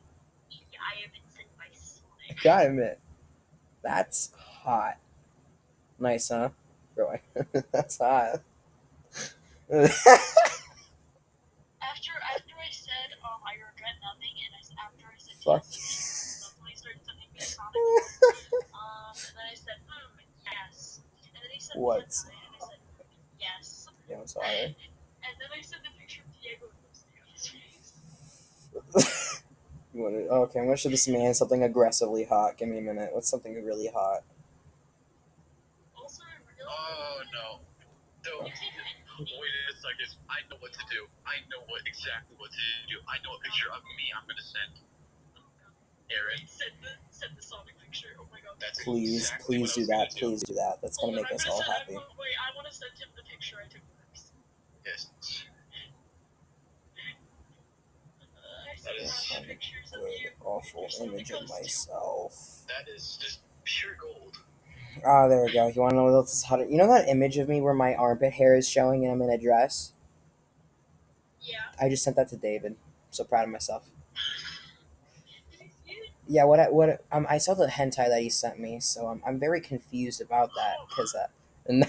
I am sent by Sonic. Gotta admit, that's hot. Nice, huh? Bro, that's hot. After after I said, um, I regret nothing, and I, after I said Fuck. yes, suddenly started sending me Sonic. um, and then I said, hmm, yes. And then he said, What? And I said, yes. yeah, I'm sorry. And then I sent the picture of Diego with lipstick on his face. You wanna, okay, I'm gonna show this man something aggressively hot. Give me a minute. What's something really hot? Also, I realized. Oh no. No. Wait a second. I know what to do. I know what exactly what to do. I know a picture of me I'm gonna send. Aaron. Send the, send the Sonic picture. Oh my god. That's Please, exactly please do that. gonna do. Please do that. That's gonna Oh, make I'm us all happy. I, wait, I want to send him the picture I took first. Yes. Uh, I That sent is him pictures of Good, you. awful image of myself. That is just pure gold. Ah, there we go. You want to know what else is hotter? You know that image of me where my armpit hair is showing and I'm in a dress? Yeah. I just sent that to David. I'm so proud of myself. Did you see it? Yeah, what I, what um, I saw the hentai that he sent me, so I'm, I'm very confused about that because uh. If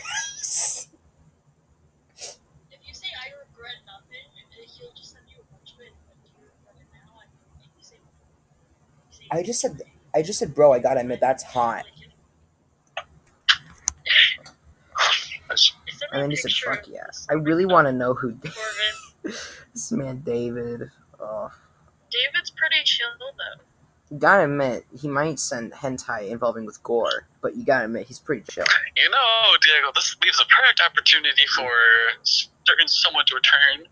you say I regret nothing, uh, he'll just send you a bunch of it. But do you regret it now? And if you say, you say I just said I just said, bro, I gotta admit that's hot. And a then he said, fuck yeah. I really want to know who this man David. Oh, David's pretty chill though. you gotta admit he might send hentai involving with gore, but you gotta admit he's pretty chill. You know, Diego, this leaves a perfect opportunity for certain someone to return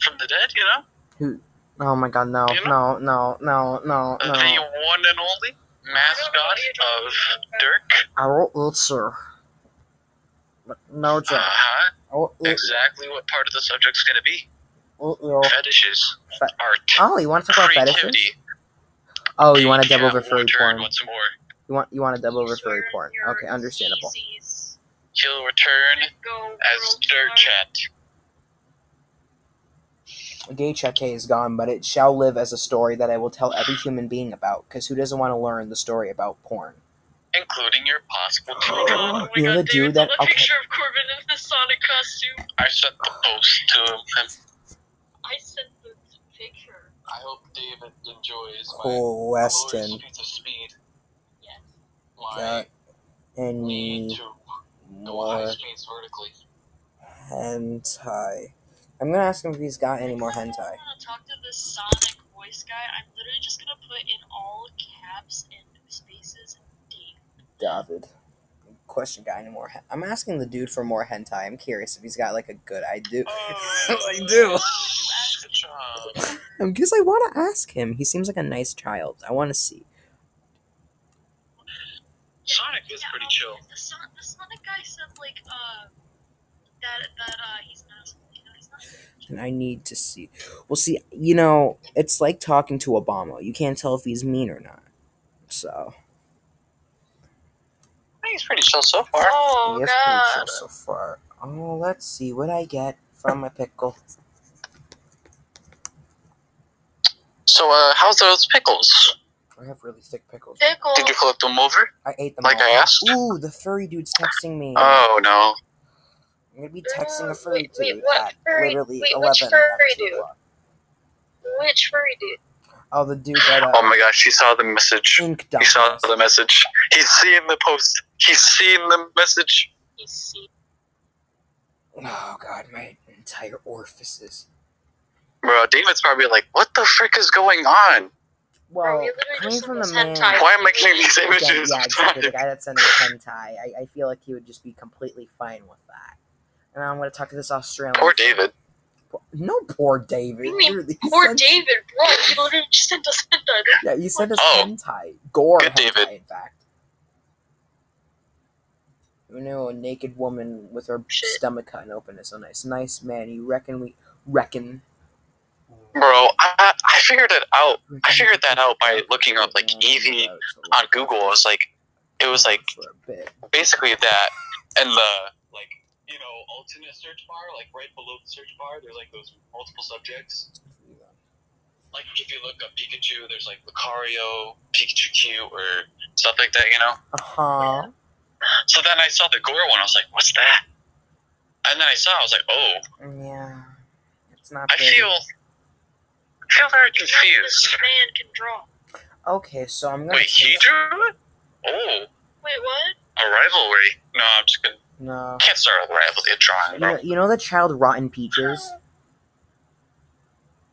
from the dead, you know? Oh my god, no, You no, no, no, no, The no. one and only mascot of Dirk. I wrote Ulcer. No joke. Uh-huh. Oh, Exactly what part of the subject's gonna be. oh. Fetishes. Fe- Art. Oh, you want to talk about fetishes? Oh, you want to dub Yeah, over furry porn? Once more. You want you want to dub over furry porn? Okay, understandable. Yeezys. He'll return as World Dirt Tour. Chat. Gay Chate is gone, but it shall live as a story that I will tell every human being about. Because who doesn't want to learn the story about porn? including your possible Oh children. my god, oh You know the dude David's that- a okay. picture of Corbin in the Sonic costume. I sent the post to him. I sent the picture. I hope David enjoys Question. Streets of Speed. Yes. My Got need any to go high speeds vertically. hentai? I'm gonna ask him if he's got any more If I hentai. want to talk to this Sonic voice guy, I'm literally just gonna put in all caps and spaces and Dave. David. Question guy, any more? Hen- I'm asking the dude for more hentai. I'm curious if he's got like a good. I do. I do. Good. I guess I want to ask him. He seems like a nice child. I want to see. Sonic is Yeah, pretty um, chill. The, Son- the Sonic guy said like uh that that uh he's And I need to see. Well, see, you know, it's like talking to Obama. You can't tell if he's mean or not. So I think he's pretty chill so far. Oh he is pretty chill so far. Oh, let's see what I get from my pickle. So, uh, how's those pickles? I have really thick pickles. Pickle. Did you flip them over? I ate them Like all. I asked? Ooh, the furry dude's texting me. Oh no. I'm gonna be texting a furry Wait, wait, dude what at furry- literally wait, 11. which at furry dude? Which furry dude? Oh, the dude that uh, Oh my gosh, he saw the message. ink He saw the message. He's seen the post. He's seen the message. He's seen. Oh god, my entire orifices. Bro, David's probably like, what the frick is going on? Well, we coming from the man. hentai. Why am I getting these Again, images? yeah, exactly. The guy that's sending hentai. I, I feel like he would just be completely fine with that. And I'm going to talk to this Australian. Poor David. No, poor David. You mean Literally, he Poor sent- David, bro. He literally just sent us hentai. Yeah, you sent us Oh. hentai. Gore Good hentai, David. in fact. You know, a naked woman with her Shit. stomach cut and open is so nice. Nice man. You reckon we reckon? Bro, I, I figured it out. I figured that out by looking up like could Evie on Google. It was like, it was like for a bit. basically that, and the like, you know, alternate search bar, like right below the search bar, there's like those multiple subjects. Like if you look up Pikachu, there's like Lucario, Pikachu Q, or stuff like that, you know. Uh huh. So then I saw the Gore one. I was like, what's that? And then I saw, I was like, oh, Yeah. It's not. I pretty. feel, I feel very confused. This man can draw. Okay, so I'm gonna. Wait, he drew it? Oh, Wait, what? a rivalry. No, I'm just gonna. No. Can't start a rivalry of drawing, You know, you know the child Rotten Peaches?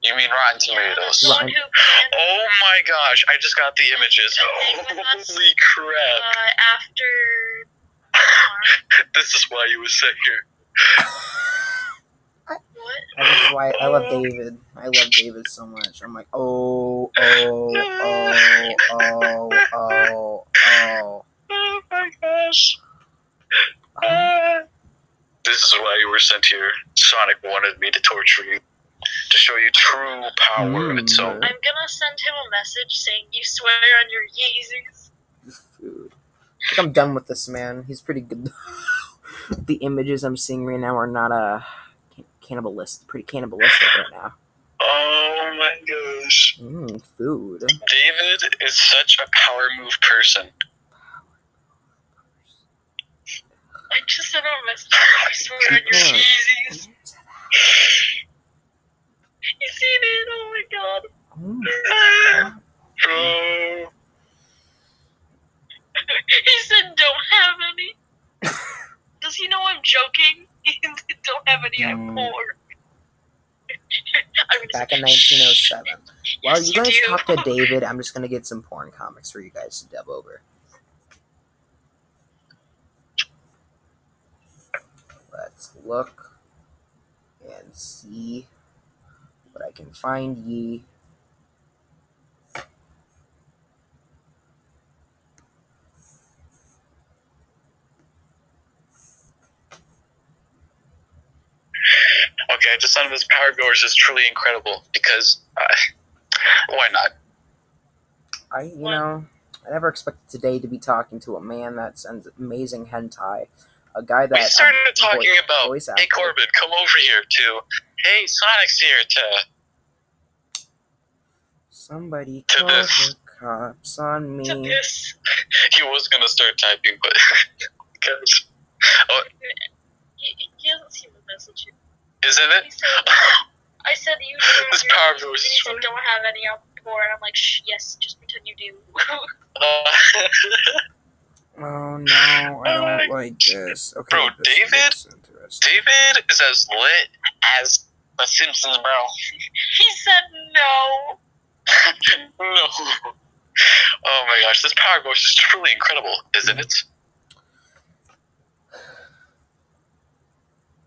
You mean Rotten Tomatoes? The one who planned Oh my gosh, I just got the images. Thing with us, Holy crap. uh, after. This is why you were sent here. What? That is why I love David. I love David so much. I'm like, oh, oh, oh, oh, oh, oh. Oh my gosh. Ah. This is why you were sent here. Sonic wanted me to torture you. To show you true power of its own. I'm gonna send him a message saying you swear on your Yeezys. food. I think I'm done with this man. He's pretty good. the images I'm seeing right now are not uh, can- cannibalistic. Pretty cannibalistic right now. Oh my gosh. Mmm, food. David is such a power move person. I just sent him a message. I swear on your What? Yeezys. You seen it? Oh my god. My God. Bro. he said don't have any. Does he know I'm joking? don't have any, I'm Mm. poor. Back in 1907. While Yes, you you guys do. talk to David, I'm just gonna get some porn comics for you guys to dub over. Let's look and see what I can find ye. Okay, I just thought of this Power Goers is truly incredible because uh, why not? I, you What? know, I never expected today to be talking to a man that sends amazing hentai. A guy that We started um, talking voi- about voice hey. Corbin, come over here to hey Sonic's here to Somebody To call this. the cops on me. to this. he was gonna start typing, but gosh. He, he hasn't seen the message yet. isn't it? said, I said you This Power Yeezys. Goers is He said funny. don't have any, I'm poor. And I'm like, Shh, yes, just pretend you do. Uh, Oh no, I don't my- like this. Okay, Bro, this David? David is as lit as The Simpsons, bro. he said no. no. Oh my gosh, this Power Goers is truly incredible, isn't it?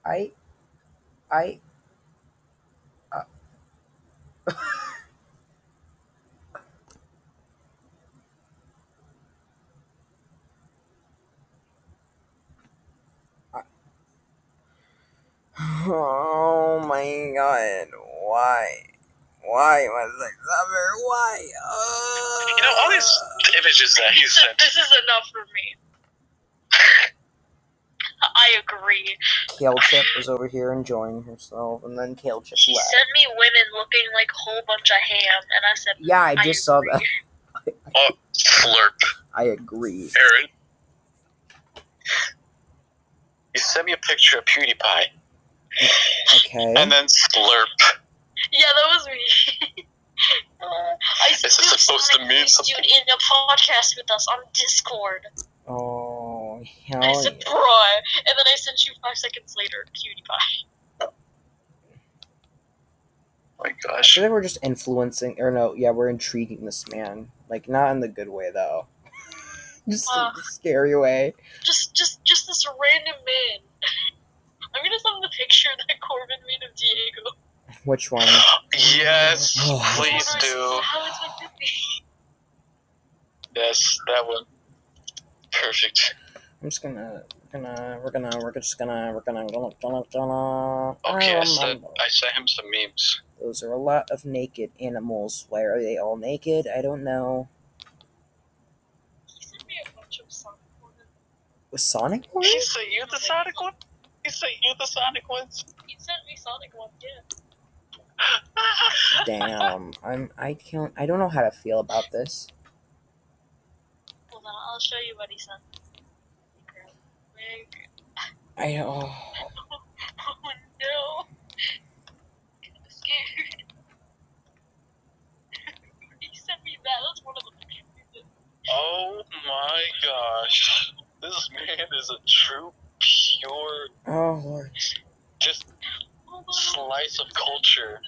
I, I, uh, I- Oh my god, why? Why was I suffer? Why? Uh, You know, all these images that He he sent. this is enough for me. I agree. Kale Chip was over here enjoying herself, and then Kale Chip He left. sent me women looking like a whole bunch of ham, and I said, Yeah, I I just saw agree. that. Oh, slurp, I agree. Aaron. You sent me a picture of PewDiePie, Okay. and then slurp. yeah, that was me. uh, I Is this said, supposed to mean voiced you something? in a podcast with us on Discord. Oh, hell I said, yeah. bruh. And then I sent you five seconds later, PewDiePie. my I gosh. feel like we're just influencing, or no, yeah, we're intriguing this man. Like, not in the good way, though. just in Uh. the scary way. Just, just, just this random man. I'm gonna send the picture that Corbin made of Diego. Which one? Yes, Oh. please do. How it's meant to be. Yes, that one. Perfect. I'm just gonna, gonna, we're gonna, we're just gonna, we're gonna, gonna, gonna, gonna. Okay, I um, sent um, I sent him some memes. Those are a lot of naked animals. Why are they all naked? I don't know. He sent me a bunch of Sonic ones. Was Sonic one? He sent you the Sonic one? He sent you the Sonic ones? He sent me Sonic ones, yeah. Damn, I'm, I can't, I don't know how to feel about this. Hold on, I'll show you what he sent. I, oh, Oh no. Kinda scared. he sent me that. That's one of the pictures. Oh my gosh. This man is a true, pure, oh Lord. just slice of culture.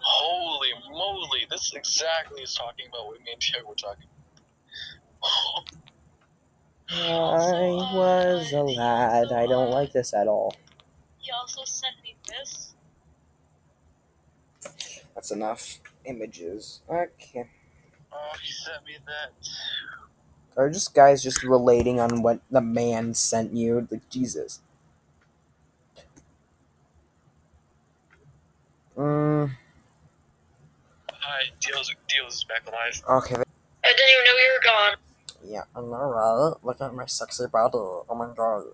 Holy moly, this exactly is talking about what me and Diego were talking I was a lad. I don't like this at all. He also sent me this. That's enough images. Okay. Oh, he sent me that. Are just guys just relating on what the man sent you? Like Jesus. Mm, Hi, Dio's, Dio's back alive. okay. I didn't even know you were gone. Yeah, I'm alright. Look at my sexy body. Oh my god.